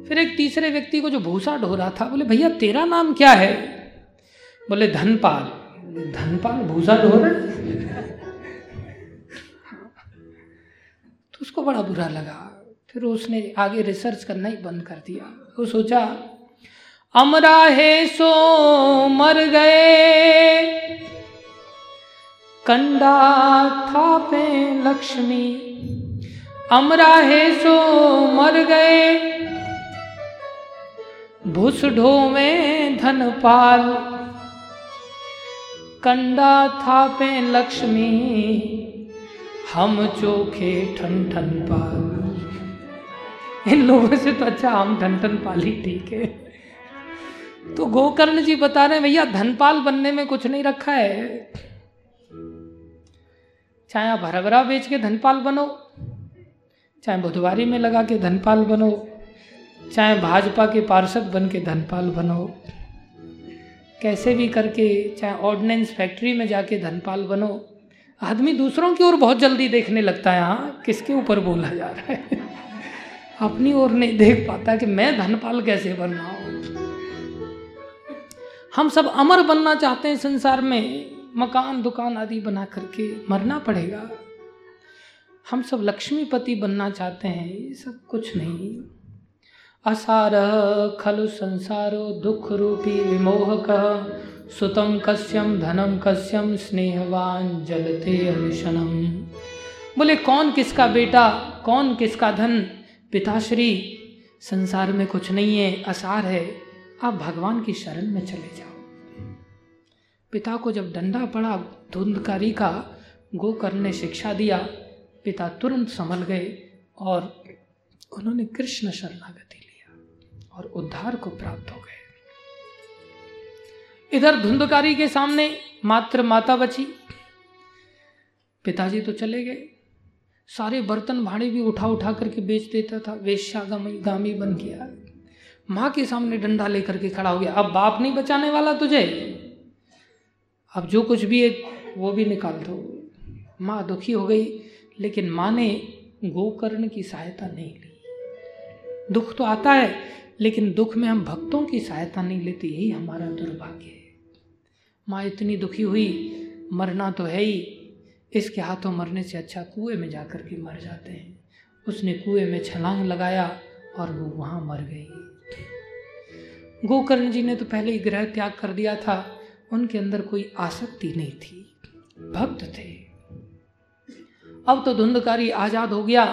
फिर एक तीसरे व्यक्ति को जो भूसा ढो रहा था, बोले, भैया, तेरा नाम क्या है? बोले, धनपाल। धनपाल, भूसा ढो रहे तो उसको बड़ा बुरा लगा। फिर उसने आगे रिसर्च करना ही बंद कर दिया। वो सोचा अमरा है सो मर गए। कंडा था पे लक्ष्मी, अमरा है सो मर गए। भूस में धन पाल कंडा था पे लक्ष्मी, हम चोखे ठन ठन पाल। इन लोगों से तो अच्छा हम ठन ठन पाल, ठीक है। तो गोकर्ण जी बता रहे भैया, धनपाल बनने में कुछ नहीं रखा है। चाहे आप हरभरा बेच के धनपाल बनो, चाहे बुधवारी में लगा के धनपाल बनो, चाहे भाजपा के पार्षद बन के धनपाल बनो, कैसे भी करके, चाहे ऑर्डिनेंस फैक्ट्री में जाके धनपाल बनो, आदमी दूसरों की ओर बहुत जल्दी देखने लगता है हाँ किसके ऊपर बोला जा रहा है? अपनी ओर नहीं देख पाता कि मैं धनपाल कैसे बन रहा हूँ हम सब अमर बनना चाहते हैं संसार में। मकान, दुकान आदि बना करके मरना पड़ेगा। हम सब लक्ष्मीपति बनना चाहते हैं, ये सब कुछ नहीं। असार, खलु संसारो, दुख रूपी विमोहक सुतम कश्यम धनम कश्यम स्नेहवान जलते अनुशनम बोले, कौन किसका बेटा, कौन किसका धन? पिताश्री, संसार में कुछ नहीं है, असार है। आप भगवान की शरण में चले जाओ। पिता को जब डंडा पड़ा, धुंधकारी का गोकर्ण ने शिक्षा दिया, पिता तुरंत संभल गए और उन्होंने कृष्ण शरणागति लिया और उद्धार को प्राप्त हो गए। इधर धुंधकारी के सामने मात्र माता बची। पिताजी तो चले गए। सारे बर्तन भाड़े भी उठा उठा करके बेच देता था वेश्यागामी गामी बन गया। माँ के सामने डंडा लेकर के खड़ा हो गया, अब बाप नहीं बचाने वाला तुझे? अब जो कुछ भी है, वो भी निकाल दो। माँ दुखी हो गई, लेकिन माँ ने गोकर्ण की सहायता नहीं ली। दुख तो आता है, लेकिन दुख में हम भक्तों की सहायता नहीं लेते, यही हमारा दुर्भाग्य है। माँ इतनी दुखी हुई, मरना तो है ही। इसके हाथों मरने से अच्छा कुएँ में जाकर के मर जाते हैं। उसने कुएँ में छलांग लगाया और वो वहाँ मर गई। गोकर्ण जी ने तो पहले ही ग्रह त्याग कर दिया था। उनके अंदर कोई आसक्ति नहीं थी। भक्त थे। अब तो धुंधकारी आज़ाद हो गया।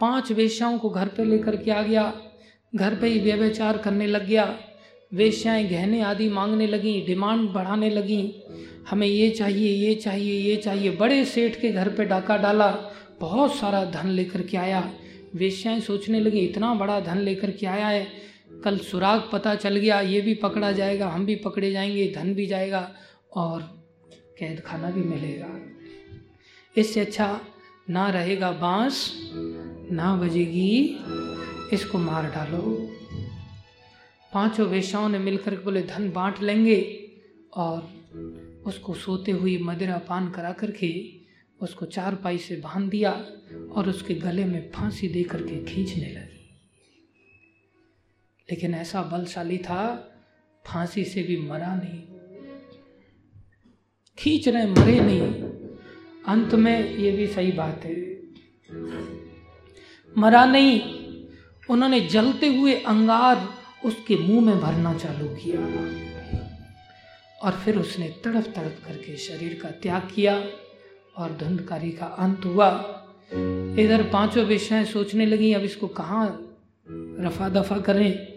पाँच वेश्याओं को घर पे लेकर के आ गया। घर पे ही व्यवचार करने लग गया। वेश्याएँ गहने आदि मांगने लगी, डिमांड बढ़ाने लगी। हमें ये चाहिए ये चाहिए ये चाहिए। बड़े सेठ के घर पे डाका डाला। बहुत सारा धन लेकर के आया। वेश्याएँ सोचने लगी, इतना बड़ा धन लेकर के आया है। कल सुराग पता चल गया, ये भी पकड़ा जाएगा, हम भी पकड़े जाएँगे, धन भी जाएगा और कैद खाना भी मिलेगा। इससे अच्छा ना रहेगा बाँस, ना बजेगी, इसको मार डालो। पाँचों वेशाओं ने मिलकर बोले, धन बांट लेंगे। और उसको सोते हुए मदिरा पान करा करके उसको चार पाई से बाँध दिया और उसके गले में फांसी दे करके खींचने लगी। लेकिन ऐसा बलशाली था, फांसी से भी मरा नहीं। खींच रहे, मरे नहीं। अंत में ये भी सही बात है। मरा नहीं, उन्होंने जलते हुए अंगार उसके मुँह में भरना चालू किया और फिर उसने तड़प तड़प करके शरीर का त्याग किया और धुंधकारी का अंत हुआ। इधर पाँचों विषय सोचने लगी, अब इसको कहाँ रफा दफ़ा करें?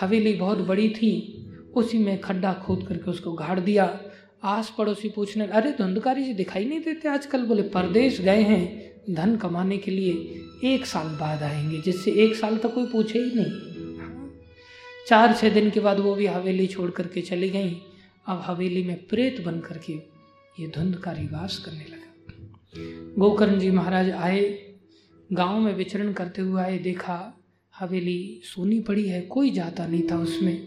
हवेली बहुत बड़ी थी। उसी में खड्डा खोद करके उसको गाड़ दिया। आस पड़ोसी पूछने, अरे, धुंधकारी जी दिखाई नहीं देते आजकल? बोले, परदेश गए हैं धन कमाने के लिए। एक साल बाद आएँगे, जिससे एक साल तक कोई पूछे ही नहीं। चार छः दिन के बाद वो भी हवेली छोड़ करके चली गई। अब हवेली में प्रेत बन करके ये धुंधकारी वास करने लगा। गोकर्ण जी महाराज आए, गाँव में विचरण करते हुए आए, देखा हवेली सोनी पड़ी है, कोई जाता नहीं था उसमें।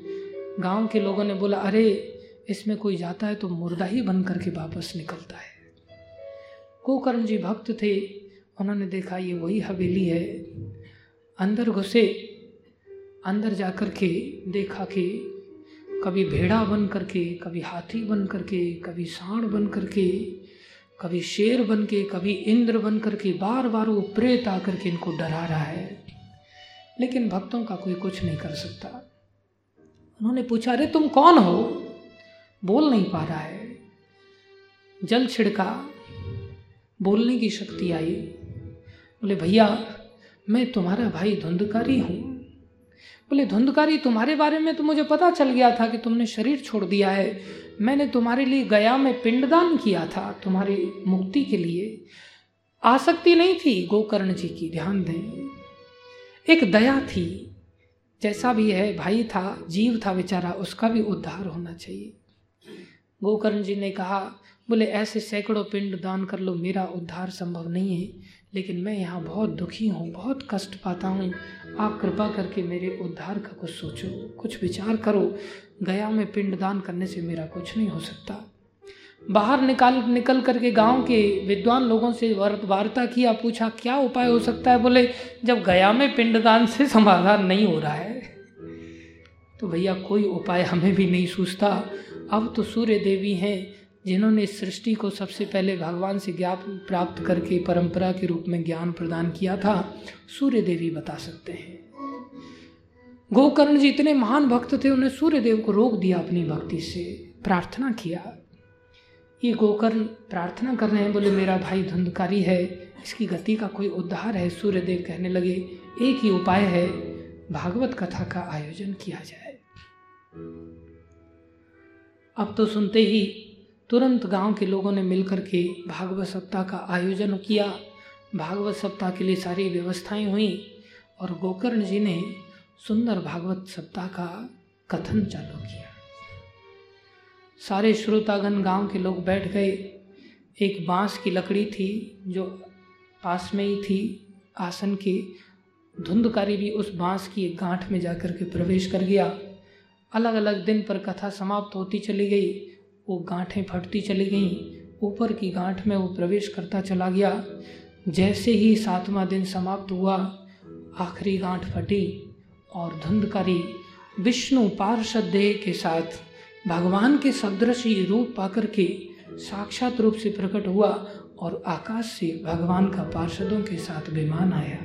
गाँव के लोगों ने बोला, अरे, इसमें कोई जाता है तो मुर्दा ही बन करके वापस निकलता है। गोकर्ण जी भक्त थे, उन्होंने देखा, ये वही हवेली है। अंदर घुसे, अंदर जा कर के देखा कि कभी भेड़ा बन करके, कभी हाथी बन करके, कभी सांड बन करके, कभी शेर बन के, कभी इंद्र बन करके बार बार वो प्रेत आकर के इनको डरा रहा है। लेकिन भक्तों का कोई कुछ नहीं कर सकता। उन्होंने पूछा, अरे, तुम कौन हो? बोल नहीं पा रहा है। जल छिड़का। बोलने की शक्ति आई। बोले, भैया, मैं तुम्हारा भाई धुंधकारी हूँ। बोले, धुंधकारी तुम्हारे बारे में तो मुझे पता चल गया था कि तुमने शरीर छोड़ दिया है। मैंने तुम्हारे लिए गया में पिंडदान किया था तुम्हारी मुक्ति के लिए। आसक्ति नहीं थी गोकर्ण जी की, ध्यान दें। एक दया थी, जैसा भी है, भाई था, जीव था बेचारा, उसका भी उद्धार होना चाहिए। गोकर्ण जी ने कहा, बोले, ऐसे सैकड़ों पिंड दान कर लो, मेरा उद्धार संभव नहीं है, लेकिन मैं यहाँ बहुत दुखी हूँ, बहुत कष्ट पाता हूँ। आप कृपा करके मेरे उद्धार का कुछ सोचो, कुछ विचार करो। गया में पिंड दान करने से मेरा कुछ नहीं हो सकता। बाहर निकाल, निकल करके गाँव के विद्वान लोगों से वार्ता किया, पूछा, क्या उपाय हो सकता है? बोले, जब गया में पिंडदान से समाधान नहीं हो रहा है। तो भैया, कोई उपाय हमें भी नहीं सूझता। अब तो सूर्य देवी हैं, जिन्होंने इस सृष्टि को सबसे पहले भगवान से ज्ञाप, प्राप्त करके परंपरा के रूप में ज्ञान प्रदान किया था, सूर्य देवी बता सकते हैं। गोकर्ण जी इतने महान भक्त थे, उन्हें सूर्य देव को रोक दिया अपनी भक्ति से, प्रार्थना किया। ये गोकर्ण प्रार्थना कर रहे हैं, बोले, मेरा भाई धुंधकारी है, इसकी गति का कोई उद्धार है? सूर्य देव कहने लगे, एक ही उपाय है, भागवत कथा का आयोजन किया जाए। अब तो सुनते ही तुरंत गाँव के लोगों ने मिलकर के भागवत सप्ताह का आयोजन किया। भागवत सप्ताह के लिए सारी व्यवस्थाएँ हुई और गोकर्ण जी ने सुंदर भागवत सप्ताह का कथन चालू किया। सारे श्रोतागण गाँव के लोग बैठ गए। एक बाँस की लकड़ी थी जो पास में ही थी। आसन के धुंधकारी भी उस बाँस की एक गांठ में जाकर के प्रवेश कर गया। अलग अलग दिन पर कथा समाप्त होती चली गई। वो गांठें फटती चली गईं। ऊपर की गांठ में वो प्रवेश करता चला गया। जैसे ही सातवां दिन समाप्त हुआ, आखिरी गांठ फटी और धुंधकारी विष्णु पार्षद देह के साथ भगवान के सदृश ही रूप पाकर के साक्षात रूप से प्रकट हुआ और आकाश से भगवान का पार्षदों के साथ विमान आया।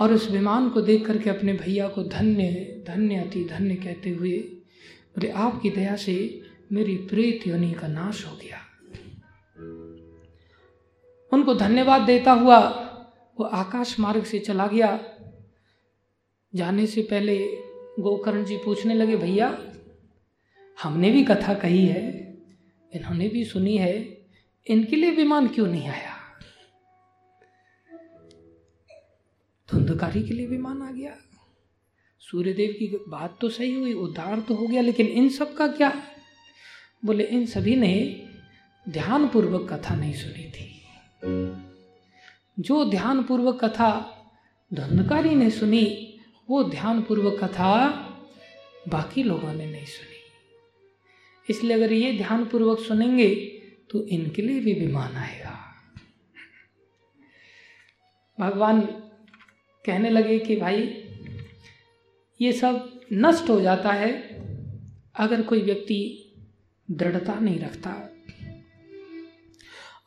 और उस विमान को देख करके अपने भैया को धन्य धन्य, अति धन्य कहते हुए बोले आपकी दया से मेरी प्रेत योनि का नाश हो गया। उनको धन्यवाद देता हुआ वो आकाश मार्ग से चला गया। जाने से पहले गोकर्ण जी पूछने लगे, भैया, हमने भी कथा कही है, इन्होंने भी सुनी है, इनके लिए विमान क्यों नहीं आया? धुंधकारी के लिए विमान आ गया। सूर्यदेव की बात तो सही हुई, उद्धार तो हो गया, लेकिन इन सब का क्या? बोले, इन सभी ने ध्यान पूर्वक कथा नहीं सुनी थी। जो ध्यान पूर्वक कथा धुंधकारी ने सुनी वो ध्यान पूर्वक कथा बाकी लोगों ने नहीं सुनी। इसलिए अगर ये ध्यान पूर्वक सुनेंगे तो इनके लिए भी विमान आएगा। भगवान कहने लगे कि भाई, ये सब नष्ट हो जाता है अगर कोई व्यक्ति दृढ़ता नहीं रखता।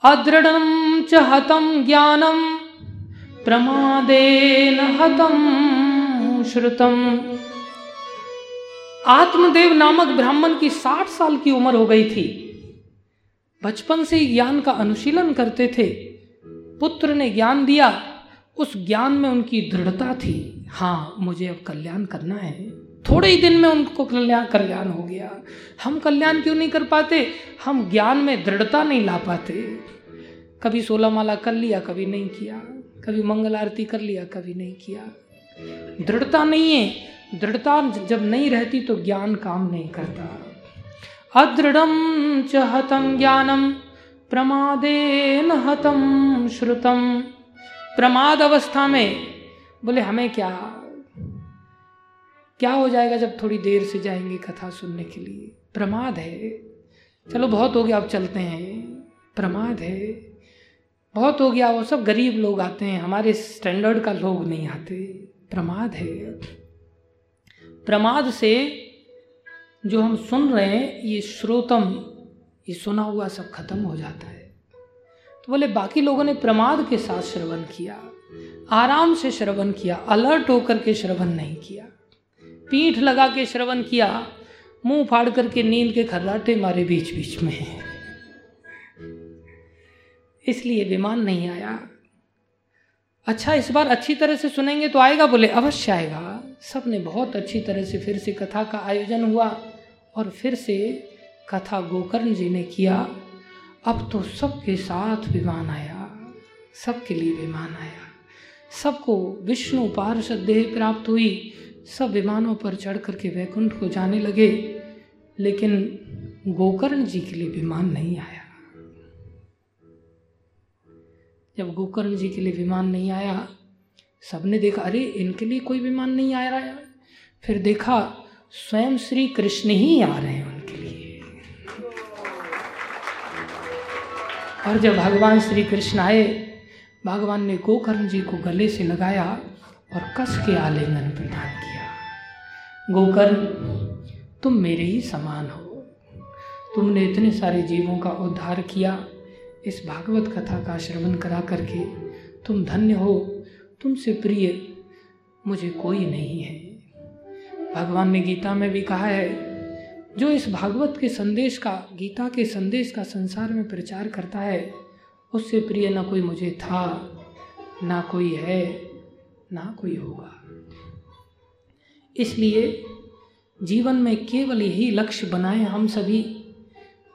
अदृढ़ च हतम ज्ञानम प्रमादेन हतम श्रुतम। आत्मदेव नामक ब्राह्मण की साठ साल की उम्र हो गई थी। बचपन से ज्ञान का अनुशीलन करते थे। पुत्र ने ज्ञान दिया। उस ज्ञान में उनकी दृढ़ता थी। हाँ मुझे अब कल्याण करना है। थोड़े ही दिन में उनको कल्याण कल्याण हो गया। हम कल्याण क्यों नहीं कर पाते? हम ज्ञान में दृढ़ता नहीं ला पाते। कभी सोलह माला कर लिया, कभी नहीं किया। कभी मंगल आरती कर लिया, कभी नहीं किया। दृढ़ता नहीं है। दृढ़ता जब नहीं रहती तो ज्ञान काम नहीं करता। अदृढ़ च हतम ज्ञानम प्रमादेन हतम श्रुतम प्रमाद अवस्था में बोले, हमें क्या क्या हो जाएगा जब थोड़ी देर से जाएँगे कथा सुनने के लिए? प्रमाद है। चलो, बहुत हो गया, अब चलते हैं। प्रमाद है। बहुत हो गया, वो सब गरीब लोग आते हैं। हमारे स्टैंडर्ड का लोग नहीं आते। प्रमाद है। प्रमाद से जो हम सुन रहे हैं, ये श्रोतम, ये सुना हुआ सब खत्म हो जाता है। तो बोले, बाकी लोगों ने प्रमाद के साथ श्रवण किया, आराम से श्रवण किया, अलर्ट होकर के श्रवण नहीं किया। पीठ लगा के श्रवण किया, मुँह फाड़ करके नींद के खर्राटे मारे बीच बीच में इसलिए विमान नहीं आया। अच्छा इस बार अच्छी तरह से सुनेंगे तो आएगा, बोले, अवश्य आएगा। सबने बहुत अच्छी तरह से फिर से कथा का आयोजन हुआ और फिर से कथा गोकर्ण जी ने किया। अब तो सबके साथ विमान आया, सबके लिए विमान आया। सबको विष्णु पार्षद देह प्राप्त हुई, सब विमानों पर चढ़ करके वैकुंठ को जाने लगे, लेकिन गोकर्ण जी के लिए विमान नहीं आया। जब गोकर्ण जी के लिए विमान नहीं आया, सबने देखा, अरे, इनके लिए कोई विमान नहीं आ रहा है। फिर देखा, स्वयं श्री कृष्ण ही आ रहे हैं उनके लिए। और जब भगवान श्री कृष्ण आए, भगवान ने गोकर्ण जी को गले से लगाया और कस के आलिंगन प्रदान किया। गोकर्ण, तुम मेरे ही समान हो। तुमने इतने सारे जीवों का उद्धार किया इस भागवत कथा का श्रवण करा करके तुम धन्य हो, तुमसे प्रिय मुझे कोई नहीं है। भगवान ने गीता में भी कहा है, जो इस भागवत के संदेश का, गीता के संदेश का संसार में प्रचार करता है, उससे प्रिय ना कोई मुझे था, ना कोई है, ना कोई होगा। इसलिए जीवन में केवल यही लक्ष्य बनाए हम सभी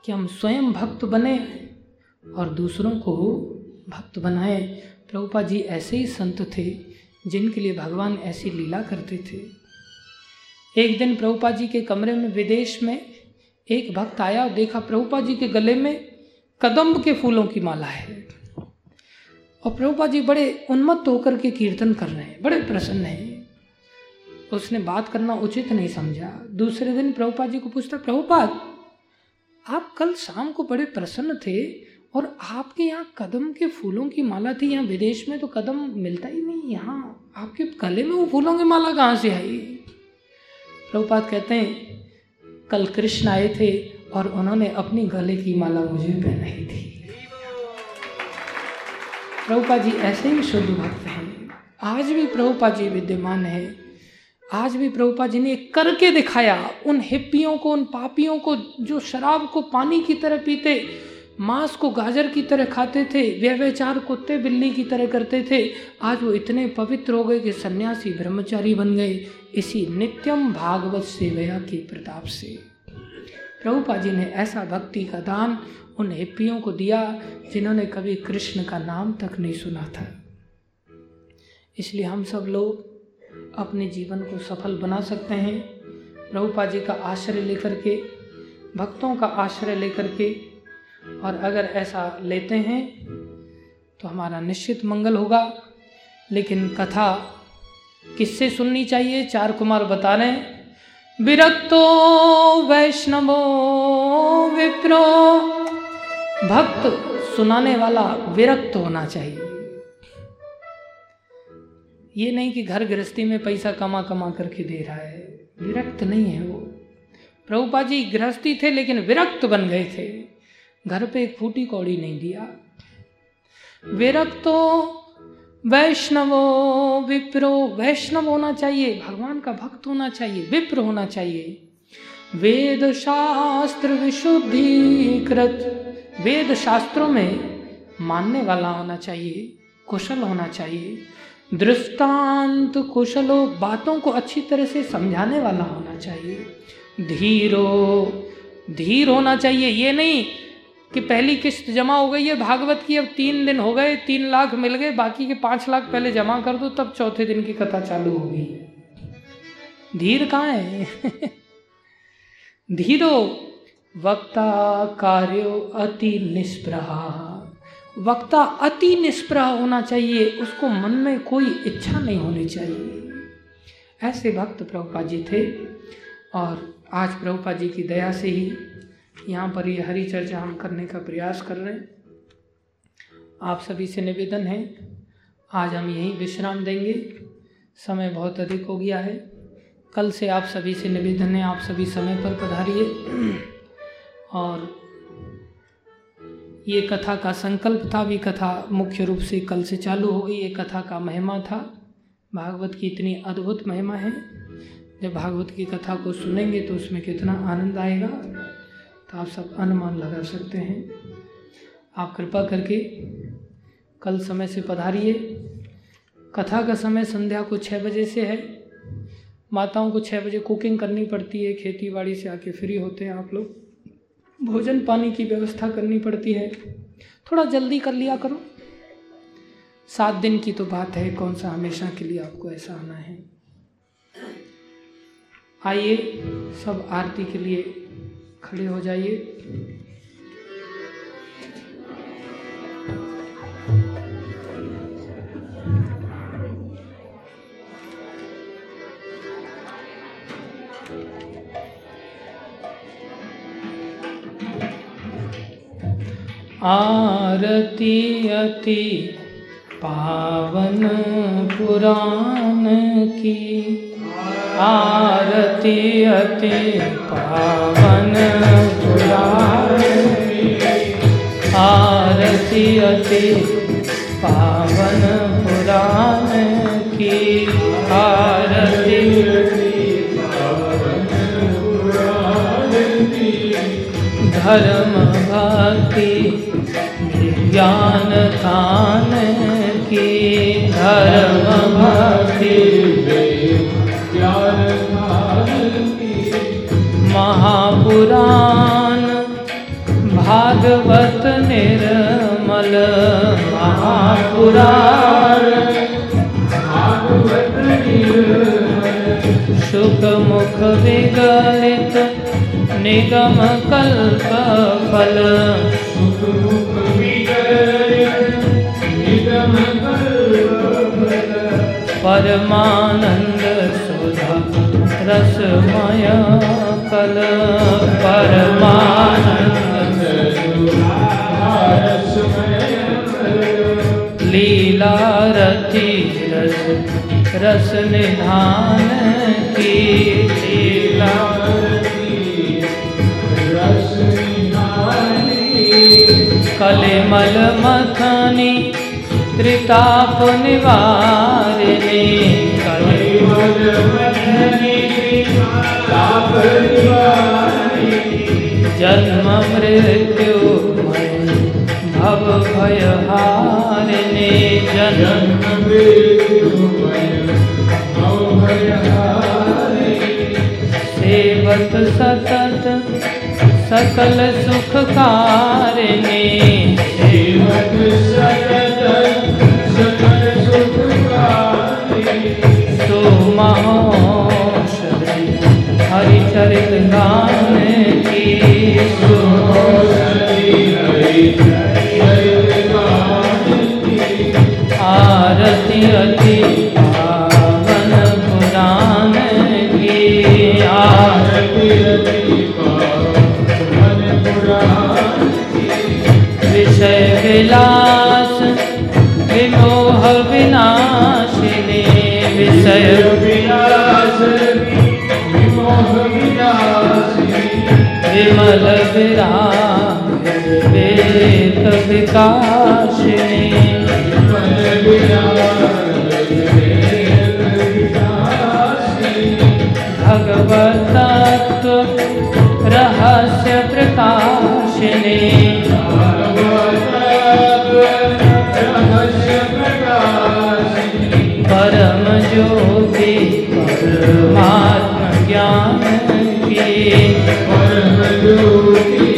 कि हम स्वयं भक्त बने और दूसरों को भक्त बनाए। प्रभुपा जी ऐसे ही संत थे, जिनके लिए भगवान ऐसी लीला करते थे। एक दिन प्रभुपा जी के कमरे में विदेश में एक भक्त आया और देखा प्रभुपा जी के गले में कदम्ब के फूलों की माला है। और प्रभुपा जी बड़े उन्मत्त होकर के कीर्तन कर रहे हैं, बड़े प्रसन्न हैं। उसने बात करना उचित नहीं समझा। दूसरे दिन प्रभुपा जी को पूछता प्रभुपाद आप कल शाम को बड़े प्रसन्न थे और आपके यहाँ कदम के फूलों की माला थी, यहाँ विदेश में तो कदम मिलता ही नहीं, यहाँ आपके गले में वो फूलों की माला कहाँ से आई? प्रभुपाद कहते हैं, कल कृष्ण आए थे और उन्होंने अपनी गले की माला मुझे पहनाई थी। प्रभुपा जी, ऐसे ही शुद्ध भक्त हैं। आज भी प्रभुपा जी विद्यमान है। आज भी प्रभुपा जी ने करके दिखाया, उन हिप्पियों को, उन पापियों को जो शराब को पानी की तरह पीते मांस को गाजर की तरह खाते थे व्यवचार कुत्ते बिल्ली की तरह करते थे। आज वो इतने पवित्र हो गए कि सन्यासी ब्रह्मचारी बन गए। इसी नित्यम भागवत सेवया के प्रताप से। प्रभुपा जी ने ऐसा भक्ति का दान उन हिप्पियों को दिया, जिन्होंने कभी कृष्ण का नाम तक नहीं सुना था। इसलिए हम सब लोग अपने जीवन को सफल बना सकते हैं। प्रभुपा जी का आश्रय लेकर के, भक्तों का आश्रय लेकर के और अगर ऐसा लेते हैं तो हमारा निश्चित मंगल होगा। लेकिन कथा किससे सुननी चाहिए? चार कुमार बता रहे विरक्तो वैष्णवो विप्रो। भक्त सुनाने वाला विरक्त होना चाहिए। ये नहीं कि घर गृहस्थी में पैसा कमा कमा करके दे रहा है। विरक्त नहीं है वो। प्रभुपा जी गृहस्थी थे, लेकिन विरक्त बन गए थे। घर पे एक फूटी कौड़ी नहीं दिया। विरक्तो वैष्णवो, विप्रो, वैष्णव होना चाहिए, भगवान का भक्त होना चाहिए, विप्र होना चाहिए। वेद शास्त्र विशुद्धिकृत वेद शास्त्रों में मानने वाला होना चाहिए, कुशल होना चाहिए। दृष्टांत कुशलो बातों को अच्छी तरह से समझाने वाला होना चाहिए। धीरो, धीर होना चाहिए, ये नहीं कि पहली किस्त जमा हो गई है, भागवत की अब तीन दिन हो गए, तीन लाख मिल गए, बाकी के पाँच लाख पहले जमा कर दो, तब चौथे दिन की कथा चालू होगी धीर कहाँ है? धीरो, वक्ता कार्यो अति निष्प्रह। वक्ता अति निष्प्रह होना चाहिए, उसको मन में कोई इच्छा नहीं होनी चाहिए। ऐसे भक्त प्रभुपा जी थे, और आज प्रभुपा जी की दया से ही यहाँ पर ये हरी चर्चा हम करने का प्रयास कर रहे हैं। आप सभी से निवेदन है, आज हम यहीं विश्राम देंगे। समय बहुत अधिक हो गया है। कल से आप सभी से निवेदन है, आप सभी समय पर पधारिए। और ये कथा का संकल्प था भी कथा मुख्य रूप से कल से चालू हो गई, ये कथा का महिमा था। भागवत की इतनी अद्भुत महिमा है। जब भागवत की कथा को सुनेंगे तो उसमें कितना आनंद आएगा। तो आप सब अनुमान लगा सकते हैं। आप कृपा करके कल समय से पधारिए। कथा का समय संध्या को छः बजे से है। माताओं को छः बजे कुकिंग करनी पड़ती है। खेती बाड़ी से आके फ्री होते हैं आप लोग। भोजन पानी की व्यवस्था करनी पड़ती है। थोड़ा जल्दी कर लिया करो। सात दिन की तो बात है, कौन सा हमेशा के लिए आपको ऐसा आना है। आइए, सब आरती के लिए खड़े हो जाइए। आरती अति पावन पुराण की आरती अति पावन आरती अति पावन पुराण की आरती। धर्म भक्ति, ज्ञान थान की। धर्म भक्ति भागवत निर्मल महापुराण। सुख मुख विगलित निगम कल्प फल। परमानंद सुधा रसमय कल। परमानंद लीला रति रस रस निधान की लीला। कलिमल मथनी त्रिताप निवारिणी। कलिमल मथनी त्रिताप जन्म मृत्यु भय हारिणी जन्म सेवत सतत सकल सुख कारिणी सेवत सतत सकल सुख कारिणी सो महोषधि हरिचरित गान की सो आरती अति पावन की आरती। अति पावन विषय विलास, विमोह विनाशिनी, विषय विलास विमोह विनाशिनी विमल विकाशिनी ज्योति परमात्म ज्ञान की परम ज्योति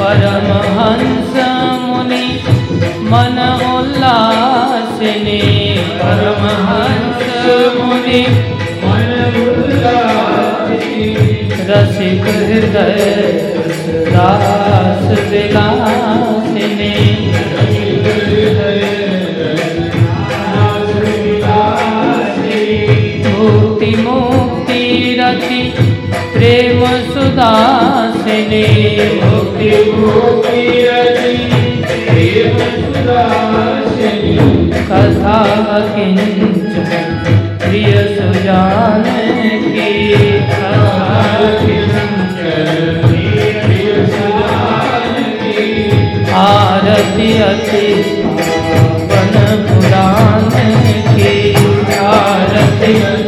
परमहंस मुनि मन उल्लासिनी परमहंस मुनि मन उल्लासिनी रसिक हृदय रास विलासिनी। कथा किंचन प्रिय सुजान की कथा किंचन, प्रिय सुजान की आरती अति पावन पुराण की आरती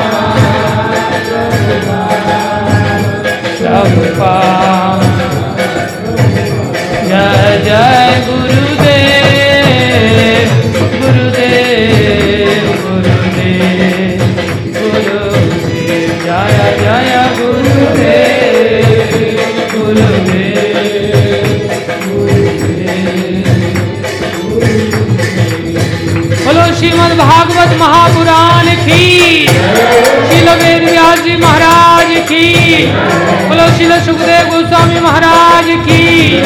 शिल वेद व्यास जी महाराज की। बोलो शिल सुखदेव गोस्वामी महाराज की।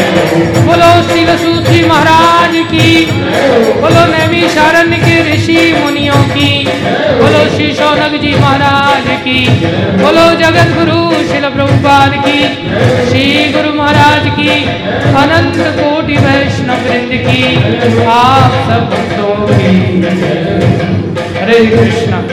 बोलो शिल सूत्री महाराज की। बोलो नैमी शारण्य के ऋषि मुनियों की। बोलो श्री शौनक जी महाराज की। बोलो जगत गुरु शिल प्रभुपाद की। श्री गुरु महाराज की। अनंत कोटि वैष्णव वृंद की। आप सब भक्तों की। हरे कृष्णा।